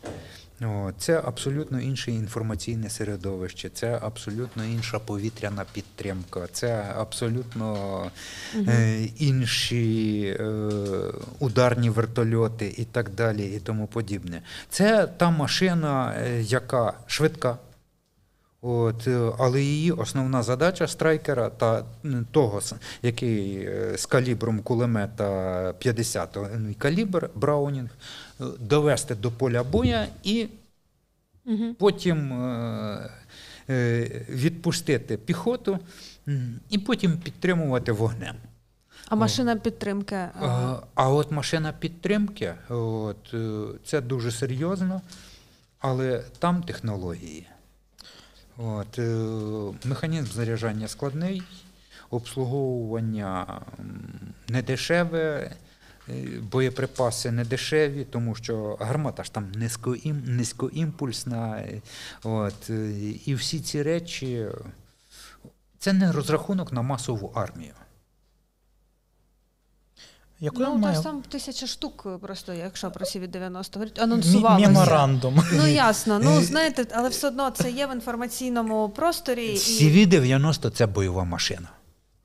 От, це абсолютно інше інформаційне середовище, це абсолютно інша повітряна підтримка, це абсолютно е, інші е, ударні вертольоти і так далі, і тому подібне. Це та машина, е, яка швидка. От, е, але її основна задача страйкера та того, який е, з калібром кулемета 50 калібр Браунінг, е, довести до поля боя і Угу. потім е, е, відпустити піхоту і потім підтримувати вогнем. А машина підтримки. е, А, а от машина підтримки, от, е, це дуже серйозно, але там технології. От, е, механізм заряджання складний, обслуговування недешеве, е, боєприпаси недешеві, тому що гармата ж там низькоім, низькоімпульсна. е, От, і всі ці речі це не розрахунок на масову армію. Якою Ну, має там тисяча штук, просто, якщо про CV-90 говорять, мі- анонсувалося. меморандум? Ну ясно, ну знаєте, але все одно це є в інформаційному просторі. І... CV-90 це бойова машина.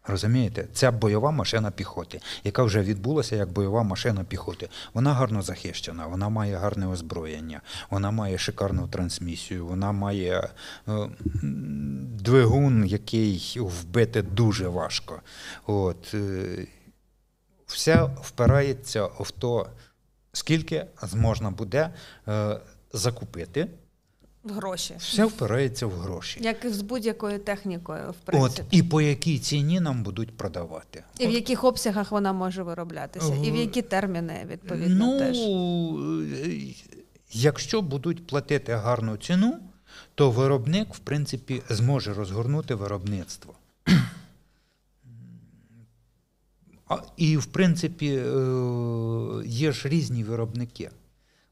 Розумієте? Це бойова машина піхоти, яка вже відбулася як бойова машина піхоти. Вона гарно захищена, вона має гарне озброєння, вона має шикарну трансмісію, вона має е, двигун, який вбити дуже важко. От, е, все впирається в то, скільки зможна буде е, закупити. в гроші. Все впирається в гроші. Як і з будь-якою технікою, в От, і по якій ціні нам будуть продавати. І в яких обсягах вона може вироблятися, і в які терміни, відповідно, ну, теж. е, якщо будуть платити гарну ціну, то виробник, в принципі, зможе розгорнути виробництво. А, і, в принципі, е, є ж різні виробники.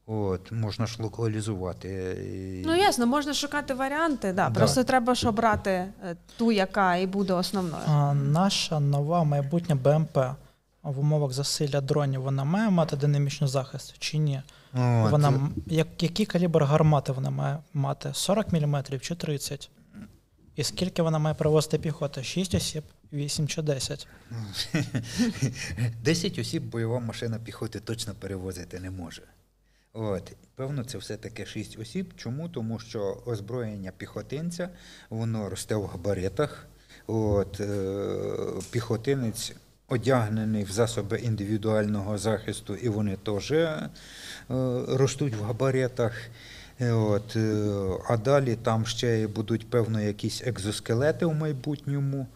От, можна ж локалізувати. е, Ну ясно, можна шукати варіанти, да. Да. Просто треба ж обрати е, ту, яка і буде основною. А, наша нова майбутня БМП в умовах засилля дронів вона має мати динамічний захист чи ні? От, Вона як, який калібр гармати вона має мати? 40 мм чи 30? І скільки вона має привозити піхоти? 6 осіб? 8 чи 10. 10 осіб бойова машина піхоти точно перевозити не може. От, певно, це все-таки 6 осіб. Чому? Тому що озброєння піхотинця воно росте в габаритах. От, е, піхотинець одягнений в засоби індивідуального захисту, і вони теж е, ростуть в габаритах. Е, От, а далі там ще будуть, певно, якісь екзоскелети в майбутньому.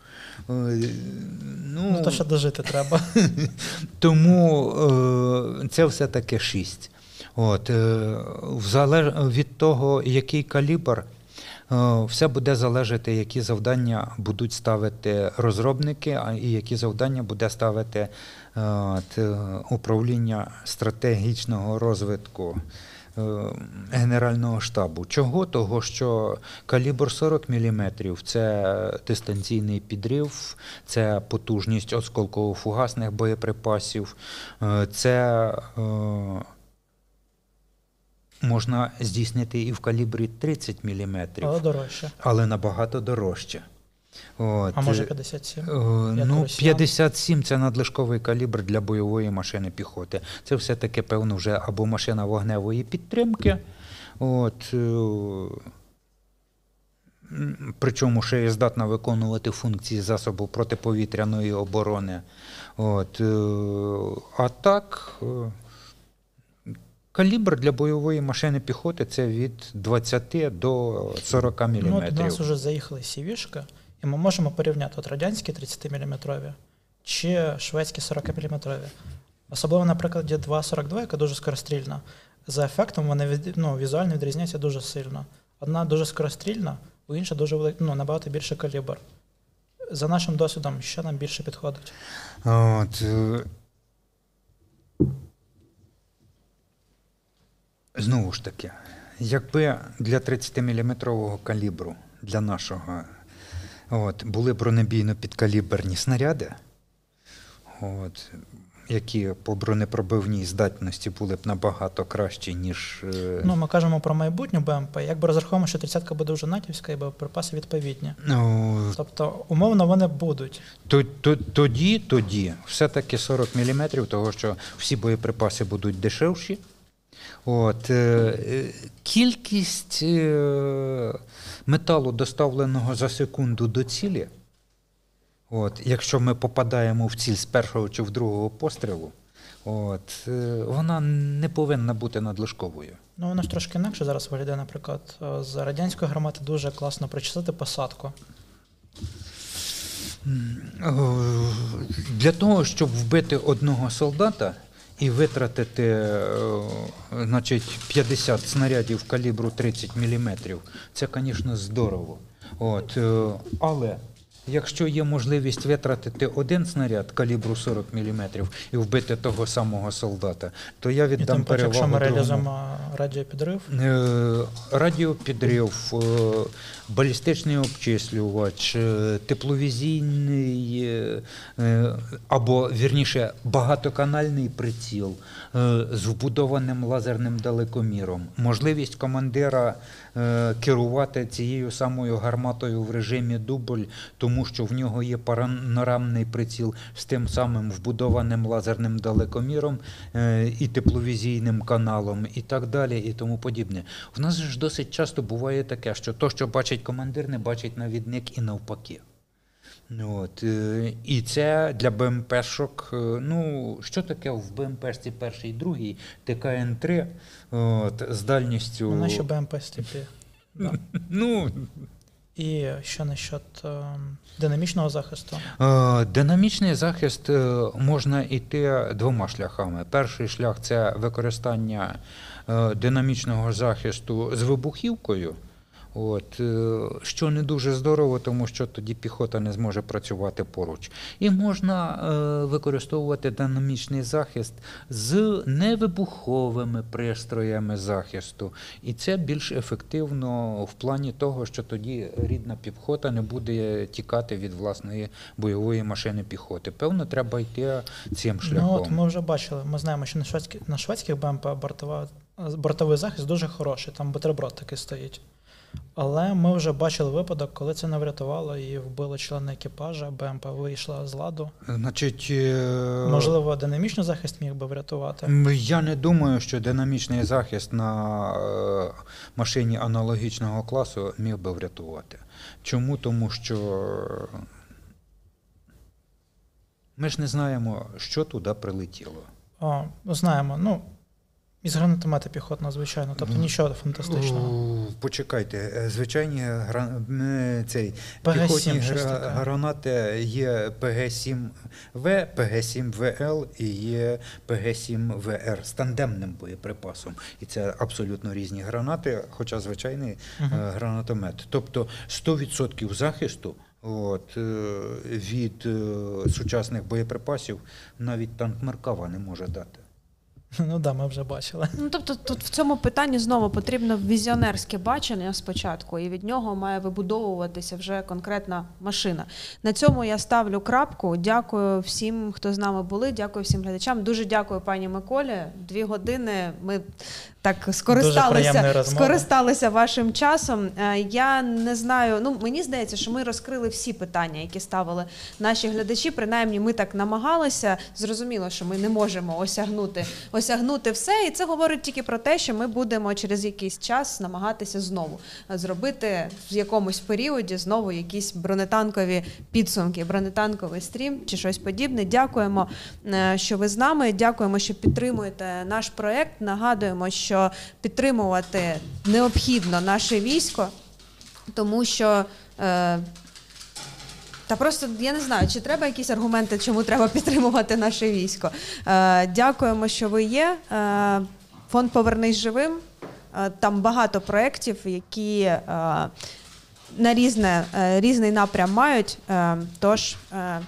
Ну, Ну, то ще дожити треба. тому е, це все-таки 6. От, е, залеж... Від того, який калібр, все буде залежати, які завдання будуть ставити розробники, а і які завдання буде ставити от, управління стратегічного розвитку. Е, Генерального штабу. Чого? Того, що калібр 40 мм це дистанційний підрив, це потужність осколково-фугасних боєприпасів, е, це е, можна здійснити і в калібрі 30 мм, Але дорожче. але набагато дорожче. От. А може е, 57? Е, Ну, 57 це надлишковий калібр для бойової машини піхоти. Це все-таки, певно, вже або машина вогневої підтримки. От, е, причому ще є здатна виконувати функції засобу протиповітряної оборони. От, е, а так, е, калібр для бойової машини піхоти це від 20 до 40 мм. Ну, до нас вже заїхали сівішка, і ми можемо порівняти от радянські 30-мм чи шведські 40-мм. Особливо на прикладі 2.42, яка дуже скорострільна. За ефектом вони від, ну, візуально відрізняються дуже сильно. Одна дуже скорострільна, у інша дуже велик, ну, набагато більший калібр. За нашим досвідом, що нам більше підходить? От, е, знову ж таки, якби для 30-мм калібру для нашого от, були бронебійно-підкаліберні снаряди, от, які по бронепробивній здатності були б набагато кращі, ніж. е, Ну, ми кажемо про майбутню БМП. Якби розраховуємо, що 30-ка буде вже натівська, і боєприпаси відповідні. ну, Тобто, умовно, вони будуть. То- то- Тоді, тоді, все-таки 40 мм, того що всі боєприпаси будуть дешевші. От, е, е, кількість металу, доставленого за секунду до цілі, от, якщо ми попадаємо в ціль з першого чи в другого пострілу, от, е, вона не повинна бути надлишковою. Ну, воно ж трошки інакше зараз виглядає, наприклад, е, з радянської гармати дуже класно причислити посадку. Для того, щоб вбити одного солдата і витратити е, значить, 50 снарядів калібру 30 мм, це, звісно, здорово. От, е, але якщо є можливість витратити один снаряд калібру 40 мм і вбити того самого солдата, то я І віддам тим паче, якщо ми реалізуємо радіопідрив, Е, Радіопідрив, е, балістичний обчислювач, е, тепловізійний або вірніше багатоканальний приціл з вбудованим лазерним далекоміром, можливість командира керувати цією самою гарматою в режимі дубль, тому що в нього є панорамний приціл з тим самим вбудованим лазерним далекоміром е, і тепловізійним каналом, і так далі, і тому подібне. В нас ж досить часто буває таке, що то, що бачить командир, не бачить навідник і навпаки. От, е, і це для БМПшок. е, Ну, що таке в БМПшці перший і другий, ТКН-3 от, з дальністю. ну, наші БМП стіпі. Да. Ну, І що насчет е, динамічного захисту? Е, Динамічний захист можна йти двома шляхами. Перший шлях це використання динамічного захисту з вибухівкою. От, е, що не дуже здорово, тому що тоді піхота не зможе працювати поруч. І можна е, використовувати динамічний захист з невибуховими пристроями захисту. І це більш ефективно в плані того, що тоді рідна піхота не буде тікати від власної бойової машини піхоти. Певно, треба йти цим шляхом. Ну, от ми вже бачили, ми знаємо, що на, шведських, на шведських БМП бортова, бортовий захист дуже хороший, там бутерброд такий стоїть. Але ми вже бачили випадок, коли це не врятувало і вбило члена екіпажа, БМП вийшла з ладу. Значить, е, Можливо, динамічний захист міг би врятувати. Я не думаю, що динамічний захист на е, машині аналогічного класу міг би врятувати. Чому? Тому що е, ми ж не знаємо, що туди прилетіло. О, знаємо, ну, із гранатомета піхотного, звичайно, тобто нічого фантастичного. Почекайте, е, звичайні гра... м, цей, ПГ-7 піхотні гра... гранати є ПГ-7В, ПГ-7ВЛ і є ПГ-7ВР з тандемним боєприпасом. І це абсолютно різні гранати, хоча звичайний е, гранатомет. Тобто 100% захисту от, е, від сучасних боєприпасів навіть танк Меркава не може дати. Ну да, ми вже бачили. Ну тобто, тут в цьому питанні знову потрібно візіонерське бачення спочатку, і від нього має вибудовуватися вже конкретна машина. На цьому я ставлю крапку. Дякую всім, хто з нами були. Дякую всім глядачам. Дуже дякую, пані Миколі. Дві години ми так скористалися, скористалися вашим часом. Е, Я не знаю. Ну мені здається, що ми розкрили всі питання, які ставили наші глядачі. Принаймні, ми так намагалися. Зрозуміло, що ми не можемо осягнути, осягнути все, і це говорить тільки про те, що ми будемо через якийсь час намагатися знову зробити в якомусь періоді знову якісь бронетанкові підсумки, бронетанковий стрім чи щось подібне. Дякуємо, е, що ви з нами. Дякуємо, що підтримуєте наш проект. Нагадуємо, що підтримувати необхідно наше військо, тому що. Е, та просто я не знаю, чи треба якісь аргументи, чому треба підтримувати наше військо. Е, дякуємо, що ви є. Е, фонд Повернись живим. Е, там багато проєктів, які е, на різне, е, різний напрям мають. Е, тож е,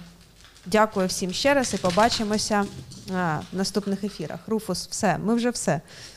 дякую всім ще раз і побачимося в наступних ефірах. Руфус, все, ми вже все.